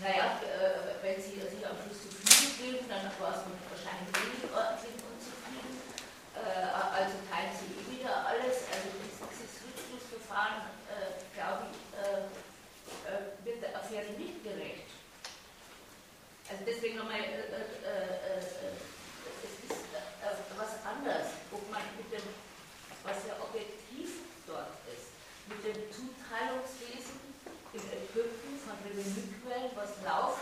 naja, äh, wenn Sie sich am Schluss zufrieden geben, dann war es wahrscheinlich wenig ordentlich unzufrieden, äh, also teilen Sie eh wieder alles, also dieses Rückschlussverfahren, äh, glaube ich, äh, wird der Affäre nicht gerecht. Also deswegen nochmal, äh, äh, äh, es ist was anders, ob man mit dem, was ja objektiv dort ist, mit dem Zuteilungswesen in Ägypten von Revenuequellen, was laufend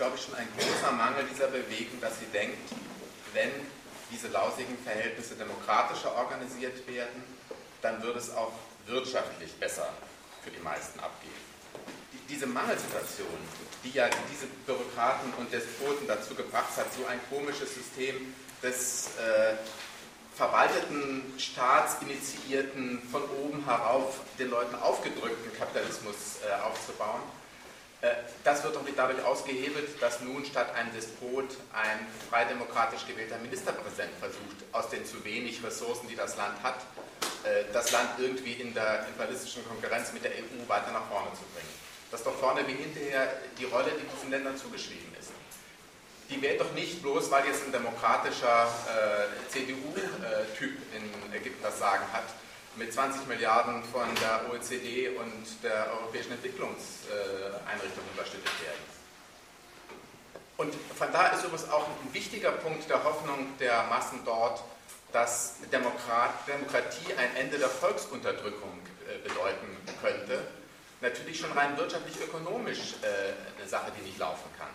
glaube ich, schon ein großer Mangel dieser Bewegung, dass sie denkt, wenn diese lausigen Verhältnisse demokratischer organisiert werden, dann würde es auch wirtschaftlich besser für die meisten abgehen. Die, diese Mangelsituation, die ja diese Bürokraten und Despoten dazu gebracht hat, so ein komisches System des äh, verwalteten, staatsinitiierten, von oben herauf den Leuten aufgedrückten Kapitalismus äh, aufzubauen, das wird doch nicht dadurch ausgehebelt, dass nun statt einem Despot ein freidemokratisch gewählter Ministerpräsident versucht, aus den zu wenig Ressourcen, die das Land hat, äh, das Land irgendwie in der imperialistischen Konkurrenz mit der EU weiter nach vorne zu bringen. Das ist doch vorne wie hinterher die Rolle, die diesen Ländern zugeschrieben ist. Die wählt doch nicht bloß, weil jetzt ein demokratischer äh, CDU-Typ in Ägypten das Sagen hat, mit 20 Milliarden von der OECD und der Europäischen Entwicklungseinrichtung unterstützt werden. Und von da ist übrigens auch ein wichtiger Punkt der Hoffnung der Massen dort, dass Demokrat, Demokratie ein Ende der Volksunterdrückung äh, bedeuten könnte. Natürlich schon rein wirtschaftlich-ökonomisch äh, eine Sache, die nicht laufen kann.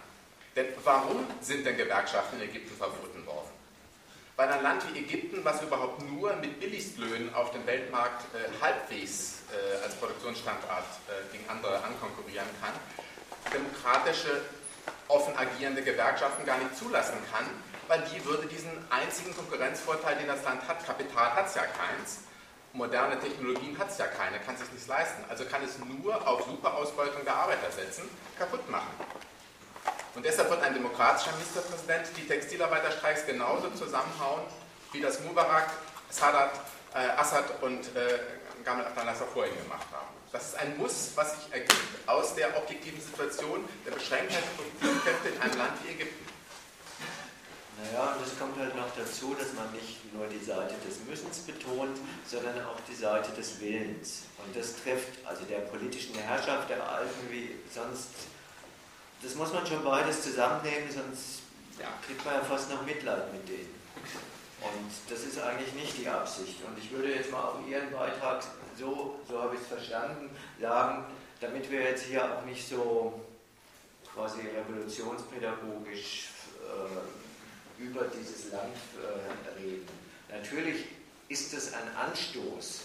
Denn warum sind denn Gewerkschaften in Ägypten verboten worden? Weil ein Land wie Ägypten, was überhaupt nur mit Billigstlöhnen auf dem Weltmarkt äh, halbwegs äh, als Produktionsstandort äh, gegen andere ankonkurrieren kann, demokratische, offen agierende Gewerkschaften gar nicht zulassen kann, weil die würde diesen einzigen Konkurrenzvorteil, den das Land hat, Kapital hat es ja keins, moderne Technologien hat es ja keine, kann es sich nicht leisten. Also kann es nur auf Superausbeutung der Arbeiter setzen, kaputt machen. Und deshalb wird ein demokratischer Ministerpräsident die Textilarbeiterstreiks genauso zusammenhauen, wie das Mubarak, Sadat, äh, Assad und äh, Gamal Abdel Nasser vorhin gemacht haben. Das ist ein Muss, was sich ergibt aus der objektiven Situation der Beschränktheit der Produktivkräfte in einem Land wie Ägypten. Naja, und es kommt halt noch dazu, dass man nicht nur die Seite des Müssens betont, sondern auch die Seite des Willens. Und das trifft also der politischen Herrschaft der Alten wie sonst das muss man schon beides zusammennehmen, sonst ja, kriegt man ja fast noch Mitleid mit denen. Und das ist eigentlich nicht die Absicht. Und ich würde jetzt mal auf Ihren Beitrag, so, so habe ich es verstanden, sagen, damit wir jetzt hier auch nicht so quasi revolutionspädagogisch äh, über dieses Land äh, reden. Natürlich ist es ein Anstoß,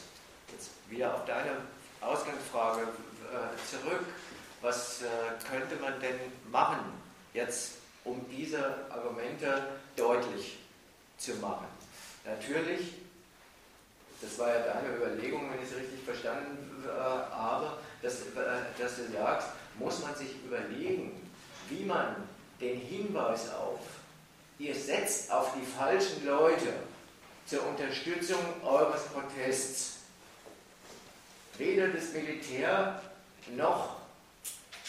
jetzt wieder auf deine Ausgangsfrage äh, zurück, was äh, könnte man denn machen, jetzt um diese Argumente deutlich zu machen? Natürlich, das war ja deine Überlegung, wenn ich es richtig verstanden äh, habe, dass, äh, dass du sagst, muss man sich überlegen, wie man den Hinweis auf, ihr setzt auf die falschen Leute zur Unterstützung eures Protests, weder das Militär noch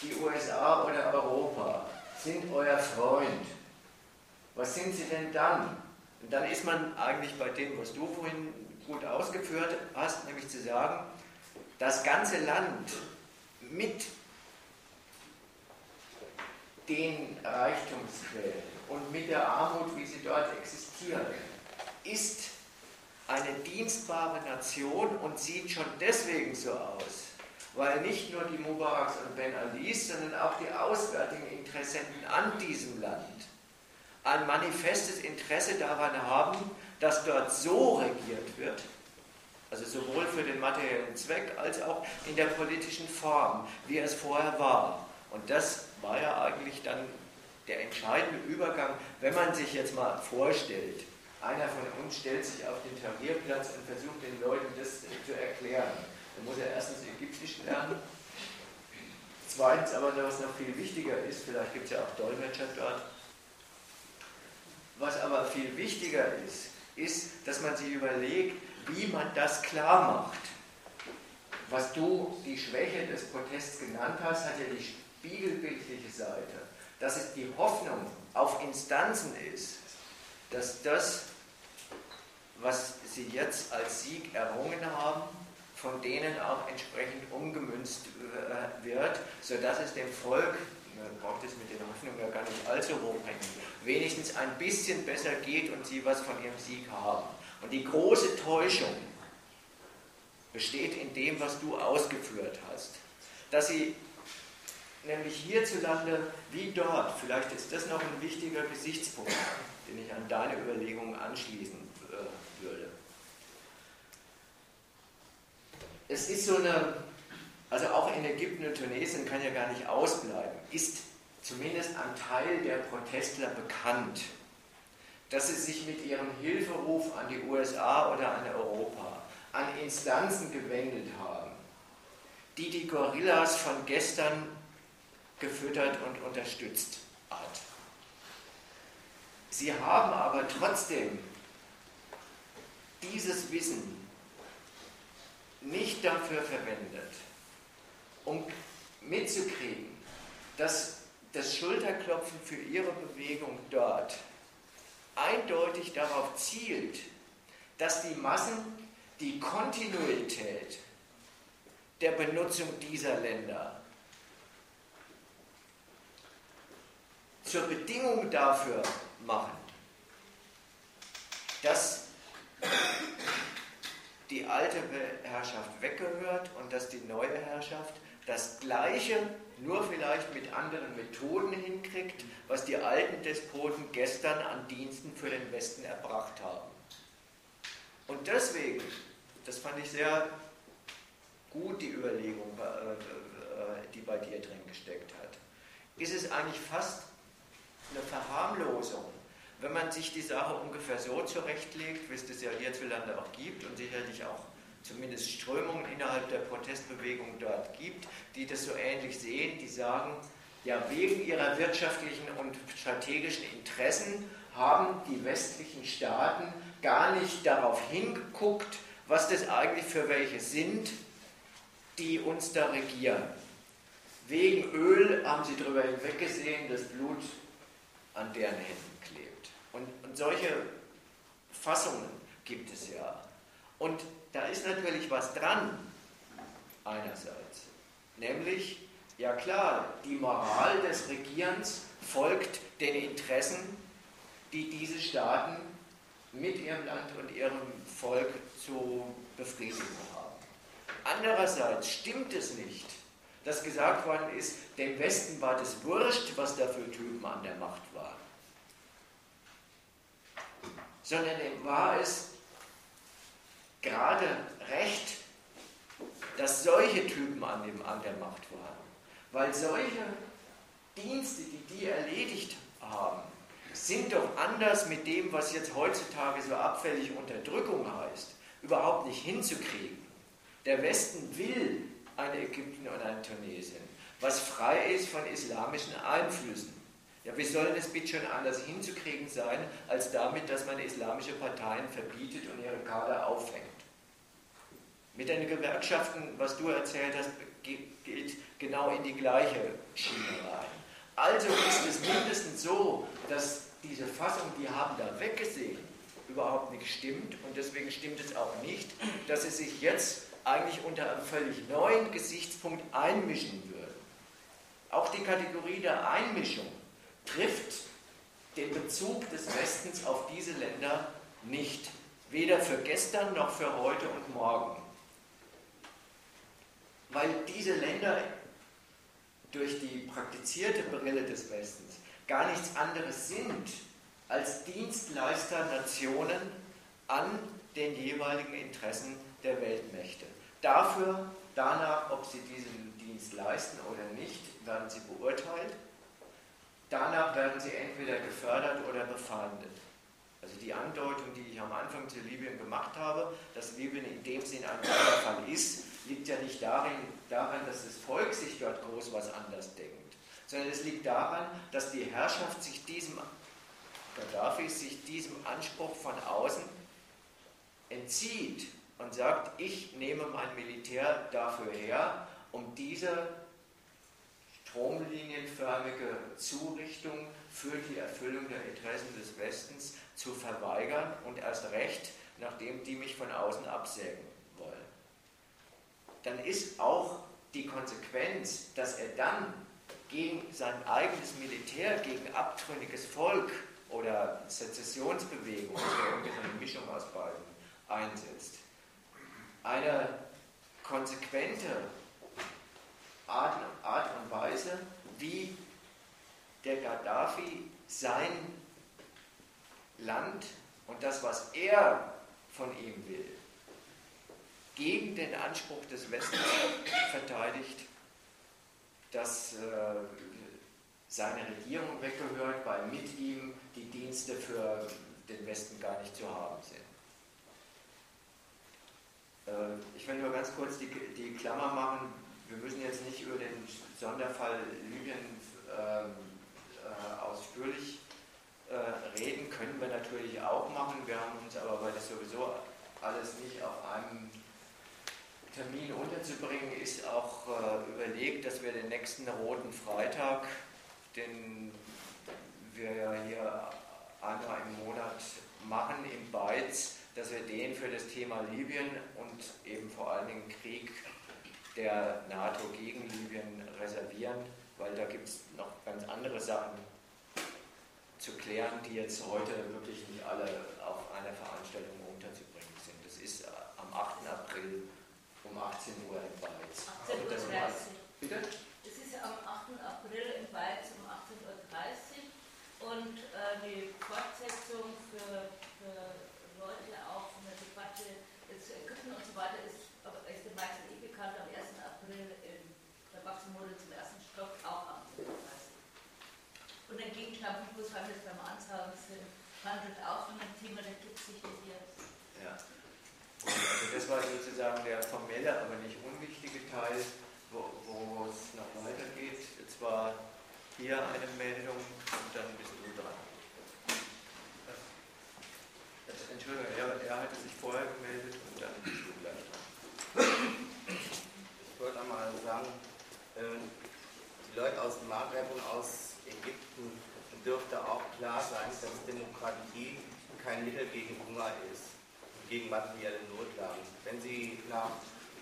die USA oder Europa sind euer Freund, was sind sie denn dann? Und dann ist man eigentlich bei dem, was du vorhin gut ausgeführt hast, nämlich zu sagen, das ganze Land mit den Reichtumsquellen und mit der Armut, wie sie dort existieren, ist eine dienstbare Nation und sieht schon deswegen so aus, weil nicht nur die Mubaraks und Ben Alis, sondern auch die auswärtigen Interessenten an diesem Land ein manifestes Interesse daran haben, dass dort so regiert wird, also sowohl für den materiellen Zweck als auch in der politischen Form, wie es vorher war. Und das war ja eigentlich dann der entscheidende Übergang, wenn man sich jetzt mal vorstellt, einer von uns stellt sich auf den Tarierplatz und versucht den Leuten das zu erklären. Dann muss er erstens Ägyptisch lernen. Zweitens aber, was noch viel wichtiger ist, vielleicht gibt es ja auch Dolmetscher dort. Was aber viel wichtiger ist, ist, dass man sich überlegt, wie man das klar macht. Was du die Schwäche des Protests genannt hast, hat ja die spiegelbildliche Seite. Dass es die Hoffnung auf Instanzen ist, dass das, was sie jetzt als Sieg errungen haben, von denen auch entsprechend umgemünzt äh, wird, sodass es dem Volk, man braucht es mit den Hoffnungen ja gar nicht allzu hoch hängen, wenigstens ein bisschen besser geht und sie was von ihrem Sieg haben. Und die große Täuschung besteht in dem, was du ausgeführt hast, dass sie nämlich hierzulande wie dort. Vielleicht ist das noch ein wichtiger Gesichtspunkt, den ich an deine Überlegungen anschließen äh, würde. Es ist so eine, also auch in Ägypten und Tunesien kann ja gar nicht ausbleiben, ist zumindest ein Teil der Protestler bekannt, dass sie sich mit ihrem Hilferuf an die USA oder an Europa, an Instanzen gewendet haben, die die Gorillas von gestern gefüttert und unterstützt hat. Sie haben aber trotzdem dieses Wissen nicht dafür verwendet, um mitzukriegen, dass das Schulterklopfen für ihre Bewegung dort eindeutig darauf zielt, dass die Massen die Kontinuität der Benutzung dieser Länder zur Bedingung dafür machen, dass die alte Herrschaft weggehört und dass die neue Herrschaft das Gleiche, nur vielleicht mit anderen Methoden hinkriegt, was die alten Despoten gestern an Diensten für den Westen erbracht haben. Und deswegen, das fand ich sehr gut, die Überlegung, äh, äh, die bei dir drin gesteckt hat, ist es eigentlich fast eine Verharmlosung, wenn man sich die Sache ungefähr so zurechtlegt, wie es das ja hierzulande auch gibt und sicherlich auch zumindest Strömungen innerhalb der Protestbewegung dort gibt, die das so ähnlich sehen, die sagen, ja, wegen ihrer wirtschaftlichen und strategischen Interessen haben die westlichen Staaten gar nicht darauf hingeguckt, was das eigentlich für welche sind, die uns da regieren. Wegen Öl haben sie darüber hinweggesehen, das Blut an deren Händen. Solche Fassungen gibt es ja. Und da ist natürlich was dran, einerseits. Nämlich, ja klar, die Moral des Regierens folgt den Interessen, die diese Staaten mit ihrem Land und ihrem Volk zu befriedigen haben. Andererseits stimmt es nicht, dass gesagt worden ist, dem Westen war das wurscht, was da für Typen an der Macht waren. Sondern dem war es gerade recht, dass solche Typen an, dem, an der Macht waren. Weil solche Dienste, die die erledigt haben, sind doch anders mit dem, was jetzt heutzutage so abfällig Unterdrückung heißt, überhaupt nicht hinzukriegen. Der Westen will ein Ägypten und ein Tunesien, was frei ist von islamischen Einflüssen. Ja, wie soll das bitte schon anders hinzukriegen sein, als damit, dass man islamische Parteien verbietet und ihre Kader auffängt? Mit den Gewerkschaften, was du erzählt hast, geht genau in die gleiche Schiene rein. Also ist es mindestens so, dass diese Fassung, die haben da weggesehen, überhaupt nicht stimmt und deswegen stimmt es auch nicht, dass sie sich jetzt eigentlich unter einem völlig neuen Gesichtspunkt einmischen würden. Auch die Kategorie der Einmischung trifft den Bezug des Westens auf diese Länder nicht, weder für gestern noch für heute und morgen. Weil diese Länder durch die praktizierte Brille des Westens gar nichts anderes sind als Dienstleister Nationen an den jeweiligen Interessen der Weltmächte. Dafür, danach, ob sie diesen Dienst leisten oder nicht, werden sie beurteilt. Danach werden sie entweder gefördert oder befeindet. Also die Andeutung, die ich am Anfang zu Libyen gemacht habe, dass Libyen in dem Sinn ein Fall ist, liegt ja nicht darin, daran, dass das Volk sich dort groß was anders denkt, sondern es liegt daran, dass die Herrschaft sich diesem, Gaddafi sich diesem Anspruch von außen entzieht und sagt, ich nehme mein Militär dafür her, um diese stromlinienförmige Zurichtung für die Erfüllung der Interessen des Westens zu verweigern und erst recht, nachdem die mich von außen absägen wollen. Dann ist auch die Konsequenz, dass er dann gegen sein eigenes Militär, gegen abtrünniges Volk oder Sezessionsbewegung, oder eine Mischung aus beiden, einsetzt. Eine konsequente Art, Art und Weise, wie der Gaddafi sein Land und das, was er von ihm will, gegen den Anspruch des Westens verteidigt, dass äh, seine Regierung weggehört, weil mit ihm die Dienste für den Westen gar nicht zu haben sind. Äh, ich will nur ganz kurz die, die Klammer machen. Wir müssen jetzt nicht über den Sonderfall Libyen ähm, äh, ausführlich äh, reden, können wir natürlich auch machen. Wir haben uns aber, weil das sowieso alles nicht auf einem Termin unterzubringen, ist auch äh, überlegt, dass wir den nächsten Roten Freitag, den wir ja hier einmal im Monat machen, im Beiz, dass wir den für das Thema Libyen und eben vor allen Dingen Krieg der NATO gegen Libyen reservieren, weil da gibt es noch ganz andere Sachen zu klären, die jetzt heute wirklich nicht alle auf einer Veranstaltung unterzubringen sind. Das ist äh, am 8. April um 18 Uhr in Weiz. 18.30 Uhr. Bitte? Das ist am 8. April in Weiz um 18.30 Uhr und äh, die Fortsetzung für, für, Leute auch von der Debatte zu Ägypten und so weiter ist den meisten eh bekannt am 1. April in der Wachstumsmode zum ersten Stock auch 18.30 Uhr. Und den Wo es beim Ansagen sind, handelt auch von einem Thema, da gibt sich das jetzt. Ja. Also das war sozusagen der formelle, aber nicht unwichtige Teil, wo, es noch weitergeht. Jetzt war hier eine Meldung und dann bist du dran. Entschuldigung, er, er hatte sich vorher gemeldet und dann bist du gleich dran. Ich wollte einmal sagen, äh, die Leute aus dem Maghreb und aus Ägypten dürfte auch klar sein, dass Demokratie kein Mittel gegen Hunger ist gegen materielle Notlagen. Wenn Sie nach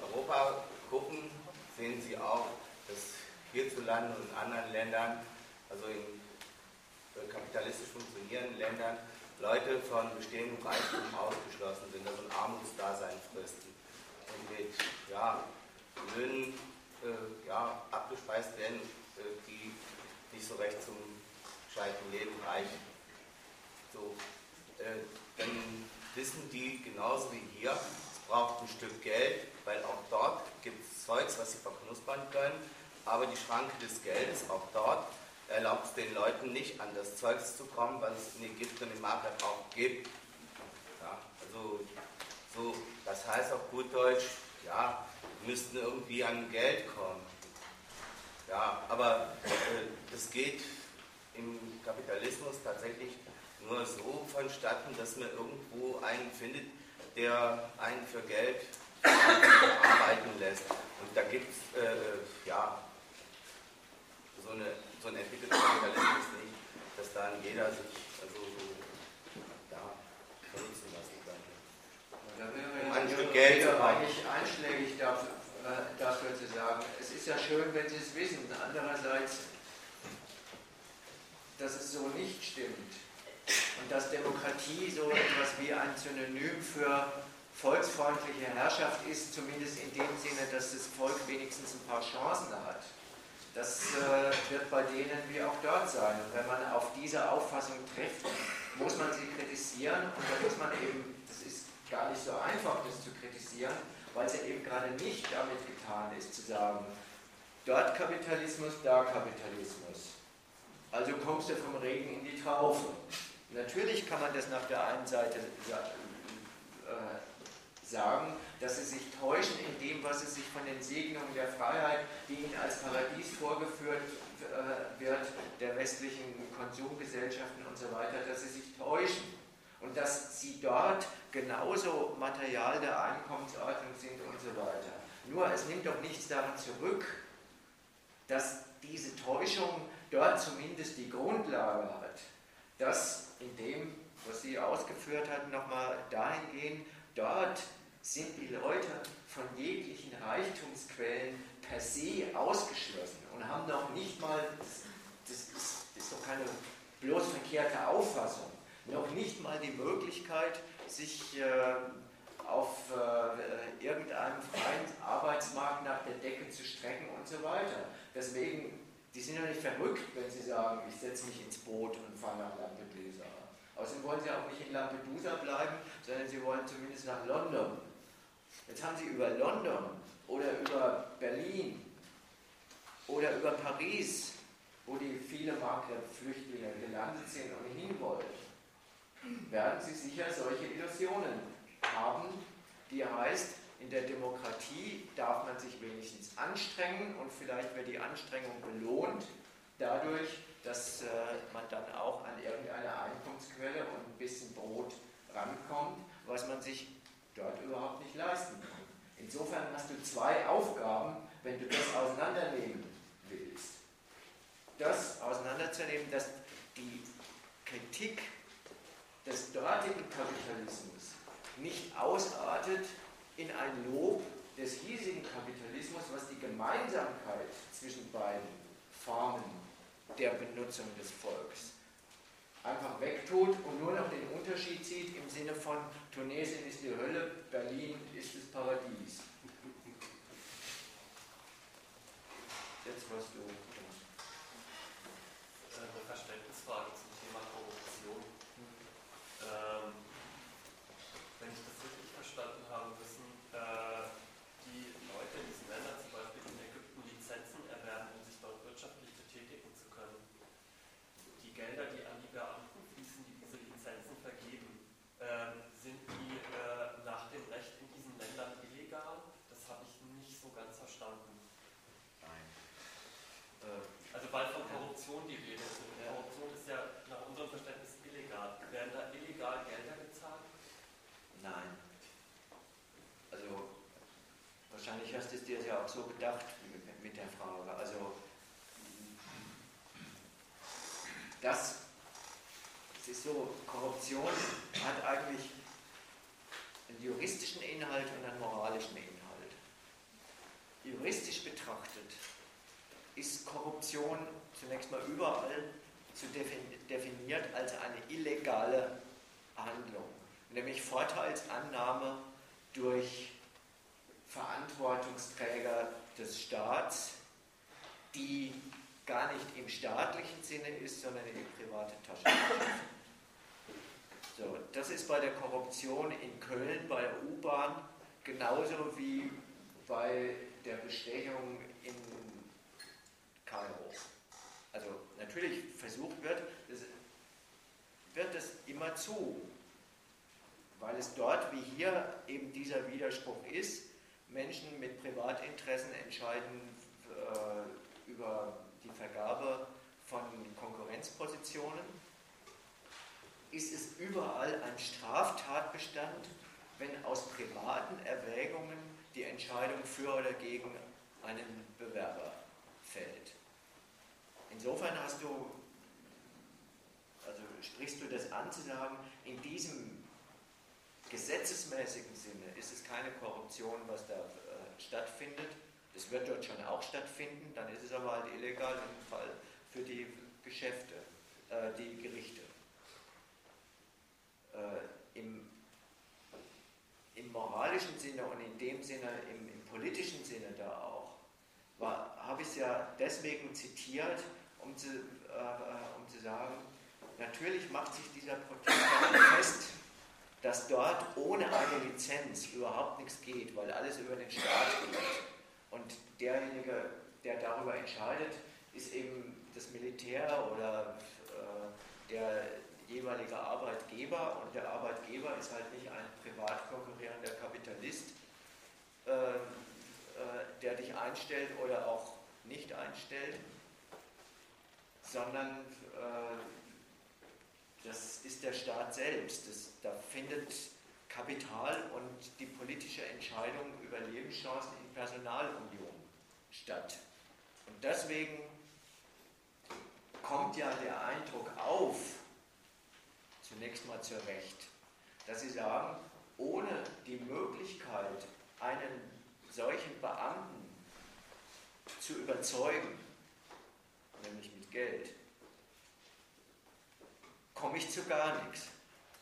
Europa gucken, sehen Sie auch, dass hierzulande und in anderen Ländern, also in kapitalistisch funktionierenden Ländern, Leute von bestehendem Reichtum ausgeschlossen sind, also ein Armutsdasein fristen und mit ja, Löhnen äh, ja, abgespeist werden, äh, die nicht so recht zum gescheiten Leben reichen. So, äh, dann wissen die genauso wie hier, es braucht ein Stück Geld, weil auch dort gibt es Zeugs, was sie verknuspern können, aber die Schranke des Geldes, auch dort, erlaubt es den Leuten nicht, an das Zeugs zu kommen, was es in Ägypten und im Maghreb auch gibt. Ja, also, so, das heißt auf gut Deutsch, ja, müssten irgendwie an Geld kommen. Ja, aber äh, das geht im Kapitalismus tatsächlich nur so vonstatten, dass man irgendwo einen findet, der einen für Geld arbeiten lässt. Und da gibt es äh, ja, so, eine, so ein entwickelter Kapitalismus nicht, dass dann jeder sich also, ja, vernutzen lassen könnte. Da wäre Um ja ein Stück Geld zu eigentlich einschlägig dafür, äh, dafür zu sagen, es ist ja schön, wenn Sie es wissen. Andererseits, dass es so nicht stimmt und dass Demokratie so etwas wie ein Synonym für volksfreundliche Herrschaft ist, zumindest in dem Sinne, dass das Volk wenigstens ein paar Chancen hat. Das äh, wird bei denen wie auch dort sein. Und wenn man auf diese Auffassung trifft, muss man sie kritisieren und da muss man eben, das ist gar nicht so einfach, das zu kritisieren, weil es ja eben gerade nicht damit getan ist, zu sagen, dort Kapitalismus, da Kapitalismus. Also kommst du vom Regen in die Traufe. Natürlich kann man das nach der einen Seite äh, sagen, dass sie sich täuschen in dem, was sie sich von den Segnungen der Freiheit, die ihnen als Paradies vorgeführt äh, wird, der westlichen Konsumgesellschaften und so weiter, dass sie sich täuschen und dass sie dort genauso Material der Einkommensordnung sind und so weiter. Nur es nimmt doch nichts daran zurück, dass diese Täuschung dort zumindest die Grundlage hat, dass in dem, was Sie ausgeführt hatten, nochmal dahin gehen, dort sind die Leute von jeglichen Reichtumsquellen per se ausgeschlossen und haben noch nicht mal, das, das, ist, das ist doch keine bloß verkehrte Auffassung, noch nicht mal die Möglichkeit, sich äh, auf äh, irgendeinem freien Arbeitsmarkt nach der Decke zu strecken und so weiter. Deswegen die sind ja nicht verrückt, wenn sie sagen, ich setze mich ins Boot und fahre nach Lampedusa. Außerdem wollen sie auch nicht in Lampedusa bleiben, sondern sie wollen zumindest nach London. Jetzt haben sie über London oder über Berlin oder über Paris, wo die viele Maghreb-Flüchtlinge gelandet sind und hin wollen, werden sie sicher solche Illusionen haben, die heißt, in der Demokratie darf man sich wenigstens anstrengen und vielleicht wird die Anstrengung belohnt dadurch, dass äh, man dann auch an irgendeine Einkommensquelle und ein bisschen Brot rankommt, was man sich dort überhaupt nicht leisten kann. Insofern hast du zwei Aufgaben, wenn du das auseinandernehmen willst. Das auseinanderzunehmen, dass die Kritik des dortigen Kapitalismus nicht ausartet in ein Lob des hiesigen Kapitalismus, was die Gemeinsamkeit zwischen beiden Formen der Benutzung des Volks einfach wegtut und nur noch den Unterschied sieht im Sinne von Tunesien ist die Hölle, Berlin ist das Paradies. Jetzt was du. Eine Verständnisfrage zum Thema Korruption. Ähm, wenn ich das richtig verstanden habe, müssen äh, die Leute in diesen Ländern, zum Beispiel in Ägypten, Lizenzen erwerben, um sich dort wirtschaftlich betätigen zu können. Die Gelder, die an die Beamten fließen, die diese Lizenzen vergeben, äh, sind die äh, nach dem Recht in diesen Ländern illegal? Das habe ich nicht so ganz verstanden. Nein. Also weil von Korruption die Rede ist. Und Ja. Korruption ist ja nach unserem Verständnis illegal. Werden da illegal Gelder gezahlt? Nein. Also wahrscheinlich hast du es dir ja auch so gedacht mit, der Frage. Also das, es ist so, Korruption hat eigentlich einen juristischen Inhalt und einen moralischen Inhalt. Juristisch betrachtet ist Korruption zunächst mal überall zu defin- definiert als eine illegale Handlung, nämlich Vorteilsannahme durch Verantwortungsträger des Staats, die gar nicht im staatlichen Sinne ist, sondern in die private Tasche. So, das ist bei der Korruption in Köln, bei der U-Bahn, genauso wie bei der Bestechung in Kairo. Also natürlich versucht wird, das wird es immer zu, weil es dort wie hier eben dieser Widerspruch ist. Menschen mit Privatinteressen entscheiden äh, über die Vergabe von Konkurrenzpositionen. Ist es überall ein Straftatbestand, wenn aus privaten Erwägungen die Entscheidung für oder gegen einen Bewerber fällt? Insofern hast du, also sprichst du das an zu sagen, in diesem gesetzesmäßigen Sinne ist es keine Korruption, was da äh, stattfindet. Das wird dort schon auch stattfinden, dann ist es aber halt illegal im Fall für die Geschäfte, äh, die Gerichte. Äh, im, Im moralischen Sinne und in dem Sinne, im, im politischen Sinne da auch, habe ich es ja deswegen zitiert, um zu, äh, um zu sagen, natürlich macht sich dieser Protest fest, dass dort ohne eine Lizenz überhaupt nichts geht, weil alles über den Staat geht. Und derjenige, der darüber entscheidet, ist eben das Militär oder äh, der jeweilige Arbeitgeber. Und der Arbeitgeber ist halt nicht ein privat konkurrierender Kapitalist, äh, äh, der dich einstellt oder auch nicht einstellt, sondern äh, das ist der Staat selbst. Das, da findet Kapital und die politische Entscheidung über Lebenschancen in Personalunion statt. Und deswegen kommt ja der Eindruck auf, zunächst mal zu Recht, dass Sie sagen, ohne die Möglichkeit, einen solchen Beamten zu überzeugen, nämlich mit Geld, komme ich zu gar nichts.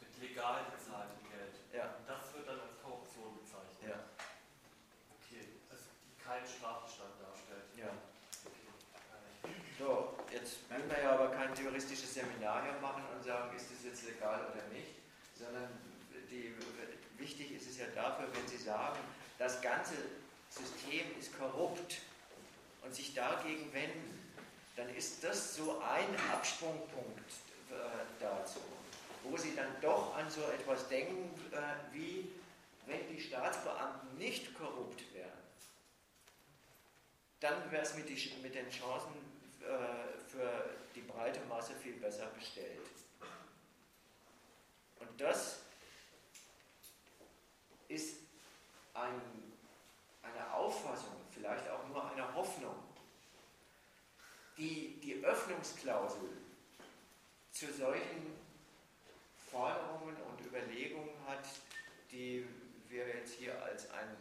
Mit legal bezahltem Geld. Ja. Und das wird dann als Korruption bezeichnet. Ja. Okay, also die keinen Strafbestand darstellt. Ja. Okay. So, jetzt wollen wir ja aber kein juristisches Seminar hier machen und sagen, ist das jetzt legal oder nicht, sondern die, wichtig ist es ja dafür, wenn Sie sagen, das ganze System ist korrupt und sich dagegen wenden, dann ist das so ein Absprungpunkt dazu, wo Sie dann doch an so etwas denken, äh, wie wenn die Staatsbeamten nicht korrupt wären, dann wäre es mit, mit, den Chancen äh, für die breite Masse viel besser bestellt. Und das ist ein, eine Auffassung, vielleicht auch nur eine Hoffnung, die die Öffnungsklausel zu solchen Forderungen und Überlegungen hat, die wir jetzt hier als ein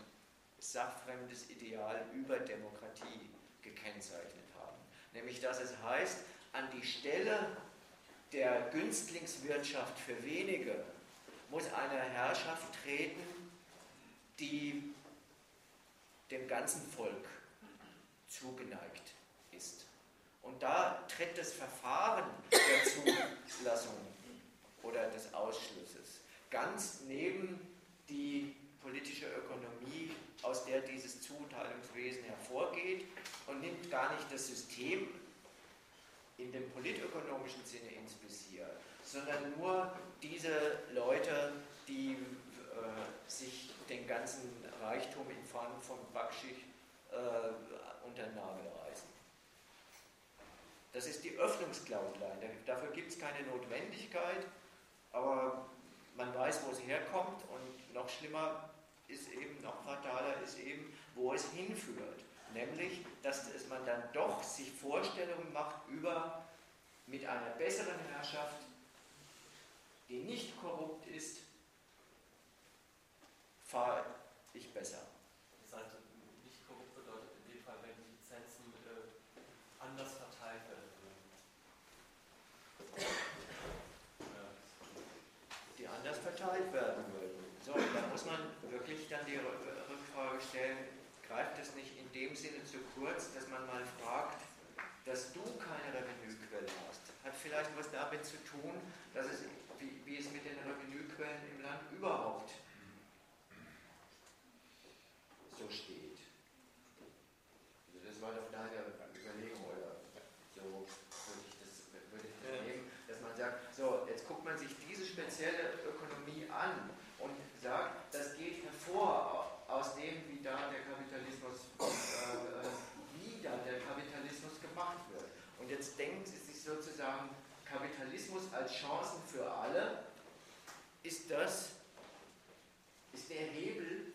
sachfremdes Ideal über Demokratie gekennzeichnet haben. Nämlich, dass es heißt, an die Stelle der Günstlingswirtschaft für wenige muss eine Herrschaft treten, die dem ganzen Volk zugeneigt. Und da tritt das Verfahren der Zulassung oder des Ausschlusses ganz neben die politische Ökonomie, aus der dieses Zuteilungswesen hervorgeht und nimmt gar nicht das System in dem politökonomischen Sinne ins Visier, sondern nur diese Leute, die äh, sich den ganzen Reichtum in Form von Backschicht äh, unter den Nagel reißen. Das ist die Öffnungsklausel. Dafür gibt es keine Notwendigkeit, aber man weiß, wo es herkommt und noch schlimmer ist eben, noch fataler ist eben, wo es hinführt. Nämlich, dass es man dann doch sich Vorstellungen macht über mit einer besseren Herrschaft, die nicht korrupt ist, fahre ich besser. Das heißt, nicht korrupt bedeutet in dem Fall, wenn die Lizenzen äh, anders verteilt werden würden. Die anders verteilt werden würden. So, da muss man wirklich dann die Rückfrage stellen, greift es nicht in dem Sinne zu kurz, dass man mal fragt, dass du keine Revenuequelle hast, hat vielleicht was damit zu tun, dass es, wie, wie es mit den Revenuequellen im Land überhaupt so steht. Also das war doch deine Überlegung, oder so würde ich das, würde ich das nehmen, dass man sagt, so, jetzt guckt man sich diese spezielle Ökonomie an und sagt, das geht hervor aus dem, wie da der Kapitalismus, äh, äh, wie da der Kapitalismus gemacht wird. Und jetzt denken Sie sich sozusagen, Kapitalismus als Chancen für alle, ist das, ist der Hebel,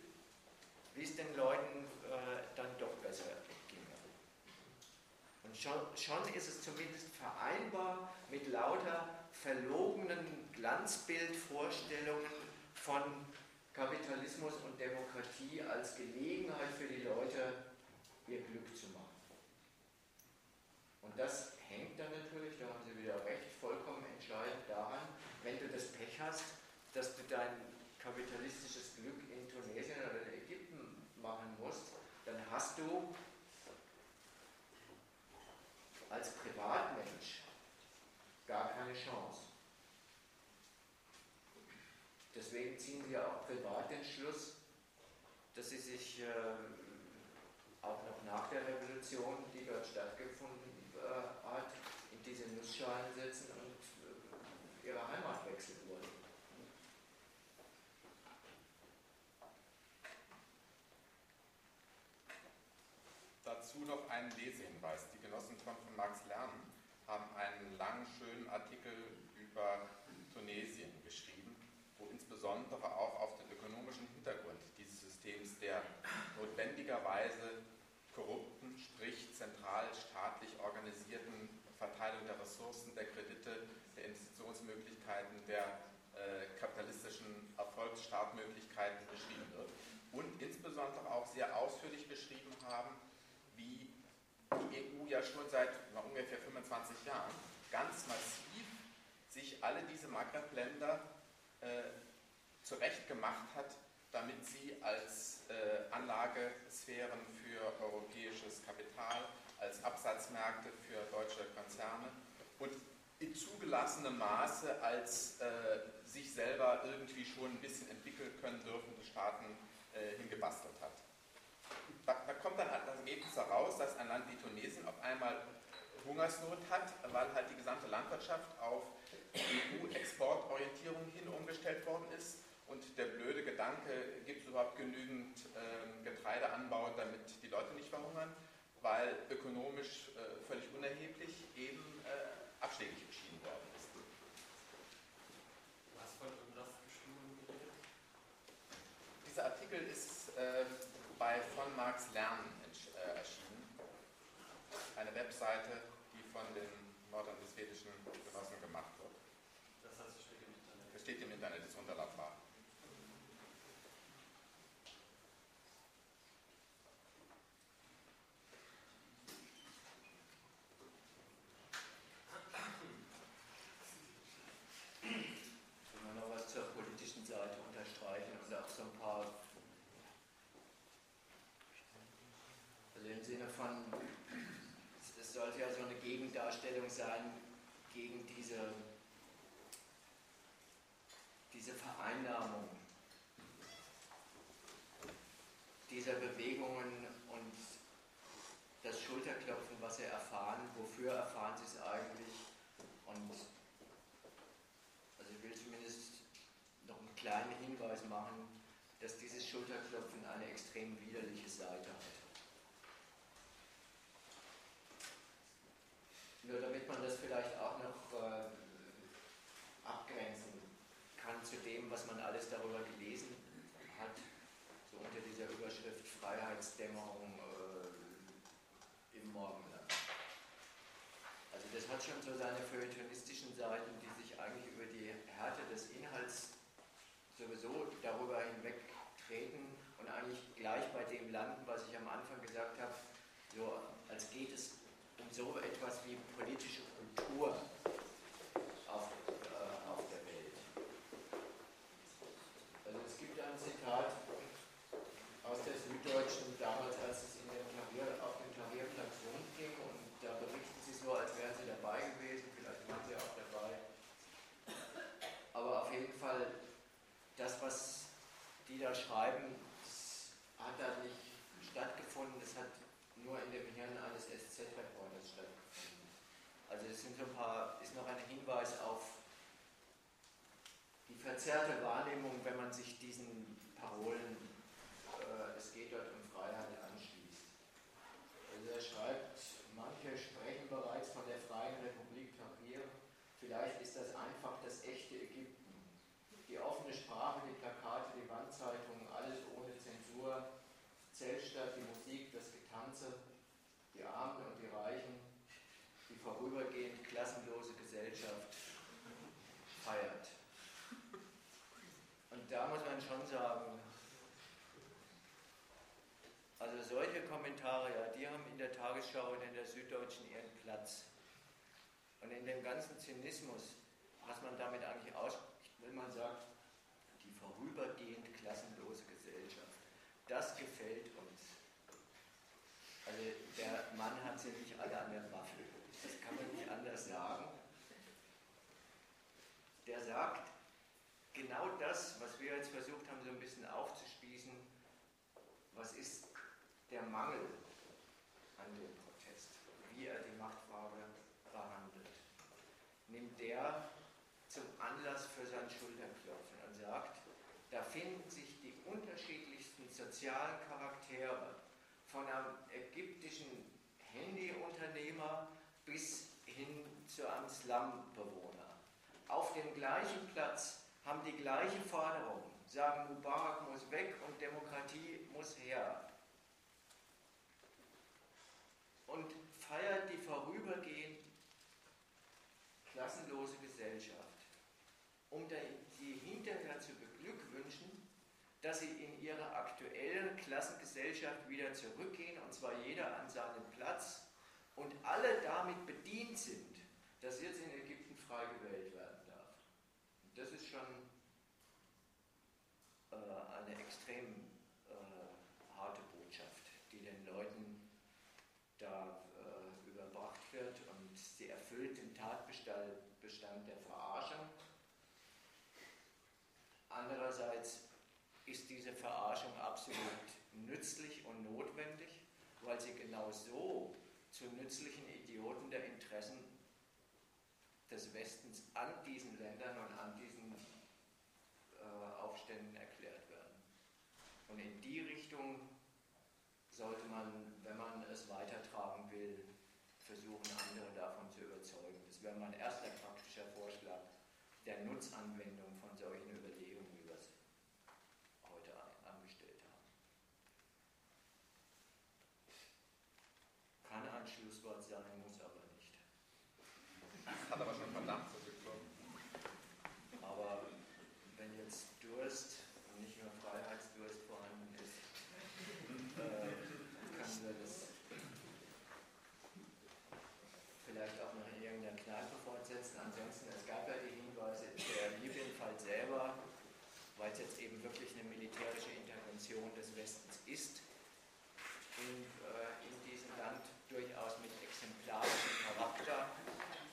wie es den Leuten äh, dann doch besser ginge. Und schon, schon ist es zumindest vereinbar mit lauter verlogenen Glanzbildvorstellungen von Kapitalismus und Demokratie als Gelegenheit für die Leute, ihr Glück zu machen. Und das hängt dann natürlich, da haben Sie wieder recht, vollkommen entscheidend daran, wenn du das Pech hast, dass du dein kapitalistisches Glück in Tunesien oder in Ägypten machen musst, dann hast du als Privatmensch gar keine Chance. Deswegen ziehen sie auch privat den Schluss, dass sie sich äh, auch noch nach der Revolution, die dort stattgefunden äh, hat, in diese Nussschalen setzen und äh, ihre Heimat wechseln wollen. Dazu noch ein Lesehinweis. Die Genossen von, von Max Lernen haben einen langen, schönen Artikel über Tunesien geschrieben, wo insbesondere auch auf den ökonomischen Hintergrund dieses Systems der notwendigerweise korrupten, sprich zentral staatlich organisierten Verteilung der Ressourcen, der Kredite, der Investitionsmöglichkeiten, der äh, kapitalistischen Erfolgsstartmöglichkeiten beschrieben wird. Und insbesondere auch sehr ausführlich beschrieben haben, ja schon seit ungefähr 25 Jahren ganz massiv sich alle diese Maghreb-Länder äh, zurechtgemacht hat, damit sie als äh, Anlagesphären für europäisches Kapital, als Absatzmärkte für deutsche Konzerne und in zugelassenem Maße als äh, sich selber irgendwie schon ein bisschen entwickeln können dürfende Staaten äh, hingebastelt hat. Kommt dann das Ergebnis heraus, dass ein Land wie Tunesien auf einmal Hungersnot hat, weil halt die gesamte Landwirtschaft auf EU-Exportorientierung hin umgestellt worden ist und der blöde Gedanke, gibt es überhaupt genügend äh, Getreideanbau, damit die Leute nicht verhungern, weil ökonomisch äh, völlig unerheblich eben äh, abschlägig beschieden worden ist. Was von Umlassbestimmungen geredet? Dieser Artikel ist äh, Marx Lernen äh, erschienen. Eine Webseite, die von den nordrhein-westfälischen Genossen gemacht wird. Das heißt, es steht im Internet. Es steht im Internet, ist runterladbar. so ein paar, also im Sinne von, es sollte ja so eine Gegendarstellung sein gegen diese, diese Vereinnahmung dieser Bewegungen und das Schulterklopfen, was sie erfahren, wofür erfahren sie es eigentlich und also ich will zumindest noch einen kleinen Hinweis machen, dass dieses Schulterklopfen eine extrem widerliche Seite hat. Nur damit man das vielleicht auch noch äh, abgrenzen kann zu dem, was man alles darüber gelesen hat, so unter dieser Überschrift Freiheitsdämmerung äh, im Morgenland. Also das hat schon so seine feuilletonistischen Seiten, die sich eigentlich über die Härte des Inhalts sowieso darüber hinwegtreten und eigentlich gleich bei dem landen, was ich am Anfang gesagt habe, so als geht es um so etwas wie politische Kultur auf, äh, auf der Welt. Also es gibt ein Zitat aus der Süddeutschen, damals als es in den Tarier, auf den Tarierplatz rundging und da berichten sie so, als wären sie dabei gewesen, vielleicht waren sie auch dabei. Aber auf jeden Fall das, was die da schreiben, hat da nicht stattgefunden, das hat nur in dem Hirn eines SZ-Reporters stattgefunden. Also es sind ein paar, ist noch ein Hinweis auf die verzerrte Wahrnehmung, wenn man sich diesen Parolen, äh, es geht dort um Freiheit, anschließt. Also er schreibt, manche sprechen bereits von der Freien Republik Tahrir, vielleicht ist das einfach das echte Ägypten die offene Sprache, die Plakate, die Wandzeitungen, alles ohne Zensur, Zeltstadt, die Musik, das Getanze, die Armen und die Reichen, die vorübergehend klassenlose Gesellschaft feiert. Und da muss man schon sagen, also solche Kommentare, ja, die haben in der Tagesschau und in der Süddeutschen ihren Platz. Und in dem ganzen Zynismus, was man damit eigentlich ausspricht, wenn man sagt, die vorübergehend klassenlose Gesellschaft, das gefällt uns. Also der Mann hat sie nicht alle an der Waffel, das kann man nicht anders sagen. Der sagt genau das, was wir jetzt versucht haben, so ein bisschen aufzuspießen, was ist der Mangel an dem Protest, wie er die Machtfrage behandelt. Der zum Anlass für sein Schulterklopfen und sagt, da finden sich die unterschiedlichsten sozialen Charaktere von einem ägyptischen Handyunternehmer bis hin zu einem Slumbewohner. Auf dem gleichen Platz haben die gleiche Forderung, sagen Mubarak muss weg und Demokratie muss her. Und feiert die vorübergehend klassenlose Gesellschaft um sie hinterher zu beglückwünschen, dass sie in ihre aktuelle Klassengesellschaft wieder zurückgehen, und zwar jeder an seinen Platz, und alle damit bedient sind, dass jetzt in Ägypten frei gewählt werden darf. Und das ist schon äh, eine extrem äh, harte Botschaft, die den Leuten da äh, erfüllt den Tatbestand der Verarschung. Andererseits ist diese Verarschung absolut nützlich und notwendig, weil sie genau so zu nützlichen Idioten der Interessen des Westens an diesen Ländern und an diesen äh, Aufständen erklärt werden. Und in die Richtung sollte man, wenn man es weitertragen will, versuchen, andere davon zu überzeugen. Das wäre mein erster praktischer Vorschlag der Nutzanwendung von solchen Überlegungen, wie wir es heute angestellt haben. Kann ein Schlusswort sein, muss aber nicht. Hat aber schon Verdacht zurückgekommen. Aber wenn jetzt Durst und nicht nur Freiheitsdurst vorhanden ist, äh, können wir das vielleicht auch noch in irgendeiner Kneipe fortsetzen. Ansonsten, es gab ja die Hinweise, der Libyen-Fall selber, weil es jetzt eben wirklich eine militärische Intervention des Westens ist, in, äh, in diesem Land durchaus mit exemplarischem Charakter,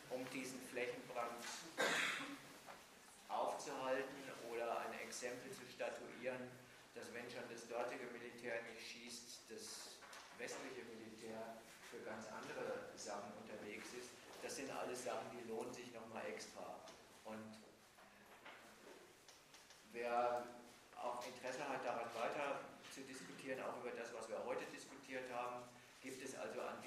um diesen Flächenbrand aufzuhalten oder ein Exempel zu statuieren, dass wenn schon das dortige Militär nicht schießt, das westliche Militär für ganz andere Sachen unterwegs ist. Das sind alles Sachen, die lohnen sich nochmal extra. Und wer auch Interesse hat, daran weiter zu diskutieren, auch über das, was wir heute diskutiert haben, gibt es also an